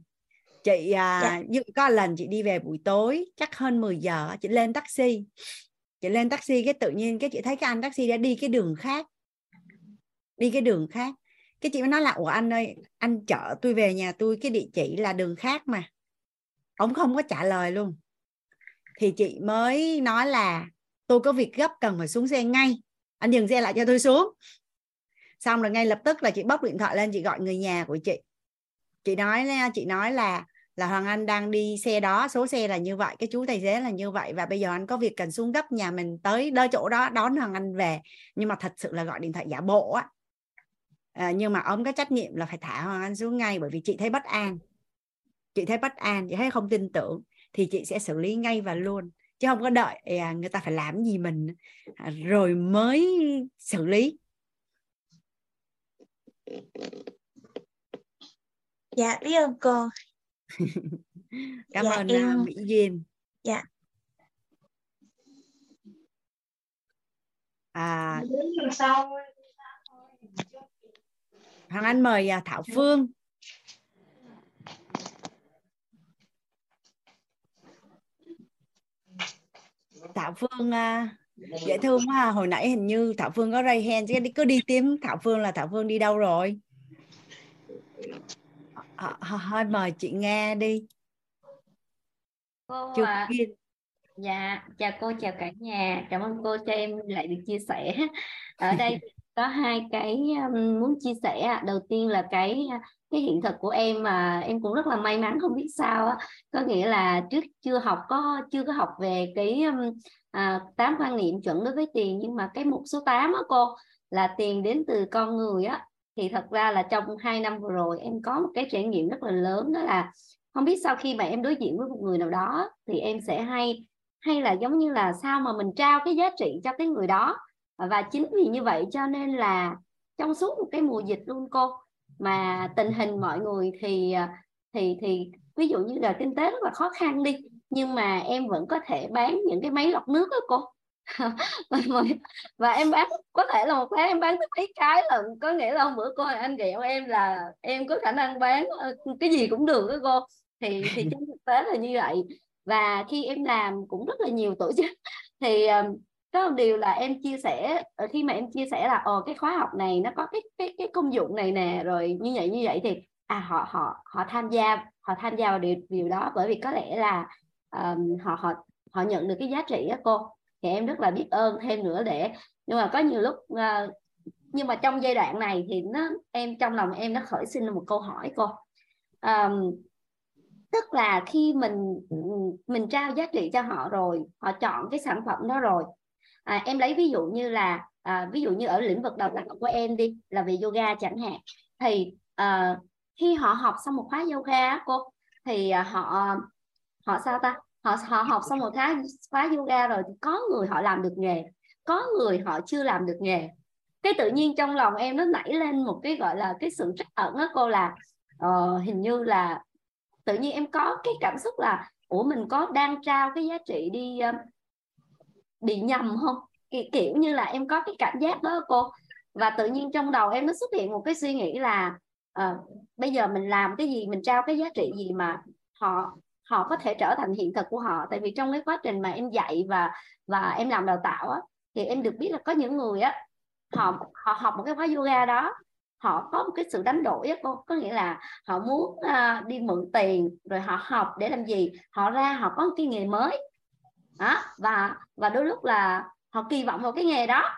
Chị à, Dạ. dụ có lần chị đi về buổi tối chắc hơn 10 giờ chị lên taxi. Chị lên taxi cái tự nhiên cái chị thấy cái anh taxi đã đi cái đường khác. Đi cái đường khác. Cái chị mới nói là ủa anh ơi anh chở tôi về nhà tôi cái địa chỉ là đường khác mà ông không có trả lời luôn. Thì chị mới nói là tôi có việc gấp cần phải xuống xe ngay. Anh dừng xe lại cho tôi xuống. Xong rồi ngay lập tức là chị bóc điện thoại lên chị gọi người nhà của chị. Chị nói chị nói là là Hoàng Anh đang đi xe đó số xe là như vậy cái chú tài xế là như vậy và bây giờ anh có việc cần xuống gấp nhà mình tới nơi chỗ đó đón Hoàng Anh về. Nhưng mà thật sự là gọi điện thoại giả bộ á. À, nhưng mà ông có trách nhiệm là phải thả Hoàng Anh xuống ngay bởi vì chị thấy bất an chị thấy bất an chị thấy không tin tưởng thì chị sẽ xử lý ngay và luôn. Chứ không có đợi à, người ta phải làm gì mình. À, rồi mới xử lý. Dạ biết ơn cô. Cảm dạ, ơn à, em... mỹ duyên. Dạ. À Hoàng Anh mời Thảo Phương Thảo Phương dễ thương quá hồi nãy hình như Thảo Phương có ray hand chứ cứ đi tìm Thảo Phương là Thảo Phương đi đâu rồi? Thôi mời chị nghe đi. Cô Chưa à, dạ chào cô chào cả nhà. Cảm ơn cô cho em lại được chia sẻ. Ở đây có hai cái um, muốn chia sẻ đầu tiên là cái cái hiện thực của em mà em cũng rất là may mắn không biết sao á. Có nghĩa là trước chưa học có chưa có học về cái um, à, tám quan niệm chuẩn đối với tiền nhưng mà cái mục số 8 á cô là tiền đến từ con người á. Thì thật ra là trong hai năm vừa rồi em có một cái trải nghiệm rất là lớn đó là không biết sau khi mà em đối diện với một người nào đó thì em sẽ hay hay là giống như là sao mà mình trao cái giá trị cho cái người đó. Và chính vì như vậy cho nên là trong suốt một cái mùa dịch luôn cô mà tình hình mọi người thì à, thì thì ví dụ như là kinh tế rất là khó khăn đi, nhưng mà em vẫn có thể bán những cái máy lọc nước đó cô. Và em bán, có thể là một tháng em bán tới mấy cái là có nghĩa là hôm bữa cô anh ghẹo em là em có khả năng bán cái gì cũng được đó cô. Thì thì trên thực tế là như vậy. Và khi em làm cũng rất là nhiều tổ chức. Thì à, có một điều là em chia sẻ ờ, khi mà em chia sẻ là ờ cái khóa học này nó có cái cái cái công dụng này nè rồi như vậy như vậy thì à họ họ họ tham gia họ tham gia vào điều điều đó. Bởi vì có lẽ là um, họ họ họ nhận được cái giá trị á cô thì em rất là biết ơn thêm nữa để nhưng mà có nhiều lúc uh, nhưng mà trong giai đoạn này thì nó em trong lòng em nó khởi sinh một câu hỏi cô. Um, tức là khi mình ừ, mình trao giá trị cho họ rồi họ chọn cái sản phẩm đó rồi à, em lấy ví dụ như là à, ví dụ như ở lĩnh vực đào tạo của em đi là về yoga chẳng hạn thì à, khi họ học xong một khóa yoga cô thì à, họ họ sao ta? Họ họ học xong một khóa khóa yoga rồi có người họ làm được nghề có người họ chưa làm được nghề. Cái tự nhiên trong lòng em nó nảy lên một cái gọi là cái sự trắc ẩn đó cô là uh, hình như là tự nhiên em có cái cảm xúc là ủa mình có đang trao cái giá trị đi uh, bị nhầm không? Kiểu như là em có cái cảm giác đó cô. Và tự nhiên trong đầu em nó xuất hiện một cái suy nghĩ là uh, bây giờ mình làm cái gì mình trao cái giá trị gì mà họ họ có thể trở thành hiện thực của họ. Tại vì trong cái quá trình mà em dạy và và em làm đào tạo á thì em được biết là có những người á họ họ học một cái khóa yoga đó. Họ có một cái sự đánh đổi á cô. Có nghĩa là họ muốn uh, đi mượn tiền rồi họ học để làm gì? Họ ra họ có một cái nghề mới đó, và và đôi lúc là họ kỳ vọng vào cái nghề đó.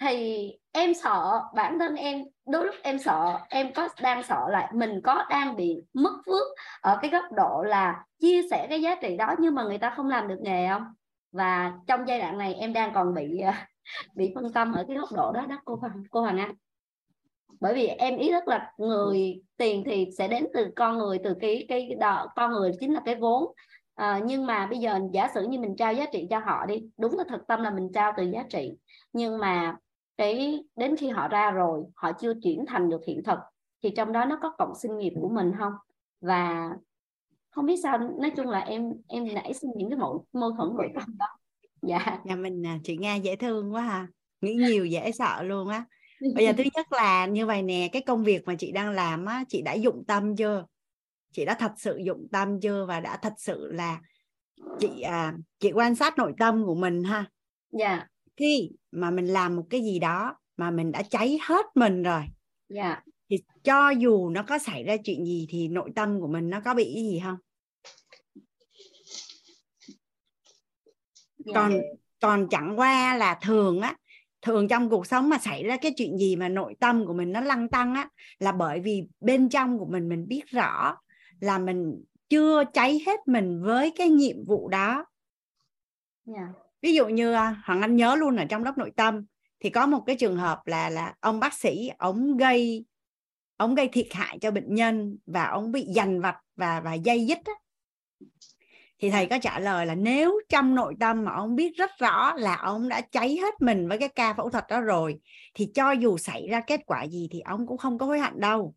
Thì em sợ, bản thân em, đôi lúc em sợ, em có đang sợ lại mình có đang bị mất phước ở cái góc độ là chia sẻ cái giá trị đó nhưng mà người ta không làm được nghề không? Và trong giai đoạn này em đang còn bị à, bị phân tâm ở cái góc độ đó đó, cô hoàng cô Hoàng Anh. Bởi vì em ý thức là người tiền thì sẽ đến từ con người, từ cái cái đó, con người chính là cái vốn à, nhưng mà bây giờ giả sử như mình trao giá trị cho họ đi đúng là thực tâm là mình trao từ giá trị. Nhưng mà cái đến khi họ ra rồi họ chưa chuyển thành được hiện thực thì trong đó nó có cộng sinh nghiệp của mình không? Và không biết sao nói chung là em em nãy sinh những cái mâu mâu thuẫn nội tâm đó. Dạ. Nhà mình à, chị nghe dễ thương quá ha nghĩ nhiều dễ sợ luôn á. Bây giờ thứ nhất là như vậy nè cái công việc mà chị đang làm á chị đã dụng tâm chưa chị đã thật sự dụng tâm chưa? Và đã thật sự là chị à, chị quan sát nội tâm của mình ha? Dạ. Khi mà mình làm một cái gì đó mà mình đã cháy hết mình rồi dạ. thì cho dù nó có xảy ra chuyện gì thì nội tâm của mình nó có bị gì không? Dạ. Còn còn chẳng qua là thường á thường trong cuộc sống mà xảy ra cái chuyện gì mà nội tâm của mình nó lăng tăng á là bởi vì bên trong của mình mình biết rõ là mình chưa cháy hết mình với cái nhiệm vụ đó. Dạ. Ví dụ như à, hoàng anh nhớ luôn ở trong lớp nội tâm thì có một cái trường hợp là là ông bác sĩ ông gây ông gây thiệt hại cho bệnh nhân và ông bị dằn vặt và và dây dứt á. thì thầy có trả lời là nếu trong nội tâm mà ông biết rất rõ là ông đã cháy hết mình với cái ca phẫu thuật đó rồi thì cho dù xảy ra kết quả gì thì ông cũng không có hối hận đâu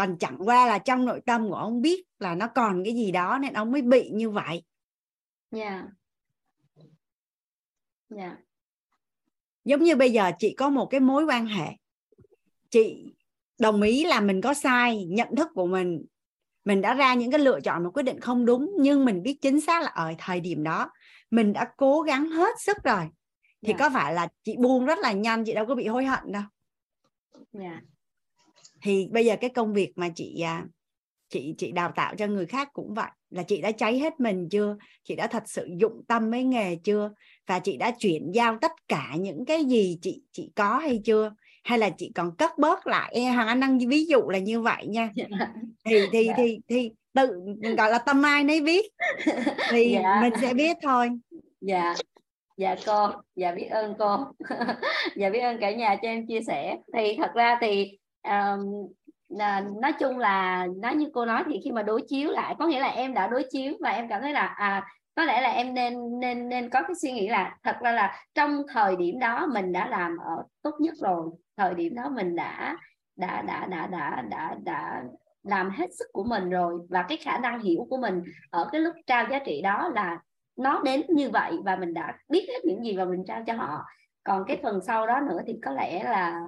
còn chẳng qua là trong nội tâm của ông biết là nó còn cái gì đó nên ông mới bị như vậy. Dạ. Dạ. Giống như bây giờ chị có một cái mối quan hệ. Chị đồng ý là mình có sai nhận thức của mình. Mình đã ra những cái lựa chọn một quyết định không đúng nhưng mình biết chính xác là ở thời điểm đó mình đã cố gắng hết sức rồi. Thì Dạ. có phải là chị buông rất là nhanh chị đâu có bị hối hận đâu. Dạ thì bây giờ cái công việc mà chị à, chị chị đào tạo cho người khác cũng vậy là chị đã cháy hết mình chưa? Chị đã thật sự dụng tâm với nghề chưa? Và chị đã chuyển giao tất cả những cái gì chị chị có hay chưa? Hay là chị còn cất bớt lại? E hoàng anh đang ví dụ là như vậy nha. Dạ. Thì thì Dạ. thì thì tự gọi là tâm ai nấy biết. Thì Dạ. mình sẽ biết thôi. Dạ. Dạ cô dạ biết ơn cô dạ biết ơn cả nhà cho em chia sẻ. Thì thật ra thì um, nói chung là nói như cô nói thì khi mà đối chiếu lại có nghĩa là em đã đối chiếu và em cảm thấy là à có lẽ là em nên nên nên có cái suy nghĩ là thật ra là trong thời điểm đó mình đã làm ở tốt nhất rồi. Thời điểm đó mình đã đã đã đã đã đã đã làm hết sức của mình rồi và cái khả năng hiểu của mình ở cái lúc trao giá trị đó là nó đến như vậy và mình đã biết hết những gì và mình trao cho họ. Còn cái phần sau đó nữa thì có lẽ là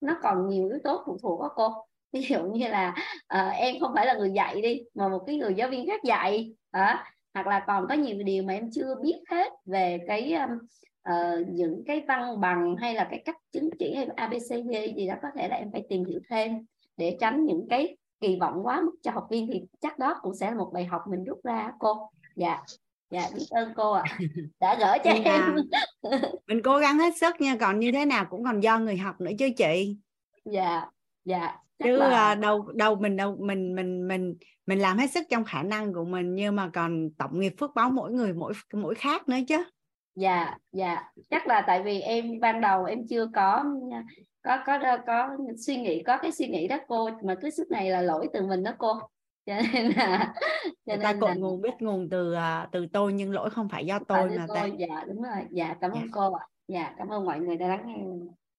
nó còn nhiều yếu tố phụ thuộc đó cô. Ví dụ như là uh, em không phải là người dạy đi mà một cái người giáo viên khác dạy hả hoặc là còn có nhiều điều mà em chưa biết hết về cái um, uh, những cái văn bằng hay là cái cách chứng chỉ hay ABCD gì đó có thể là em phải tìm hiểu thêm để tránh những cái kỳ vọng quá mức cho học viên thì chắc đó cũng sẽ là một bài học mình rút ra cô. Dạ dạ biết ơn cô ạ. Đã gỡ cho Nên em. mình cố gắng hết sức nha còn như thế nào cũng còn do người học nữa chứ chị. Dạ dạ chứ là à, đâu đâu mình đâu mình mình mình mình làm hết sức trong khả năng của mình nhưng mà còn tổng nghiệp phước báo mỗi người mỗi mỗi khác nữa chứ. Dạ dạ chắc là tại vì em ban đầu em chưa có có có có, có suy nghĩ có cái suy nghĩ đó cô mà cái sức này là lỗi từ mình đó cô cho nên là cho người ta cội là nguồn biết nguồn từ à, từ tôi nhưng lỗi không phải do tôi từ mà ta tôi. Dạ đúng rồi. Dạ cảm Dạ. ơn cô ạ. Dạ cảm ơn mọi người đã lắng nghe.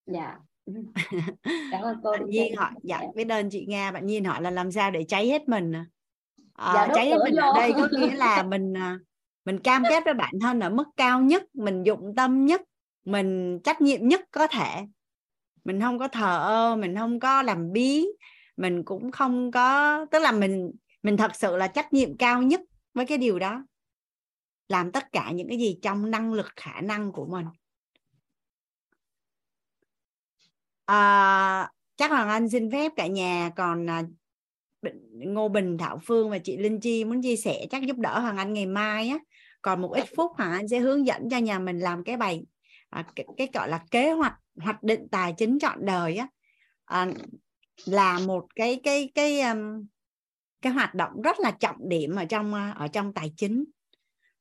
Dạ. Cảm ơn cô bạn Nhiên hỏi dạ sẻ. biết ơn chị Nga. Bạn Nhiên hỏi là làm sao để cháy hết mình à? Ờ, Dạ, cháy hết mình ở vô. đây có nghĩa là mình à, mình cam kết với bản thân ở mức cao nhất mình dụng tâm nhất mình trách nhiệm nhất có thể. Mình không có thờ ơ mình không có làm bí mình cũng không có tức là mình mình thật sự là trách nhiệm cao nhất với cái điều đó. Làm tất cả những cái gì trong năng lực khả năng của mình. À, chắc là Anh xin phép cả nhà còn à, Ngô Bình Thảo Phương và chị Linh Chi muốn chia sẻ chắc giúp đỡ Hoàng Anh ngày mai á. Còn một ít phút Hoàng Anh sẽ hướng dẫn cho nhà mình làm cái bài à, cái, cái gọi là kế hoạch hoạch định tài chính chọn đời á. À, là một cái cái cái um, cái hoạt động rất là trọng điểm ở trong ờ, ở trong tài chính.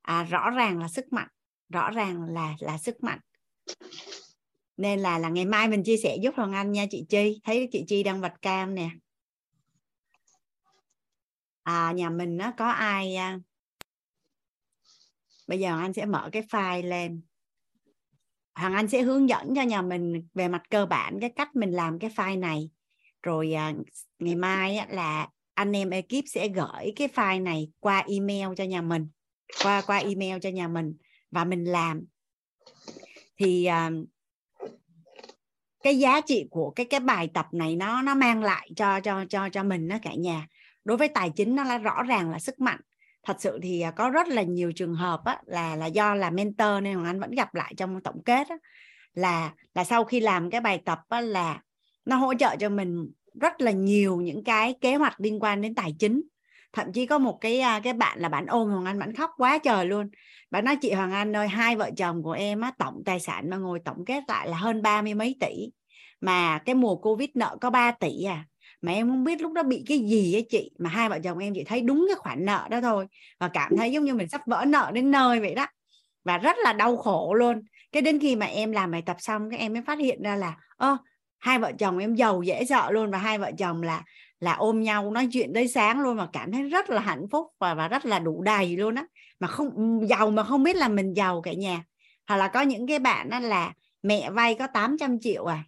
À, rõ ràng là sức mạnh rõ ràng là là sức mạnh. Nên là là ngày mai mình chia sẻ giúp Hoàng Anh nha chị Chi. Thấy chị Chi đang vạch cam nè. À nhà mình nó có ai à, bây giờ anh sẽ mở cái file lên. Hoàng Anh sẽ hướng dẫn cho nhà mình về mặt cơ bản cái cách mình làm cái file này rồi à, ngày mai á, là anh em ekip sẽ gửi cái file này qua email cho nhà mình qua qua email cho nhà mình và mình làm. Thì à, cái giá trị của cái cái bài tập này nó nó mang lại cho cho cho cho mình đó cả nhà. Đối với tài chính nó là rõ ràng là sức mạnh. Thật sự thì à, có rất là nhiều trường hợp á, là là do là mentor nên Hoàng Anh vẫn gặp lại trong tổng kết á, là là sau khi làm cái bài tập á, là nó hỗ trợ cho mình rất là nhiều những cái kế hoạch liên quan đến tài chính. Thậm chí có một cái à, cái bạn là bạn ôm Hoàng Anh, bạn khóc quá trời luôn. Bạn nói, chị Hoàng Anh ơi, hai vợ chồng của em á, tổng tài sản mà ngồi tổng kết lại là hơn ba mươi mấy tỷ. Mà cái mùa Covid nợ có 3 tỷ à. Mà em không biết lúc đó bị cái gì á chị. Mà hai vợ chồng em chỉ thấy đúng cái khoản nợ đó thôi. Và cảm thấy giống như mình sắp vỡ nợ đến nơi vậy đó. Và rất là đau khổ luôn. Cái đến khi mà em làm bài tập xong các em mới phát hiện ra là, ơ hai vợ chồng em giàu dễ sợ luôn và hai vợ chồng là là ôm nhau nói chuyện tới sáng luôn mà cảm thấy rất là hạnh phúc và và rất là đủ đầy luôn á. Mà không giàu mà không biết là mình giàu cả nhà. Hoặc là có những cái bạn đó là mẹ vay có 800 triệu à.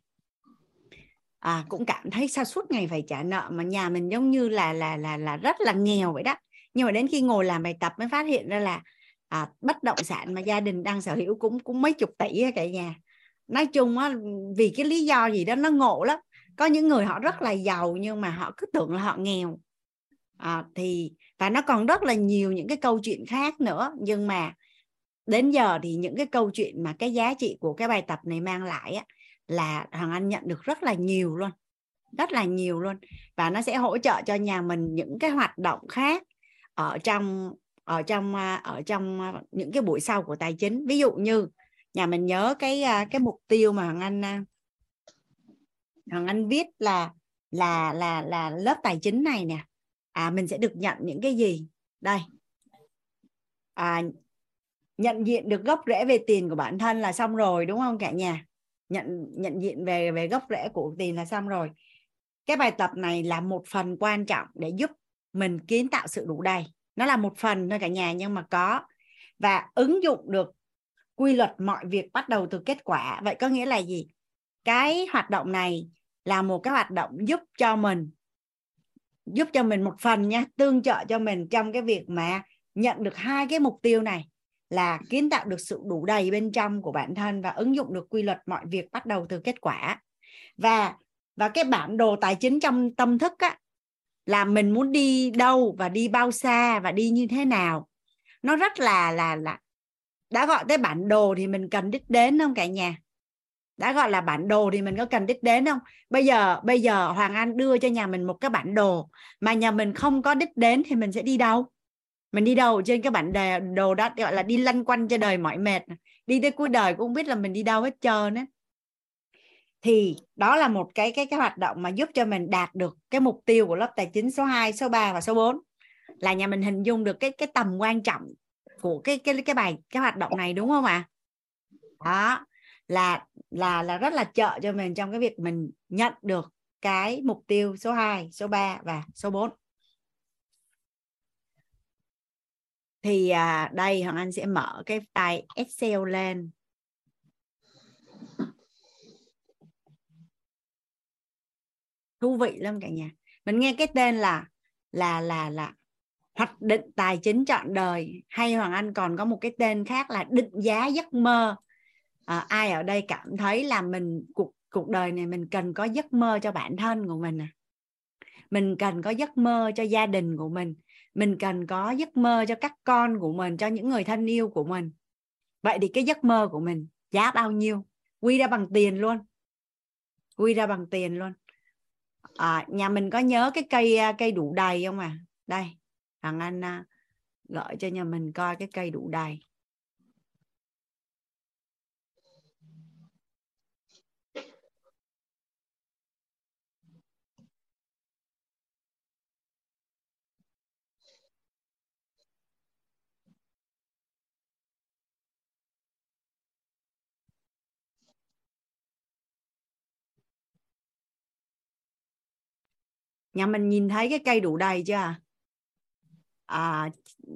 À, cũng cảm thấy sao suốt ngày phải trả nợ mà nhà mình giống như là là là là rất là nghèo vậy đó. Nhưng mà đến khi ngồi làm bài tập mới phát hiện ra là à, bất động sản mà gia đình đang sở hữu cũng cũng mấy chục tỷ cả nhà nói chung á vì cái lý do gì đó nó ngộ lắm. Có những người họ rất là giàu nhưng mà họ cứ tưởng là họ nghèo. À, thì và nó còn rất là nhiều những cái câu chuyện khác nữa. Nhưng mà đến giờ thì những cái câu chuyện mà cái giá trị của cái bài tập này mang lại á, là hoàng anh nhận được rất là nhiều luôn. Rất là nhiều luôn. Và nó sẽ hỗ trợ cho nhà mình những cái hoạt động khác ở trong ở trong à, ở trong à, những cái buổi sau của tài chính. Ví dụ như nhà mình nhớ cái à, cái mục tiêu mà hoàng anh à, hoàng anh viết là là là là lớp tài chính này nè. À mình sẽ được nhận những cái gì? Đây. À, nhận diện được gốc rễ về tiền của bản thân là xong rồi đúng không cả nhà? Nhận nhận diện về về gốc rễ của tiền là xong rồi. Cái bài tập này là một phần quan trọng để giúp mình kiến tạo sự đủ đầy. Nó là một phần thôi cả nhà nhưng mà có. Và ứng dụng được quy luật mọi việc bắt đầu từ kết quả. Vậy có nghĩa là gì? Cái hoạt động này là một cái hoạt động giúp cho mình, giúp cho mình một phần nha, tương trợ cho mình trong cái việc mà nhận được hai cái mục tiêu này là kiến tạo được sự đủ đầy bên trong của bản thân và ứng dụng được quy luật mọi việc bắt đầu từ kết quả. Và và cái bản đồ tài chính trong tâm thức á, là mình muốn đi đâu và đi bao xa và đi như thế nào? Nó rất là là là đã gọi tới bản đồ thì mình cần đích đến không cả nhà? Đã gọi là bản đồ thì mình có cần đích đến không? Bây giờ bây giờ hoàng anh đưa cho nhà mình một cái bản đồ mà nhà mình không có đích đến thì mình sẽ đi đâu? Mình đi đâu trên cái bản đề đồ đó gọi là đi lăn quanh cho đời mỏi mệt đi tới cuối đời cũng không biết là mình đi đâu hết trơn á. Thì đó là một cái cái cái hoạt động mà giúp cho mình đạt được cái mục tiêu của lớp tài chính số 2, số 3 và số 4 là nhà mình hình dung được cái cái tầm quan trọng của cái cái cái bài cái hoạt động này đúng không ạ? À? Đó là là là rất là trợ cho mình trong cái việc mình nhận được cái mục tiêu số 2, số 3 và số 4. thì à, đây hoàng anh sẽ mở cái file excel lên thú vị lắm cả nhà mình nghe cái tên là là là là hoạch định tài chính trọn đời. Hay hoàng anh còn có một cái tên khác là định giá giấc mơ. À, ai ở đây cảm thấy là mình cuộc cuộc đời này mình cần có giấc mơ cho bản thân của mình à? Mình cần có giấc mơ cho gia đình của mình. Mình cần có giấc mơ cho các con của mình cho những người thân yêu của mình. Vậy thì cái giấc mơ của mình giá bao nhiêu? Quy ra bằng tiền luôn. Quy ra bằng tiền luôn. À, nhà mình có nhớ cái cây cây đủ đầy không à? Đây thằng anh à, gọi cho nhà mình coi cái cây đủ đầy. Nhà mình nhìn thấy cái cây đủ đầy chưa à? À?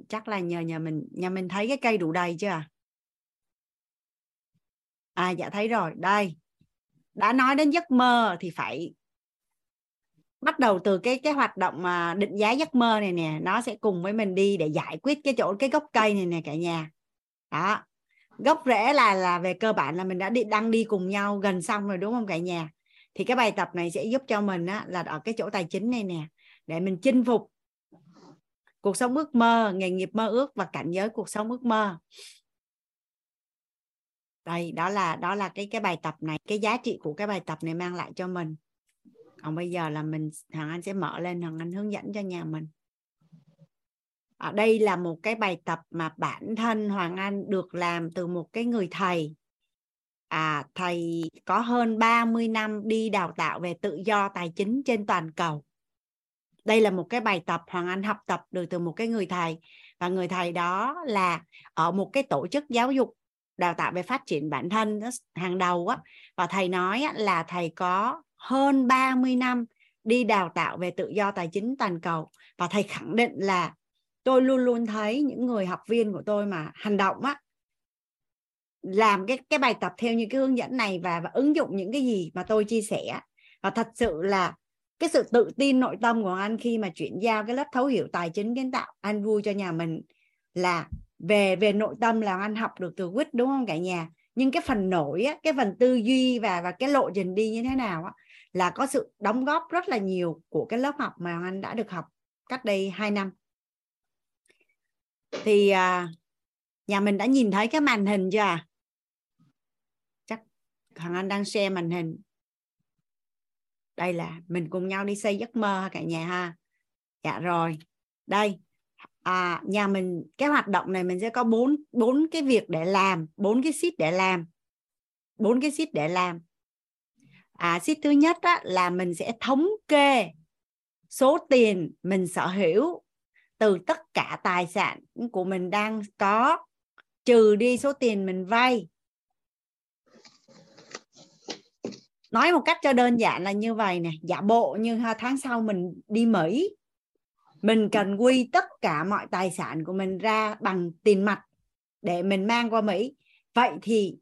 chắc là nhờ nhà mình nhà mình thấy cái cây đủ đầy chưa à? à dạ thấy rồi. Đây. Đã nói đến giấc mơ thì phải bắt đầu từ cái cái hoạt động mà định giá giấc mơ này nè. Nó sẽ cùng với mình đi để giải quyết cái chỗ cái gốc cây này nè cả nhà. Đó. Gốc rễ là là về cơ bản là mình đã đi đang đi cùng nhau gần xong rồi đúng không cả nhà? Thì cái bài tập này sẽ giúp cho mình á, là ở cái chỗ tài chính này nè để mình chinh phục cuộc sống ước mơ, nghề nghiệp mơ ước và cảnh giới cuộc sống ước mơ. Đây, đó là đó là cái cái bài tập này, cái giá trị của cái bài tập này mang lại cho mình. Còn bây giờ là mình thằng anh sẽ mở lên thằng anh hướng dẫn cho nhà mình. Ở đây là một cái bài tập mà bản thân Hoàng Anh được làm từ một cái người thầy. À thầy có hơn 30 năm đi đào tạo về tự do tài chính trên toàn cầu đây là một cái bài tập Hoàng Anh học tập được từ một cái người thầy. Và người thầy đó là ở một cái tổ chức giáo dục đào tạo về phát triển bản thân hàng đầu á. Và thầy nói là thầy có hơn 30 năm đi đào tạo về tự do tài chính toàn cầu. Và thầy khẳng định là tôi luôn luôn thấy những người học viên của tôi mà hành động á, làm cái cái bài tập theo như cái hướng dẫn này và và ứng dụng những cái gì mà tôi chia sẻ. Và thật sự là cái sự tự tin nội tâm của anh khi mà chuyển giao cái lớp thấu hiểu tài chính kiến tạo anh vui cho nhà mình là về về nội tâm là anh học được từ quýt đúng không cả nhà? Nhưng cái phần nổi á, cái phần tư duy và và cái lộ trình đi như thế nào á, là có sự đóng góp rất là nhiều của cái lớp học mà anh đã được học cách đây 2 năm. Thì à, nhà mình đã nhìn thấy cái màn hình chưa à? chắc thằng anh đang share màn hình đây là mình cùng nhau đi xây giấc mơ cả nhà ha. Dạ rồi. Đây à, nhà mình cái hoạt động này mình sẽ có bốn bốn cái việc để làm bốn cái sheet để làm. Bốn cái sheet để làm. À sheet thứ nhất á, là mình sẽ thống kê số tiền mình sở hữu từ tất cả tài sản của mình đang có trừ đi số tiền mình vay. Nói một cách cho đơn giản là như vậy nè. Giả bộ như tháng sau mình đi mỹ mình cần quy tất cả mọi tài sản của mình ra bằng tiền mặt để mình mang qua mỹ. Vậy thì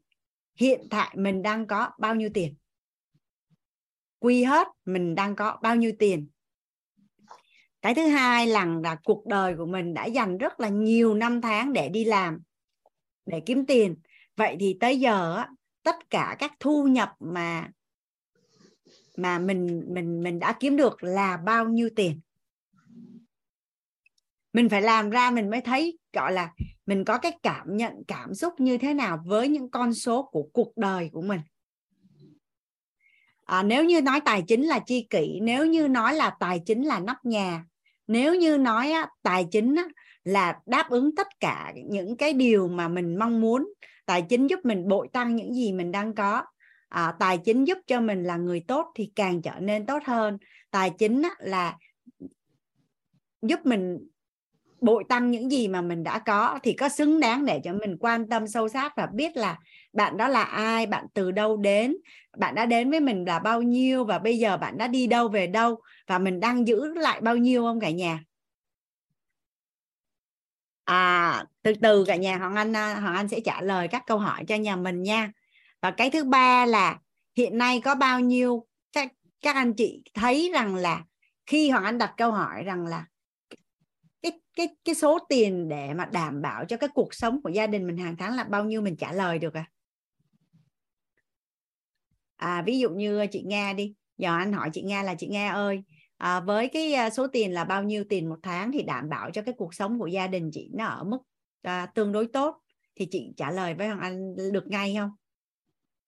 hiện tại mình đang có bao nhiêu tiền? Quy hết mình đang có bao nhiêu tiền? Cái thứ hai là là cuộc đời của mình đã dành rất là nhiều năm tháng để đi làm để kiếm tiền. Vậy thì tới giờ tất cả các thu nhập mà mà mình mình mình đã kiếm được là bao nhiêu tiền. Mình phải làm ra mình mới thấy gọi là mình có cái cảm nhận cảm xúc như thế nào với những con số của cuộc đời của mình. À, nếu như nói tài chính là chi kỷ nếu như nói là tài chính là nắp nhà nếu như nói á, tài chính á, là đáp ứng tất cả những cái điều mà mình mong muốn tài chính giúp mình bội tăng những gì mình đang có à, tài chính giúp cho mình là người tốt thì càng trở nên tốt hơn. Tài chính á, là giúp mình bội tăng những gì mà mình đã có thì có xứng đáng để cho mình quan tâm sâu sắc và biết là bạn đó là ai bạn từ đâu đến bạn đã đến với mình là bao nhiêu và bây giờ bạn đã đi đâu về đâu và mình đang giữ lại bao nhiêu không cả nhà? À từ từ cả nhà hoàng anh à, hoàng anh sẽ trả lời các câu hỏi cho nhà mình nha và cái thứ ba là hiện nay có bao nhiêu các các anh chị thấy rằng là khi hoàng anh đặt câu hỏi rằng là cái cái cái số tiền để mà đảm bảo cho cái cuộc sống của gia đình mình hàng tháng là bao nhiêu mình trả lời được à? À ví dụ như chị Nga đi. Giờ anh hỏi chị Nga là chị Nga ơi à, với cái à, số tiền là bao nhiêu tiền một tháng thì đảm bảo cho cái cuộc sống của gia đình chị nó ở mức à, tương đối tốt? Thì chị trả lời với Hoàng Anh được ngay không?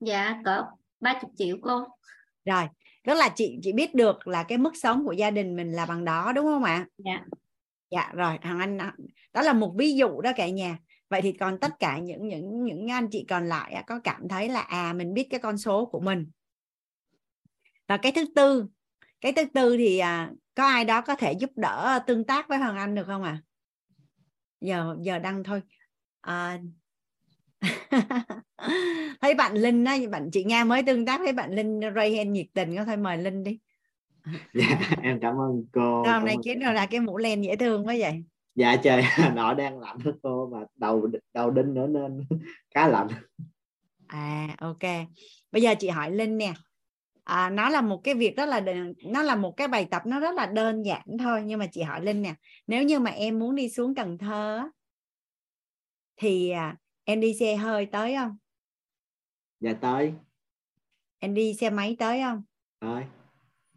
Dạ cỡ 30 triệu cô. Rồi, tức là chị chị biết được là cái mức sống của gia đình mình là bằng đó đúng không ạ? Dạ. Dạ rồi, Hoàng Anh đó là một ví dụ đó cả nhà. Vậy thì còn tất cả những những những anh chị còn lại có cảm thấy là à mình biết cái con số của mình. Và cái thứ tư cái thứ tư thì à, có ai đó có thể giúp đỡ tương tác với hoàng anh được không ạ à? giờ giờ đăng thôi à... thấy bạn linh á bạn chị nga mới tương tác với bạn linh ray hand nhiệt tình có thôi mời linh đi. Dạ em cảm ơn cô hôm nay kiến rồi là cái mũ len dễ thương quá vậy? Dạ trời nọ đang lạnh đó cô mà đầu đầu đinh nữa nên khá lạnh. À ok. Bây giờ chị hỏi linh nè. À, nó là một cái việc rất là nó là một cái bài tập nó rất là đơn giản thôi nhưng mà chị hỏi linh nè. Nếu như mà em muốn đi xuống cần thơ thì à, em đi xe hơi tới không? Dạ tới. Em đi xe máy tới không? Tới.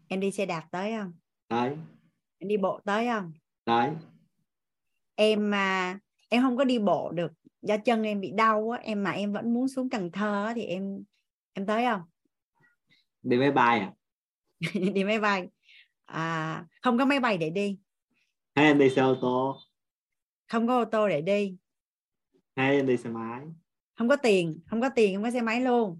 Em đi xe đạp tới không? Tới. Em đi bộ tới không? Tới. Em à, em không có đi bộ được. Do chân em bị đau á em mà em vẫn muốn xuống Cần Thơ á, thì em em tới không? Đi máy bay à? Đi máy bay. À, không có máy bay để đi. Hay em đi xe ô tô? Không có ô tô để đi hay em đi xe máy. Không có tiền không có tiền không có xe máy luôn.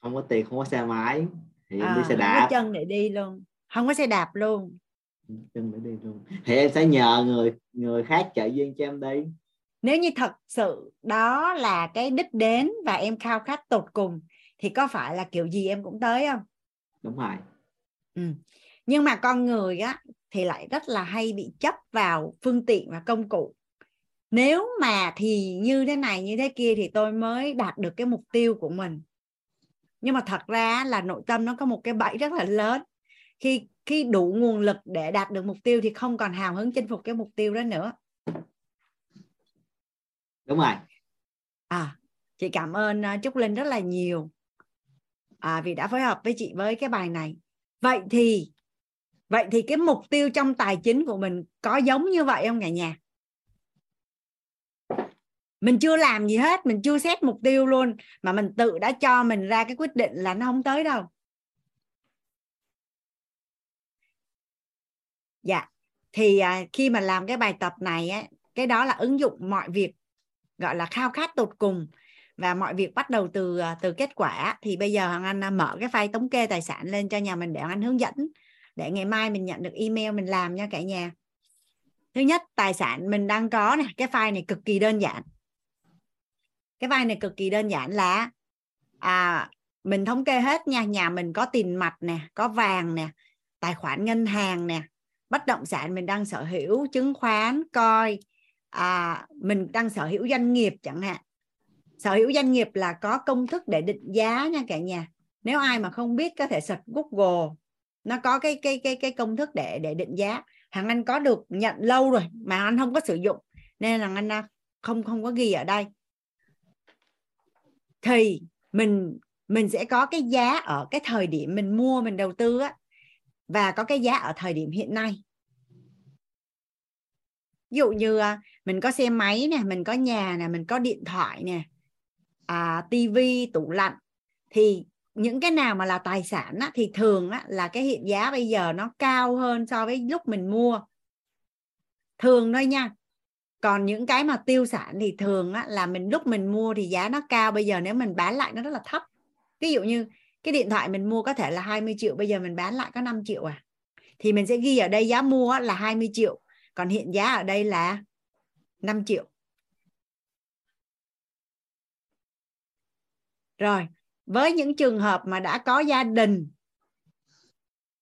Không có tiền không có xe máy. Thì em à, đi xe không đạp. có chân để đi luôn. Không có xe đạp luôn. Chân để đi luôn. Thì em sẽ nhờ người người khác trợ duyên cho em đi. Nếu như thật sự đó là cái đích đến và em khao khát tột cùng thì có phải là kiểu gì em cũng tới không? Đúng rồi. Ừ. nhưng mà con người á thì lại rất là hay bị chấp vào phương tiện và công cụ nếu mà thì như thế này như thế kia thì tôi mới đạt được cái mục tiêu của mình. Nhưng mà thật ra là nội tâm nó có một cái bẫy rất là lớn. Khi khi đủ nguồn lực để đạt được mục tiêu thì không còn hào hứng chinh phục cái mục tiêu đó nữa. Đúng rồi. À chị cảm ơn uh, trúc linh rất là nhiều. À, vì đã phối hợp với chị với cái bài này. Vậy thì vậy thì cái mục tiêu trong tài chính của mình có giống như vậy không cả nhà mình chưa làm gì hết mình chưa xét mục tiêu luôn mà mình tự đã cho mình ra cái quyết định là nó không tới đâu. Dạ thì à, khi mà làm cái bài tập này á, cái đó là ứng dụng mọi việc gọi là khao khát tột cùng và mọi việc bắt đầu từ à, từ kết quả. Thì bây giờ hoàng anh à, mở cái file thống kê tài sản lên cho nhà mình để hoàng anh hướng dẫn để ngày mai mình nhận được email mình làm nha cả nhà. Thứ nhất tài sản mình đang có này cái file này cực kỳ đơn giản cái vai này cực kỳ đơn giản là à mình thống kê hết nha nhà mình có tiền mặt nè có vàng nè tài khoản ngân hàng nè bất động sản mình đang sở hữu chứng khoán coi à, mình đang sở hữu doanh nghiệp chẳng hạn. Sở hữu doanh nghiệp là có công thức để định giá nha cả nhà. Nếu ai mà không biết có thể search Google nó có cái cái cái cái công thức để để định giá. Hàng anh có được nhận lâu rồi mà anh không có sử dụng nên là anh không không có ghi ở đây thì mình mình sẽ có cái giá ở cái thời điểm mình mua mình đầu tư á và có cái giá ở thời điểm hiện nay. Ví dụ như à, mình có xe máy nè mình có nhà nè mình có điện thoại nè à, tivi tủ lạnh thì những cái nào mà là tài sản á, thì thường á, là cái hiện giá bây giờ nó cao hơn so với lúc mình mua. Thường thôi nha còn những cái mà tiêu sản thì thường á, là mình lúc mình mua thì giá nó cao bây giờ nếu mình bán lại nó rất là thấp. Ví dụ như cái điện thoại mình mua có thể là 20 triệu bây giờ mình bán lại có 5 triệu à. Thì mình sẽ ghi ở đây giá mua là 20 triệu còn hiện giá ở đây là 5 triệu. Rồi với những trường hợp mà đã có gia đình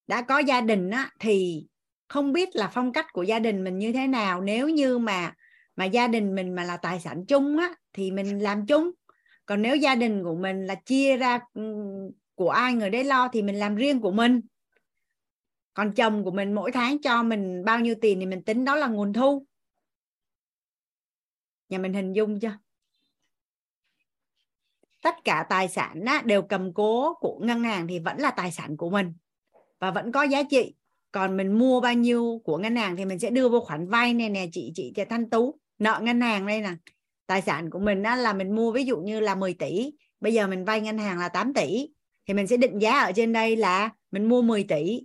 đã có gia đình á, thì không biết là phong cách của gia đình mình như thế nào. Nếu như mà mà gia đình mình mà là tài sản chung á thì mình làm chung. Còn nếu gia đình của mình là chia ra ừ, của ai người đấy lo thì mình làm riêng của mình. Còn chồng của mình mỗi tháng cho mình bao nhiêu tiền thì mình tính đó là nguồn thu. Nhà mình hình dung chưa? Tất cả tài sản á, đều cầm cố của ngân hàng thì vẫn là tài sản của mình và vẫn có giá trị. Còn mình mua bao nhiêu của ngân hàng thì mình sẽ đưa vô khoản vay này nè chị chị chị Thanh Tú nợ ngân hàng đây nè. Tài sản của mình á, là mình mua ví dụ như là 10 tỷ bây giờ mình vay ngân hàng là 8 tỷ thì mình sẽ định giá ở trên đây là mình mua 10 tỷ.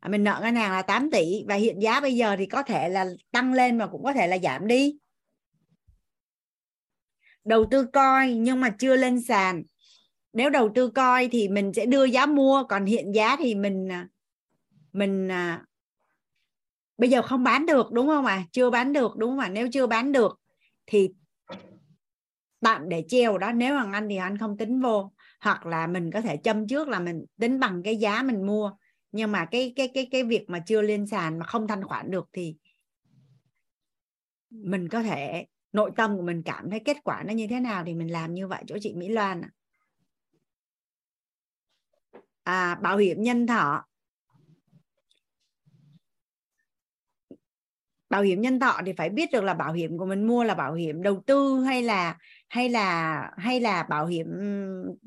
À, mình nợ ngân hàng là 8 tỷ và hiện giá bây giờ thì có thể là tăng lên mà cũng có thể là giảm đi. Đầu tư coi nhưng mà chưa lên sàn. Nếu đầu tư coi thì mình sẽ đưa giá mua còn hiện giá thì mình à, mình à, bây giờ không bán được đúng không ạ? À? chưa bán được đúng không ạ? À? nếu chưa bán được thì tạm để treo đó. Nếu bằng anh thì anh không tính vô. Hoặc là mình có thể châm trước là mình tính bằng cái giá mình mua. Nhưng mà cái cái cái cái việc mà chưa lên sàn mà không thanh khoản được thì mình có thể nội tâm của mình cảm thấy kết quả nó như thế nào thì mình làm như vậy. Chỗ chị Mỹ Loan à, à bảo hiểm nhân thọ. Bảo hiểm nhân thọ thì phải biết được là bảo hiểm của mình mua là bảo hiểm đầu tư hay là hay là hay là bảo hiểm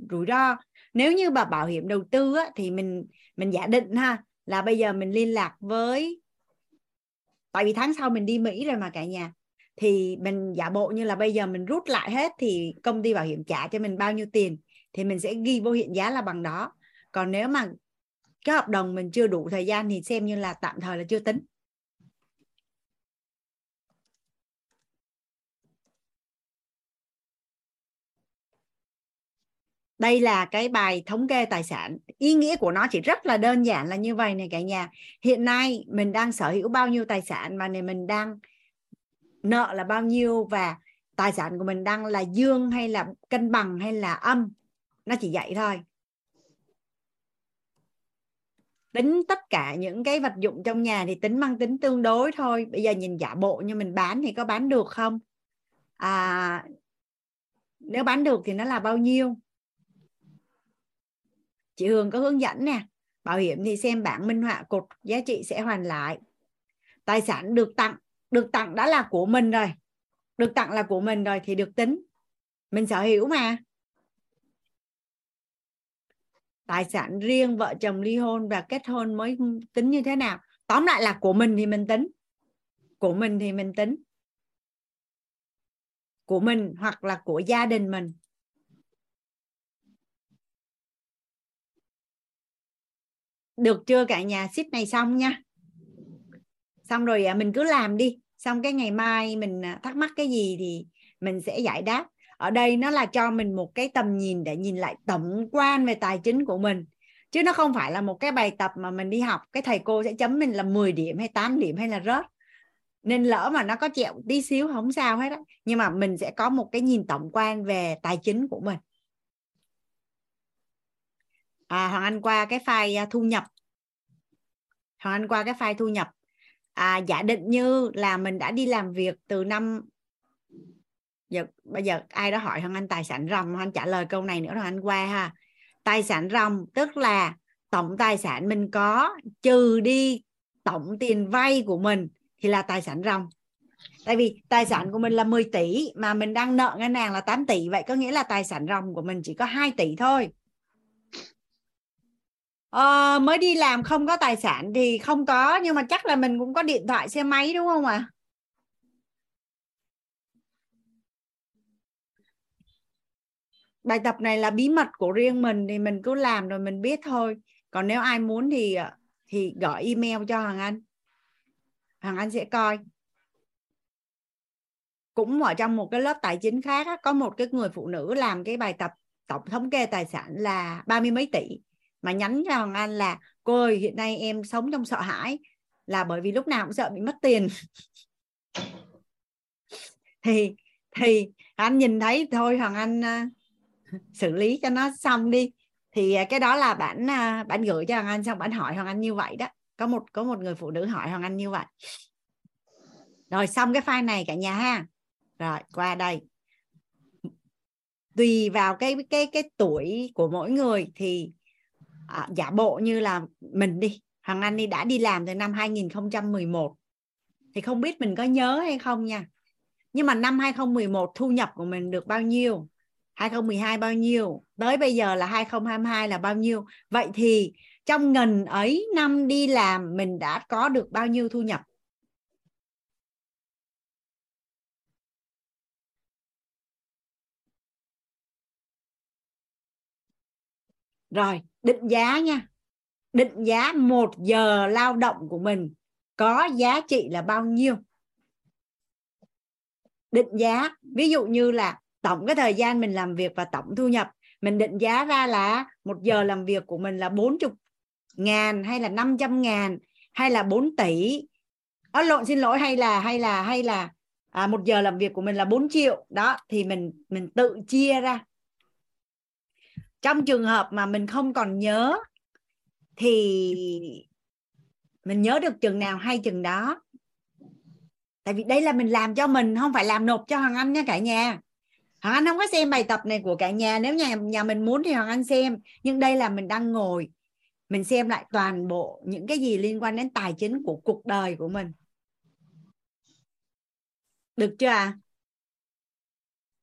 rủi ro. Nếu như mà bảo hiểm đầu tư á, thì mình mình giả định ha là bây giờ mình liên lạc với tại vì tháng sau mình đi Mỹ rồi mà cả nhà thì mình giả bộ như là bây giờ mình rút lại hết thì công ty bảo hiểm trả cho mình bao nhiêu tiền thì mình sẽ ghi vô hiện giá là bằng đó. Còn nếu mà cái hợp đồng mình chưa đủ thời gian thì xem như là tạm thời là chưa tính. Đây là cái bài thống kê tài sản. Ý nghĩa của nó chỉ rất là đơn giản là như vậy này cả nhà. Hiện nay mình đang sở hữu bao nhiêu tài sản mà này mình đang nợ là bao nhiêu và tài sản của mình đang là dương hay là cân bằng hay là âm? Nó chỉ vậy thôi. Tính tất cả những cái vật dụng trong nhà thì tính mang tính tương đối thôi. Bây giờ nhìn giả bộ như mình bán thì có bán được không? À nếu bán được thì nó là bao nhiêu? Chị Hương có hướng dẫn nè, bảo hiểm thì xem bảng minh họa cột giá trị sẽ hoàn lại. Tài sản được tặng được tặng đã là của mình rồi. Được tặng là của mình rồi thì được tính. Mình sở hữu mà. Tài sản riêng, vợ chồng ly hôn và kết hôn mới tính như thế nào? Tóm lại là của mình thì mình tính. Của mình thì mình tính. Của mình hoặc là của gia đình mình. Được chưa cả nhà? Ship này xong nha. Xong rồi à, mình cứ làm đi. Xong cái ngày mai mình à, thắc mắc cái gì thì mình sẽ giải đáp. Ở đây nó là cho mình một cái tầm nhìn để nhìn lại tổng quan về tài chính của mình. Chứ nó không phải là một cái bài tập mà mình đi học, cái thầy cô sẽ chấm mình là 10 điểm hay 8 điểm hay là rớt. Nên lỡ mà nó có chẹo tí xíu không sao hết á. Nhưng mà mình sẽ có một cái nhìn tổng quan về tài chính của mình à, Hoàng Anh qua cái file à, thu nhập. Hoàng Anh qua cái file thu nhập. À, giả định như là mình đã đi làm việc từ năm giờ bây giờ ai đó hỏi Hoàng Anh tài sản ròng Hoàng Anh trả lời câu này nữa Hoàng Anh qua ha. Tài sản ròng tức là tổng tài sản mình có trừ đi tổng tiền vay của mình thì là tài sản ròng. Tại vì tài sản của mình là 10 tỷ mà mình đang nợ ngân hàng là 8 tỷ vậy có nghĩa là tài sản ròng của mình chỉ có 2 tỷ thôi à, mới đi làm không có tài sản thì không có nhưng mà chắc là mình cũng có điện thoại xe máy đúng không ạ? À? bài tập này là bí mật của riêng mình thì mình cứ làm rồi mình biết thôi. Còn nếu ai muốn thì ờ, thì gọi email cho Hoàng Anh. Hoàng Anh sẽ coi. Cũng ở trong một cái lớp tài chính khác á, có một cái người phụ nữ làm cái bài tập tổng thống kê tài sản là ba mươi mấy tỷ mà nhắn cho Hoàng Anh là cô ơi hiện nay em sống trong sợ hãi là bởi vì lúc nào cũng sợ bị mất tiền. Thì thì anh nhìn thấy thôi Hoàng Anh uh, xử lý cho nó xong đi. Thì uh, cái đó là bạn uh, à, bạn gửi cho Hoàng Anh xong bạn hỏi Hoàng Anh như vậy đó. Có một có một người phụ nữ hỏi Hoàng Anh như vậy. Rồi xong cái file này cả nhà ha. Rồi qua đây. Tùy vào cái cái cái tuổi của mỗi người thì à, giả bộ như là mình đi Hoàng Anh đi đã đi làm từ năm 2011 thì không biết mình có nhớ hay không nha. Nhưng mà năm 2011 thu nhập của mình được bao nhiêu? 2012 bao nhiêu? Tới bây giờ là 2022 là bao nhiêu? Vậy thì trong ngần ấy năm đi làm mình đã có được bao nhiêu thu nhập? Rồi định giá nha. Định giá một giờ lao động của mình có giá trị là bao nhiêu? Định giá ví dụ như là tổng cái thời gian mình làm việc và tổng thu nhập mình định giá ra là một giờ làm việc của mình là 40 ngàn hay là 500 ngàn hay là 4 tỷ. Ở lộn xin lỗi hay là hay là hay là à, một giờ làm việc của mình là 4 triệu. Đó thì mình mình tự chia ra trong trường hợp mà mình không còn nhớ thì mình nhớ được chừng nào hay chừng đó. Tại vì đây là mình làm cho mình, không phải làm nộp cho hoàng anh nha cả nhà. Hoàng anh không có xem bài tập này của cả nhà. Nếu nhà nhà mình muốn thì hoàng anh xem. Nhưng đây là mình đang ngồi, mình xem lại toàn bộ những cái gì liên quan đến tài chính của cuộc đời của mình. Được chưa à?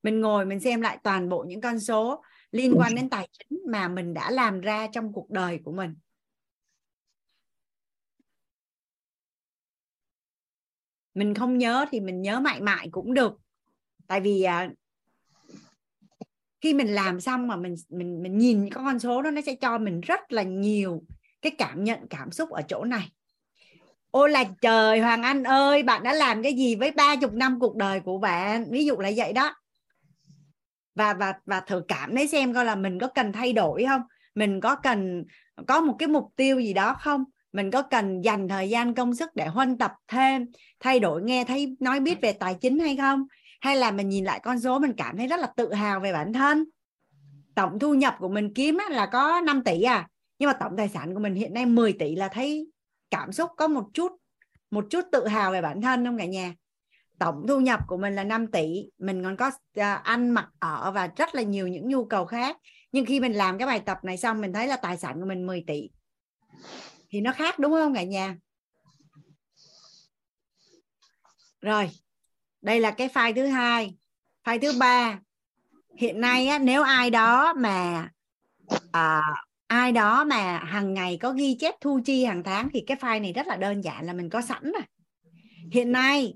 mình ngồi mình xem lại toàn bộ những con số liên quan đến tài chính mà mình đã làm ra trong cuộc đời của mình. Mình không nhớ thì mình nhớ mãi mãi cũng được. Tại vì à, khi mình làm xong mà mình mình mình nhìn cái con số đó nó sẽ cho mình rất là nhiều cái cảm nhận cảm xúc ở chỗ này. Ôi là trời hoàng anh ơi bạn đã làm cái gì với ba chục năm cuộc đời của bạn? Ví dụ là vậy đó và và và thử cảm lấy xem coi là mình có cần thay đổi không? Mình có cần có một cái mục tiêu gì đó không? Mình có cần dành thời gian, công sức để huân tập thêm, thay đổi nghe thấy nói biết về tài chính hay không? Hay là mình nhìn lại con số mình cảm thấy rất là tự hào về bản thân? Tổng thu nhập của mình kiếm là có 5 tỷ à nhưng mà tổng tài sản của mình hiện nay 10 tỷ là thấy cảm xúc có một chút một chút tự hào về bản thân không cả nhà? Tổng thu nhập của mình là 5 tỷ. Mình còn có à, ăn mặc ở và rất là nhiều những nhu cầu khác. Nhưng khi mình làm cái bài tập này xong mình thấy là tài sản của mình 10 tỷ. Thì nó khác đúng không cả nhà? Rồi đây là cái file thứ hai. File thứ ba. Hiện nay á, nếu ai đó mà à, ai đó mà hàng ngày có ghi chép thu chi hàng tháng thì cái file này rất là đơn giản là mình có sẵn rồi. Hiện nay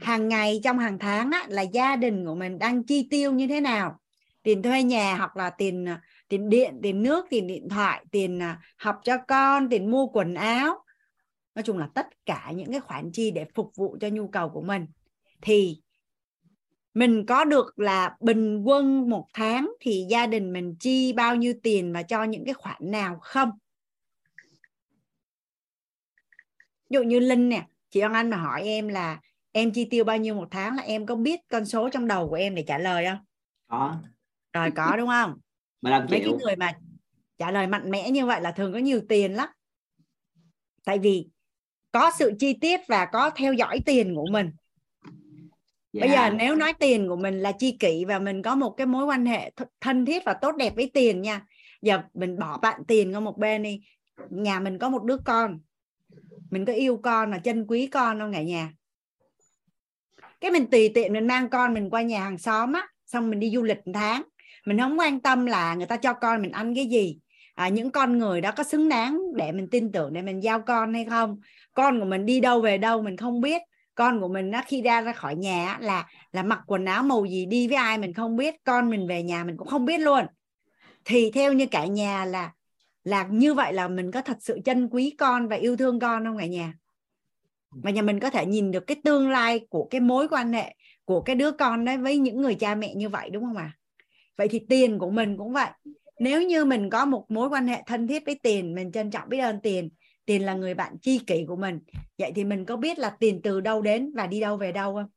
hàng ngày trong hàng tháng á, là gia đình của mình đang chi tiêu như thế nào? Tiền thuê nhà hoặc là tiền à, tiền điện tiền nước tiền điện thoại tiền à, học cho con tiền mua quần áo. Nói chung là tất cả những cái khoản chi để phục vụ cho nhu cầu của mình. Thì mình có được là bình quân một tháng thì gia đình mình chi bao nhiêu tiền và cho những cái khoản nào không? Ví dụ như linh nè chị ông Anh mà hỏi em là em chi tiêu bao nhiêu một tháng là em có biết con số trong đầu của em để trả lời không? Có. Rồi có đúng không? 15 mấy cái người mà trả lời mạnh mẽ như vậy là thường có nhiều tiền lắm. Tại vì có sự chi tiết và có theo dõi tiền của mình. Bây giờ Dạ. nếu nói tiền của mình là chi kỷ và mình có một cái mối quan hệ th- thân thiết và tốt đẹp với tiền nha giờ mình bỏ bạn tiền qua một bên đi. Nhà mình có một đứa con. Mình có yêu con là chân quý con không cả nhà cái mình tùy tiện mình mang con mình qua nhà hàng xóm á xong mình đi du lịch một tháng. Mình không quan tâm là người ta cho con mình ăn cái gì. À, những con người đó có xứng đáng để mình tin tưởng để mình giao con hay không? Con của mình đi đâu về đâu mình không biết. Con của mình nó khi ra ra khỏi nhà là là mặc quần áo màu gì đi với ai mình không biết. Con mình về nhà mình cũng không biết luôn. Thì theo như cả nhà là là như vậy là mình có thật sự trân quý con và yêu thương con không cả nhà? Và nhà mình có thể nhìn được cái tương lai của cái mối quan hệ của cái đứa con đấy với những người cha mẹ như vậy, đúng không ạ? Vậy thì tiền của mình cũng vậy. Nếu như mình có một mối quan hệ thân thiết với tiền, mình trân trọng biết ơn tiền tiền là người bạn tri kỷ của mình, vậy thì mình có biết là tiền từ đâu đến và đi đâu về đâu không?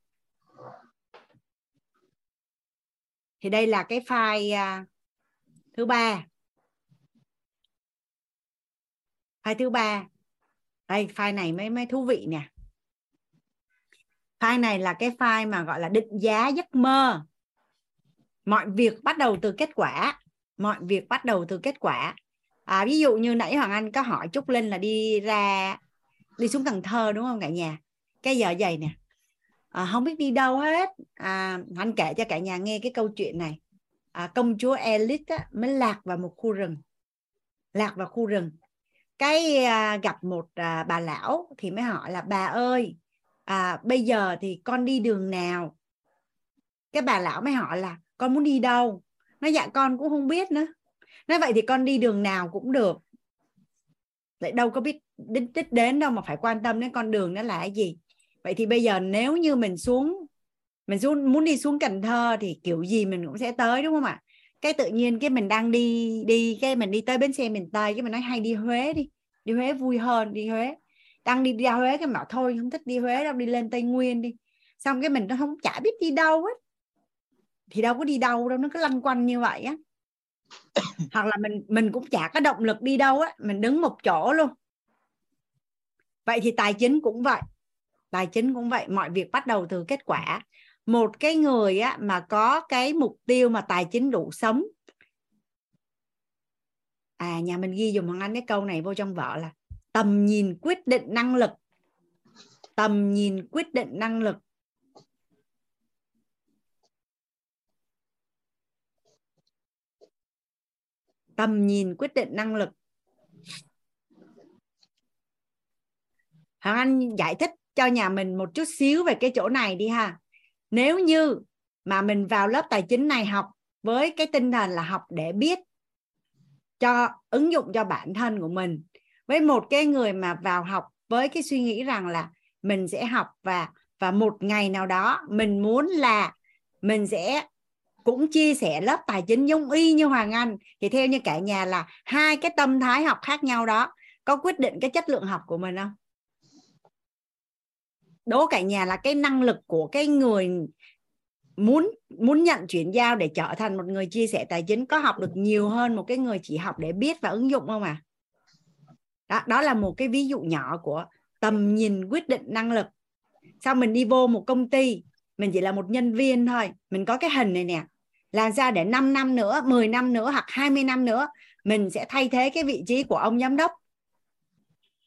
Thì đây là cái file à, thứ ba. File thứ ba đây file này mới mới thú vị nè. File này là cái file mà gọi là định giá giấc mơ. Mọi việc bắt đầu từ kết quả. Mọi việc bắt đầu từ kết quả. À, ví dụ như nãy hoàng anh có hỏi trúc linh là đi ra đi xuống cần thơ đúng không cả nhà? Cái giờ dày nè. À, không biết đi đâu hết. À, anh kể cho cả nhà nghe cái câu chuyện này. À, công chúa Elite á, mới lạc vào một khu rừng. Lạc vào khu rừng cái à, gặp một à, bà lão thì mới hỏi là bà ơi à, bây giờ thì con đi đường nào? Cái bà lão mới hỏi là con muốn đi đâu? Nó dạ con cũng không biết nữa. Nói vậy thì con đi đường nào cũng được. Lại đâu có biết đích đích đến đâu mà phải quan tâm đến con đường nó là cái gì. Vậy thì bây giờ nếu như mình xuống mình xuống muốn đi xuống Cần Thơ thì kiểu gì mình cũng sẽ tới đúng không ạ? Cái tự nhiên cái mình đang đi đi cái mình đi tới bến xe miền Tây cái mình nói hay đi Huế đi đi Huế vui hơn đi Huế. Đang đi ra Huế cái bảo thôi không thích đi Huế đâu đi lên Tây Nguyên đi. Xong cái mình nó không chả biết đi đâu hết thì đâu có đi đâu đâu nó cứ lăn quanh như vậy á. Hoặc là mình mình cũng chả có động lực đi đâu á mình đứng một chỗ luôn. Vậy thì tài chính cũng vậy. Tài chính cũng vậy mọi việc bắt đầu từ kết quả một cái người á mà có cái mục tiêu mà tài chính đủ sống. À nhà mình ghi dùng hoàng anh cái câu này vô trong vợ là tầm nhìn quyết định năng lực. Tầm nhìn quyết định năng lực. Tầm nhìn quyết định năng lực. Hoàng Anh giải thích cho nhà mình một chút xíu về cái chỗ này đi ha nếu như mà mình vào lớp tài chính này học với cái tinh thần là học để biết cho, ứng dụng cho bản thân của mình, với một cái người mà vào học với cái suy nghĩ rằng là mình sẽ học và và một ngày nào đó mình muốn là mình sẽ cũng chia sẻ lớp tài chính giống y như Hoàng Anh, thì theo như cả nhà là hai cái tâm thái học khác nhau đó, có quyết định cái chất lượng học của mình không? Đố cả nhà là cái năng lực của cái người muốn muốn nhận chuyển giao để trở thành một người chia sẻ tài chính có học được nhiều hơn một cái người chỉ học để biết và ứng dụng không à? Đó, đó là một cái ví dụ nhỏ của tầm nhìn quyết định năng lực. Sao mình đi vô một công ty mình chỉ là một nhân viên thôi mình có cái hình này nè làm sao để 5 năm nữa 10 năm nữa hoặc 20 năm nữa mình sẽ thay thế cái vị trí của ông giám đốc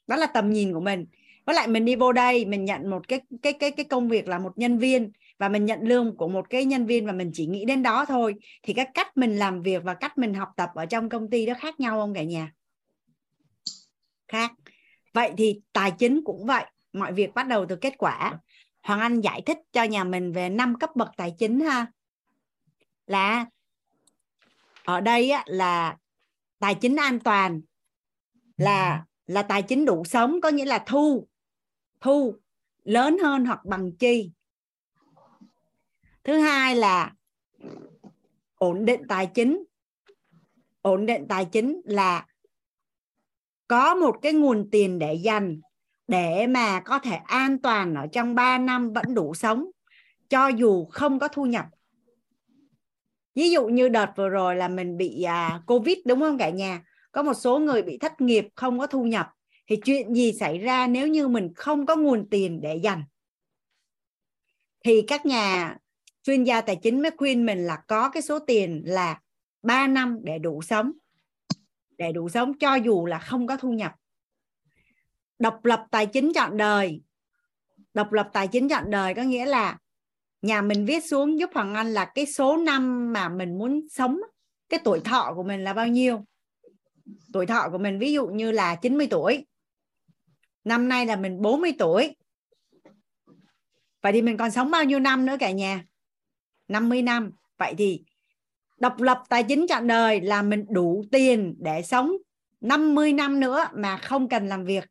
đó là tầm nhìn của mình với lại mình đi vô đây mình nhận một cái cái cái cái công việc là một nhân viên và mình nhận lương của một cái nhân viên và mình chỉ nghĩ đến đó thôi. Thì cái cách mình làm việc và cách mình học tập ở trong công ty đó khác nhau không cả nhà? Khác. Vậy thì tài chính cũng vậy mọi việc bắt đầu từ kết quả. Hoàng Anh giải thích cho nhà mình về năm cấp bậc tài chính ha. Là ở đây á, là tài chính an toàn là là tài chính đủ sống có nghĩa là thu thu lớn hơn hoặc bằng chi. Thứ hai là ổn định tài chính. Ổn định tài chính là có một cái nguồn tiền để dành để mà có thể an toàn ở trong 3 năm vẫn đủ sống cho dù không có thu nhập. Ví dụ như đợt vừa rồi là mình bị à, covid đúng không cả nhà? Có một số người bị thất nghiệp không có thu nhập thì chuyện gì xảy ra nếu như mình không có nguồn tiền để dành? Thì các nhà chuyên gia tài chính mới khuyên mình là có cái số tiền là 3 năm để đủ sống, để đủ sống cho dù là không có thu nhập. Độc lập tài chính chọn đời. Độc lập tài chính chọn đời có nghĩa là nhà mình viết xuống giúp Hoàng Anh là cái số năm mà mình muốn sống, cái tuổi thọ của mình là bao nhiêu? Tuổi thọ của mình ví dụ như là 90 tuổi năm nay là mình 40 tuổi. Vậy thì mình còn sống bao nhiêu năm nữa cả nhà? 50 năm. Vậy thì độc lập tài chính trọn đời là mình đủ tiền để sống 50 năm nữa mà không cần làm việc.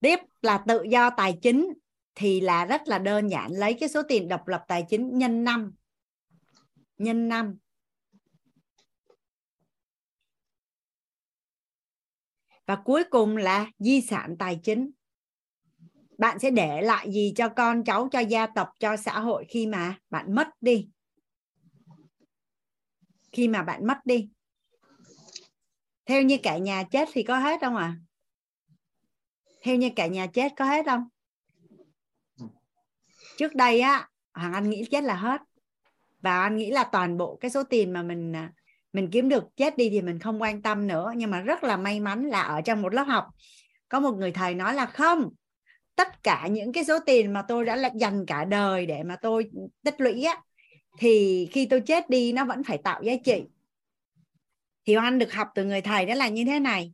Tiếp là tự do tài chính thì là rất là đơn giản. Lấy cái số tiền độc lập tài chính nhân năm. Nhân năm. Và cuối cùng là di sản tài chính. Bạn sẽ để lại gì cho con cháu, cho gia tộc, cho xã hội khi mà bạn mất đi? Khi mà bạn mất đi. Theo như cả nhà chết thì có hết không ạ? À? theo như cả nhà chết có hết không? Trước đây á, hoàng anh nghĩ chết là hết. Và anh nghĩ là toàn bộ cái số tiền mà mình à, mình kiếm được chết đi thì mình không quan tâm nữa, nhưng mà rất là may mắn là ở trong một lớp học, có một người thầy nói là không, tất cả những cái số tiền mà tôi đã dành cả đời để mà tôi tích lũy á, thì khi tôi chết đi nó vẫn phải tạo giá trị. Thì anh được học từ người thầy đó là như thế này.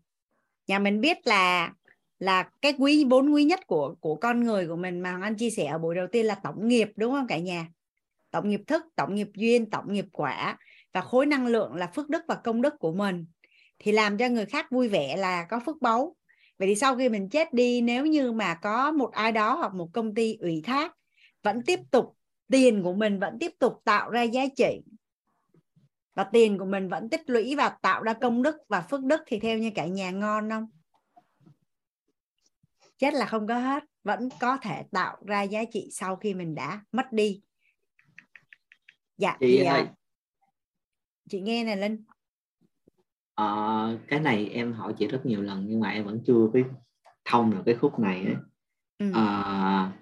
Nhà mình biết là là cái quý, bốn quý nhất của của con người của mình mà anh chia sẻ ở buổi đầu tiên là tổng nghiệp, đúng không cả nhà? Tổng nghiệp thức, tổng nghiệp duyên, tổng nghiệp quả và khối năng lượng là phước đức và công đức của mình thì làm cho người khác vui vẻ là có phước báu vậy thì sau khi mình chết đi nếu như mà có một ai đó hoặc một công ty ủy thác vẫn tiếp tục tiền của mình vẫn tiếp tục tạo ra giá trị và tiền của mình vẫn tích lũy và tạo ra công đức và phước đức thì theo như cả nhà ngon không chết là không có hết vẫn có thể tạo ra giá trị sau khi mình đã mất đi dạ chị thì, ơi. Chị nghe này linh. À, cái này em hỏi chị rất nhiều lần nhưng mà em vẫn chưa biết thông được cái khúc này ấy. Ừ. À,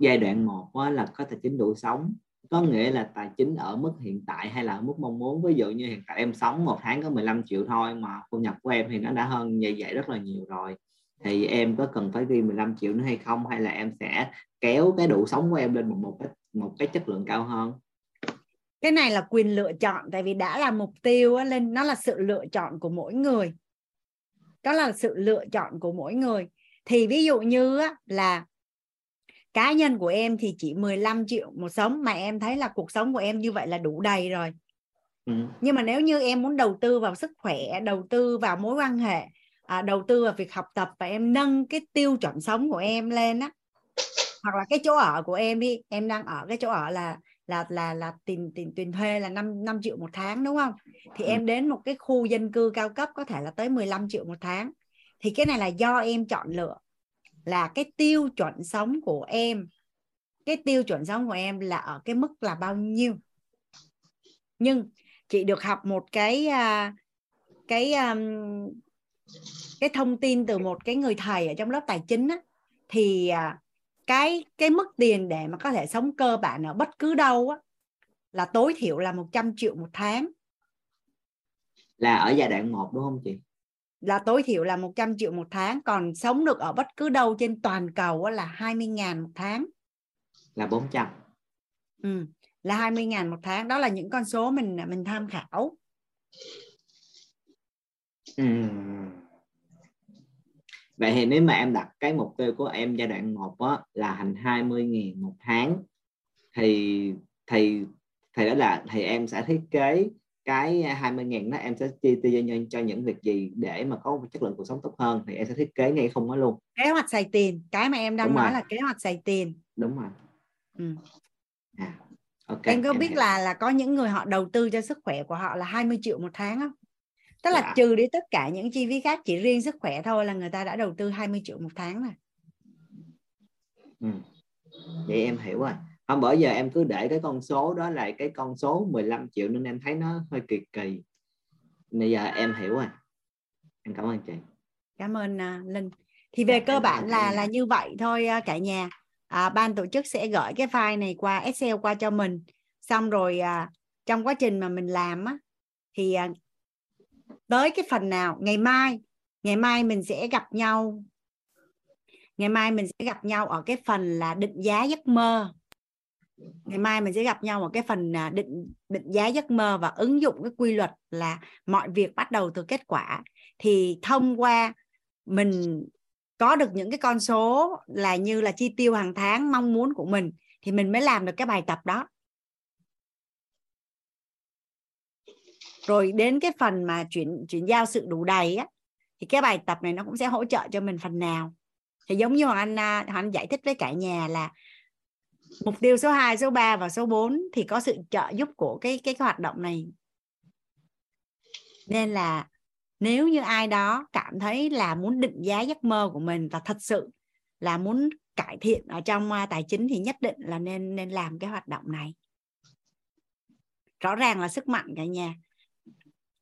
giai đoạn một là có tài chính đủ sống có nghĩa là tài chính ở mức hiện tại hay là ở mức mong muốn. Ví dụ như hiện tại em sống một tháng có 15 triệu thôi mà thu nhập của em thì nó đã hơn như vậy rất là nhiều rồi. Thì em có cần phải ghi 15 triệu nữa hay không? Hay là em sẽ kéo cái đủ sống của em lên một một cái một cái chất lượng cao hơn cái này là quyền lựa chọn tại vì đã là mục tiêu lên nó là sự lựa chọn của mỗi người. Đó là sự lựa chọn của mỗi người. Thì ví dụ như á, là cá nhân của em thì chỉ 15 triệu một sống mà em thấy là cuộc sống của em như vậy là đủ đầy rồi. Ừ. nhưng mà nếu như em muốn đầu tư vào sức khỏe đầu tư vào mối quan hệ à, đầu tư vào việc học tập và em nâng cái tiêu chuẩn sống của em lên á hoặc là cái chỗ ở của em đi em đang ở cái chỗ ở là là là là tiền tiền tiền thuê là 5 5 triệu một tháng đúng không? Thì ừ. em đến một cái khu dân cư cao cấp có thể là tới 15 triệu một tháng. Thì cái này là do em chọn lựa là cái tiêu chuẩn sống của em. Cái tiêu chuẩn sống của em là ở cái mức là bao nhiêu. Nhưng chị được học một cái à, cái cái thông tin từ một cái người thầy ở trong lớp tài chính á, thì à, cái cái mức tiền để mà có thể sống cơ bản ở bất cứ đâu á, là tối thiểu là 100 triệu một tháng. Là ở giai đoạn 1 đúng không chị? Là tối thiểu là 100 triệu một tháng còn sống được ở bất cứ đâu trên toàn cầu là 20 ngàn một tháng. Là 400 ừ, là 20 ngàn một tháng đó là những con số mình mình tham khảo. Ừ. Vậy thì nếu mà em đặt cái mục tiêu của em giai đoạn 1 á, là thành 20 ngàn một tháng thì thì thì đó là thì em sẽ thiết kế cái 20 ngàn đó em sẽ chi tiêu cho, cho những việc gì để mà có một chất lượng cuộc sống tốt hơn thì em sẽ thiết kế ngay không đó luôn kế hoạch xài tiền cái mà em đang Đúng nói rồi. là kế hoạch xài tiền Đúng rồi ừ. à, okay, em có em biết hiểu. là là có những người họ đầu tư cho sức khỏe của họ là 20 triệu một tháng không tức là dạ. trừ đi tất cả những chi phí khác chỉ riêng sức khỏe thôi là người ta đã đầu tư 20 triệu một tháng rồi. Ừ. vậy em hiểu rồi. Không bởi giờ em cứ để cái con số đó là cái con số 15 triệu nên em thấy nó hơi kỳ kỳ. Bây giờ em hiểu rồi. Em cảm ơn chị. Cảm ơn uh, linh. Thì về dạ, cơ bản là là như vậy thôi uh, cả nhà. À, ban tổ chức sẽ gửi cái file này qua Excel qua cho mình. Xong rồi à, trong quá trình mà mình làm á thì à, tới cái phần nào? Ngày mai. Ngày mai mình sẽ gặp nhau. Ngày mai mình sẽ gặp nhau ở cái phần là định giá giấc mơ. Ngày mai mình sẽ gặp nhau ở cái phần à, định định giá giấc mơ và ứng dụng cái quy luật là mọi việc bắt đầu từ kết quả. Thì thông qua mình có được những cái con số là như là chi tiêu hàng tháng mong muốn của mình, thì mình mới làm được cái bài tập đó. Rồi đến cái phần mà chuyển chuyển giao sự đủ đầy á thì cái bài tập này nó cũng sẽ hỗ trợ cho mình phần nào. Thì giống như hoàng anh à, hoàng anh giải thích với cả nhà là mục tiêu số 2, số 3 và số 4 thì có sự trợ giúp của cái cái, cái hoạt động này. Nên là nếu như ai đó cảm thấy là muốn định giá giấc mơ của mình và thật sự là muốn cải thiện ở trong à, tài chính thì nhất định là nên nên làm cái hoạt động này. Rõ ràng là sức mạnh cả nhà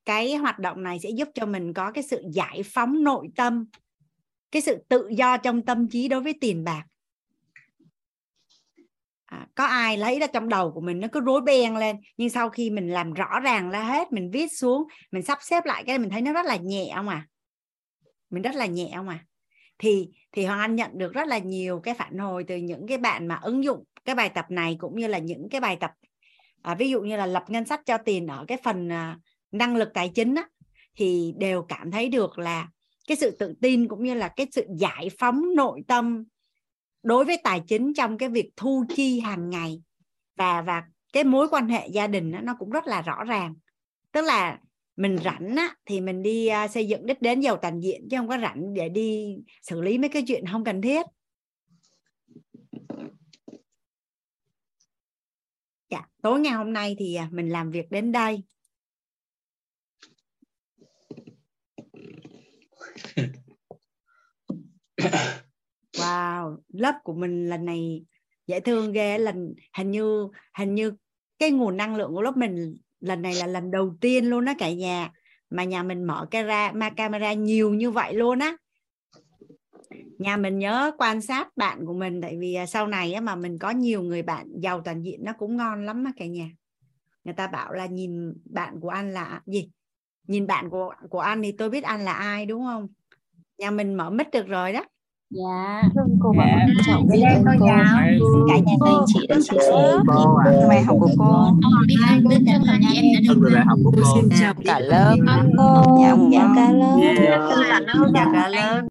cái hoạt động này sẽ giúp cho mình có cái sự giải phóng nội tâm cái sự tự do trong tâm trí đối với tiền bạc. À, có ai lấy ra trong đầu của mình nó cứ rối beng lên nhưng sau khi mình làm rõ ràng ra hết mình viết xuống mình sắp xếp lại cái mình thấy nó rất là nhẹ không à? Mình rất là nhẹ không à? Thì thì hoàng anh nhận được rất là nhiều cái phản hồi từ những cái bạn mà ứng dụng cái bài tập này cũng như là những cái bài tập à, ví dụ như là lập ngân sách cho tiền ở cái phần à, năng lực tài chính á, thì đều cảm thấy được là cái sự tự tin cũng như là cái sự giải phóng nội tâm đối với tài chính trong cái việc thu chi hàng ngày. Và và cái mối quan hệ gia đình đó, nó cũng rất là rõ ràng. Tức là mình rảnh á, thì mình đi à, xây dựng đích đến giàu toàn diện chứ không có rảnh để đi xử lý mấy cái chuyện không cần thiết. Dạ tối ngày hôm nay thì à, mình làm việc đến đây. Wow lớp của mình lần này dễ thương ghê lần hình như hình như cái nguồn năng lượng của lớp mình lần này là lần đầu tiên luôn đó cả nhà. Mà nhà mình mở camera ma camera nhiều như vậy luôn á. Nhà mình nhớ quan sát bạn của mình tại vì à, sau này á, mà mình có nhiều người bạn giàu toàn diện nó cũng ngon lắm á cả nhà. Người ta bảo là nhìn bạn của anh là gì? Nhìn bạn của của anh thì tôi biết anh là ai đúng không nhà mình mở mic được rồi đó dạ cô và dạ. trân trọng biết ơn cô cả nhà các anh chị đã chia sẻ cô ạ bài học của cô biết ơn biết ơn cả nhà em đã của cô xin chào cả lớp dạ cả lớp Yeah. dạ cả lớp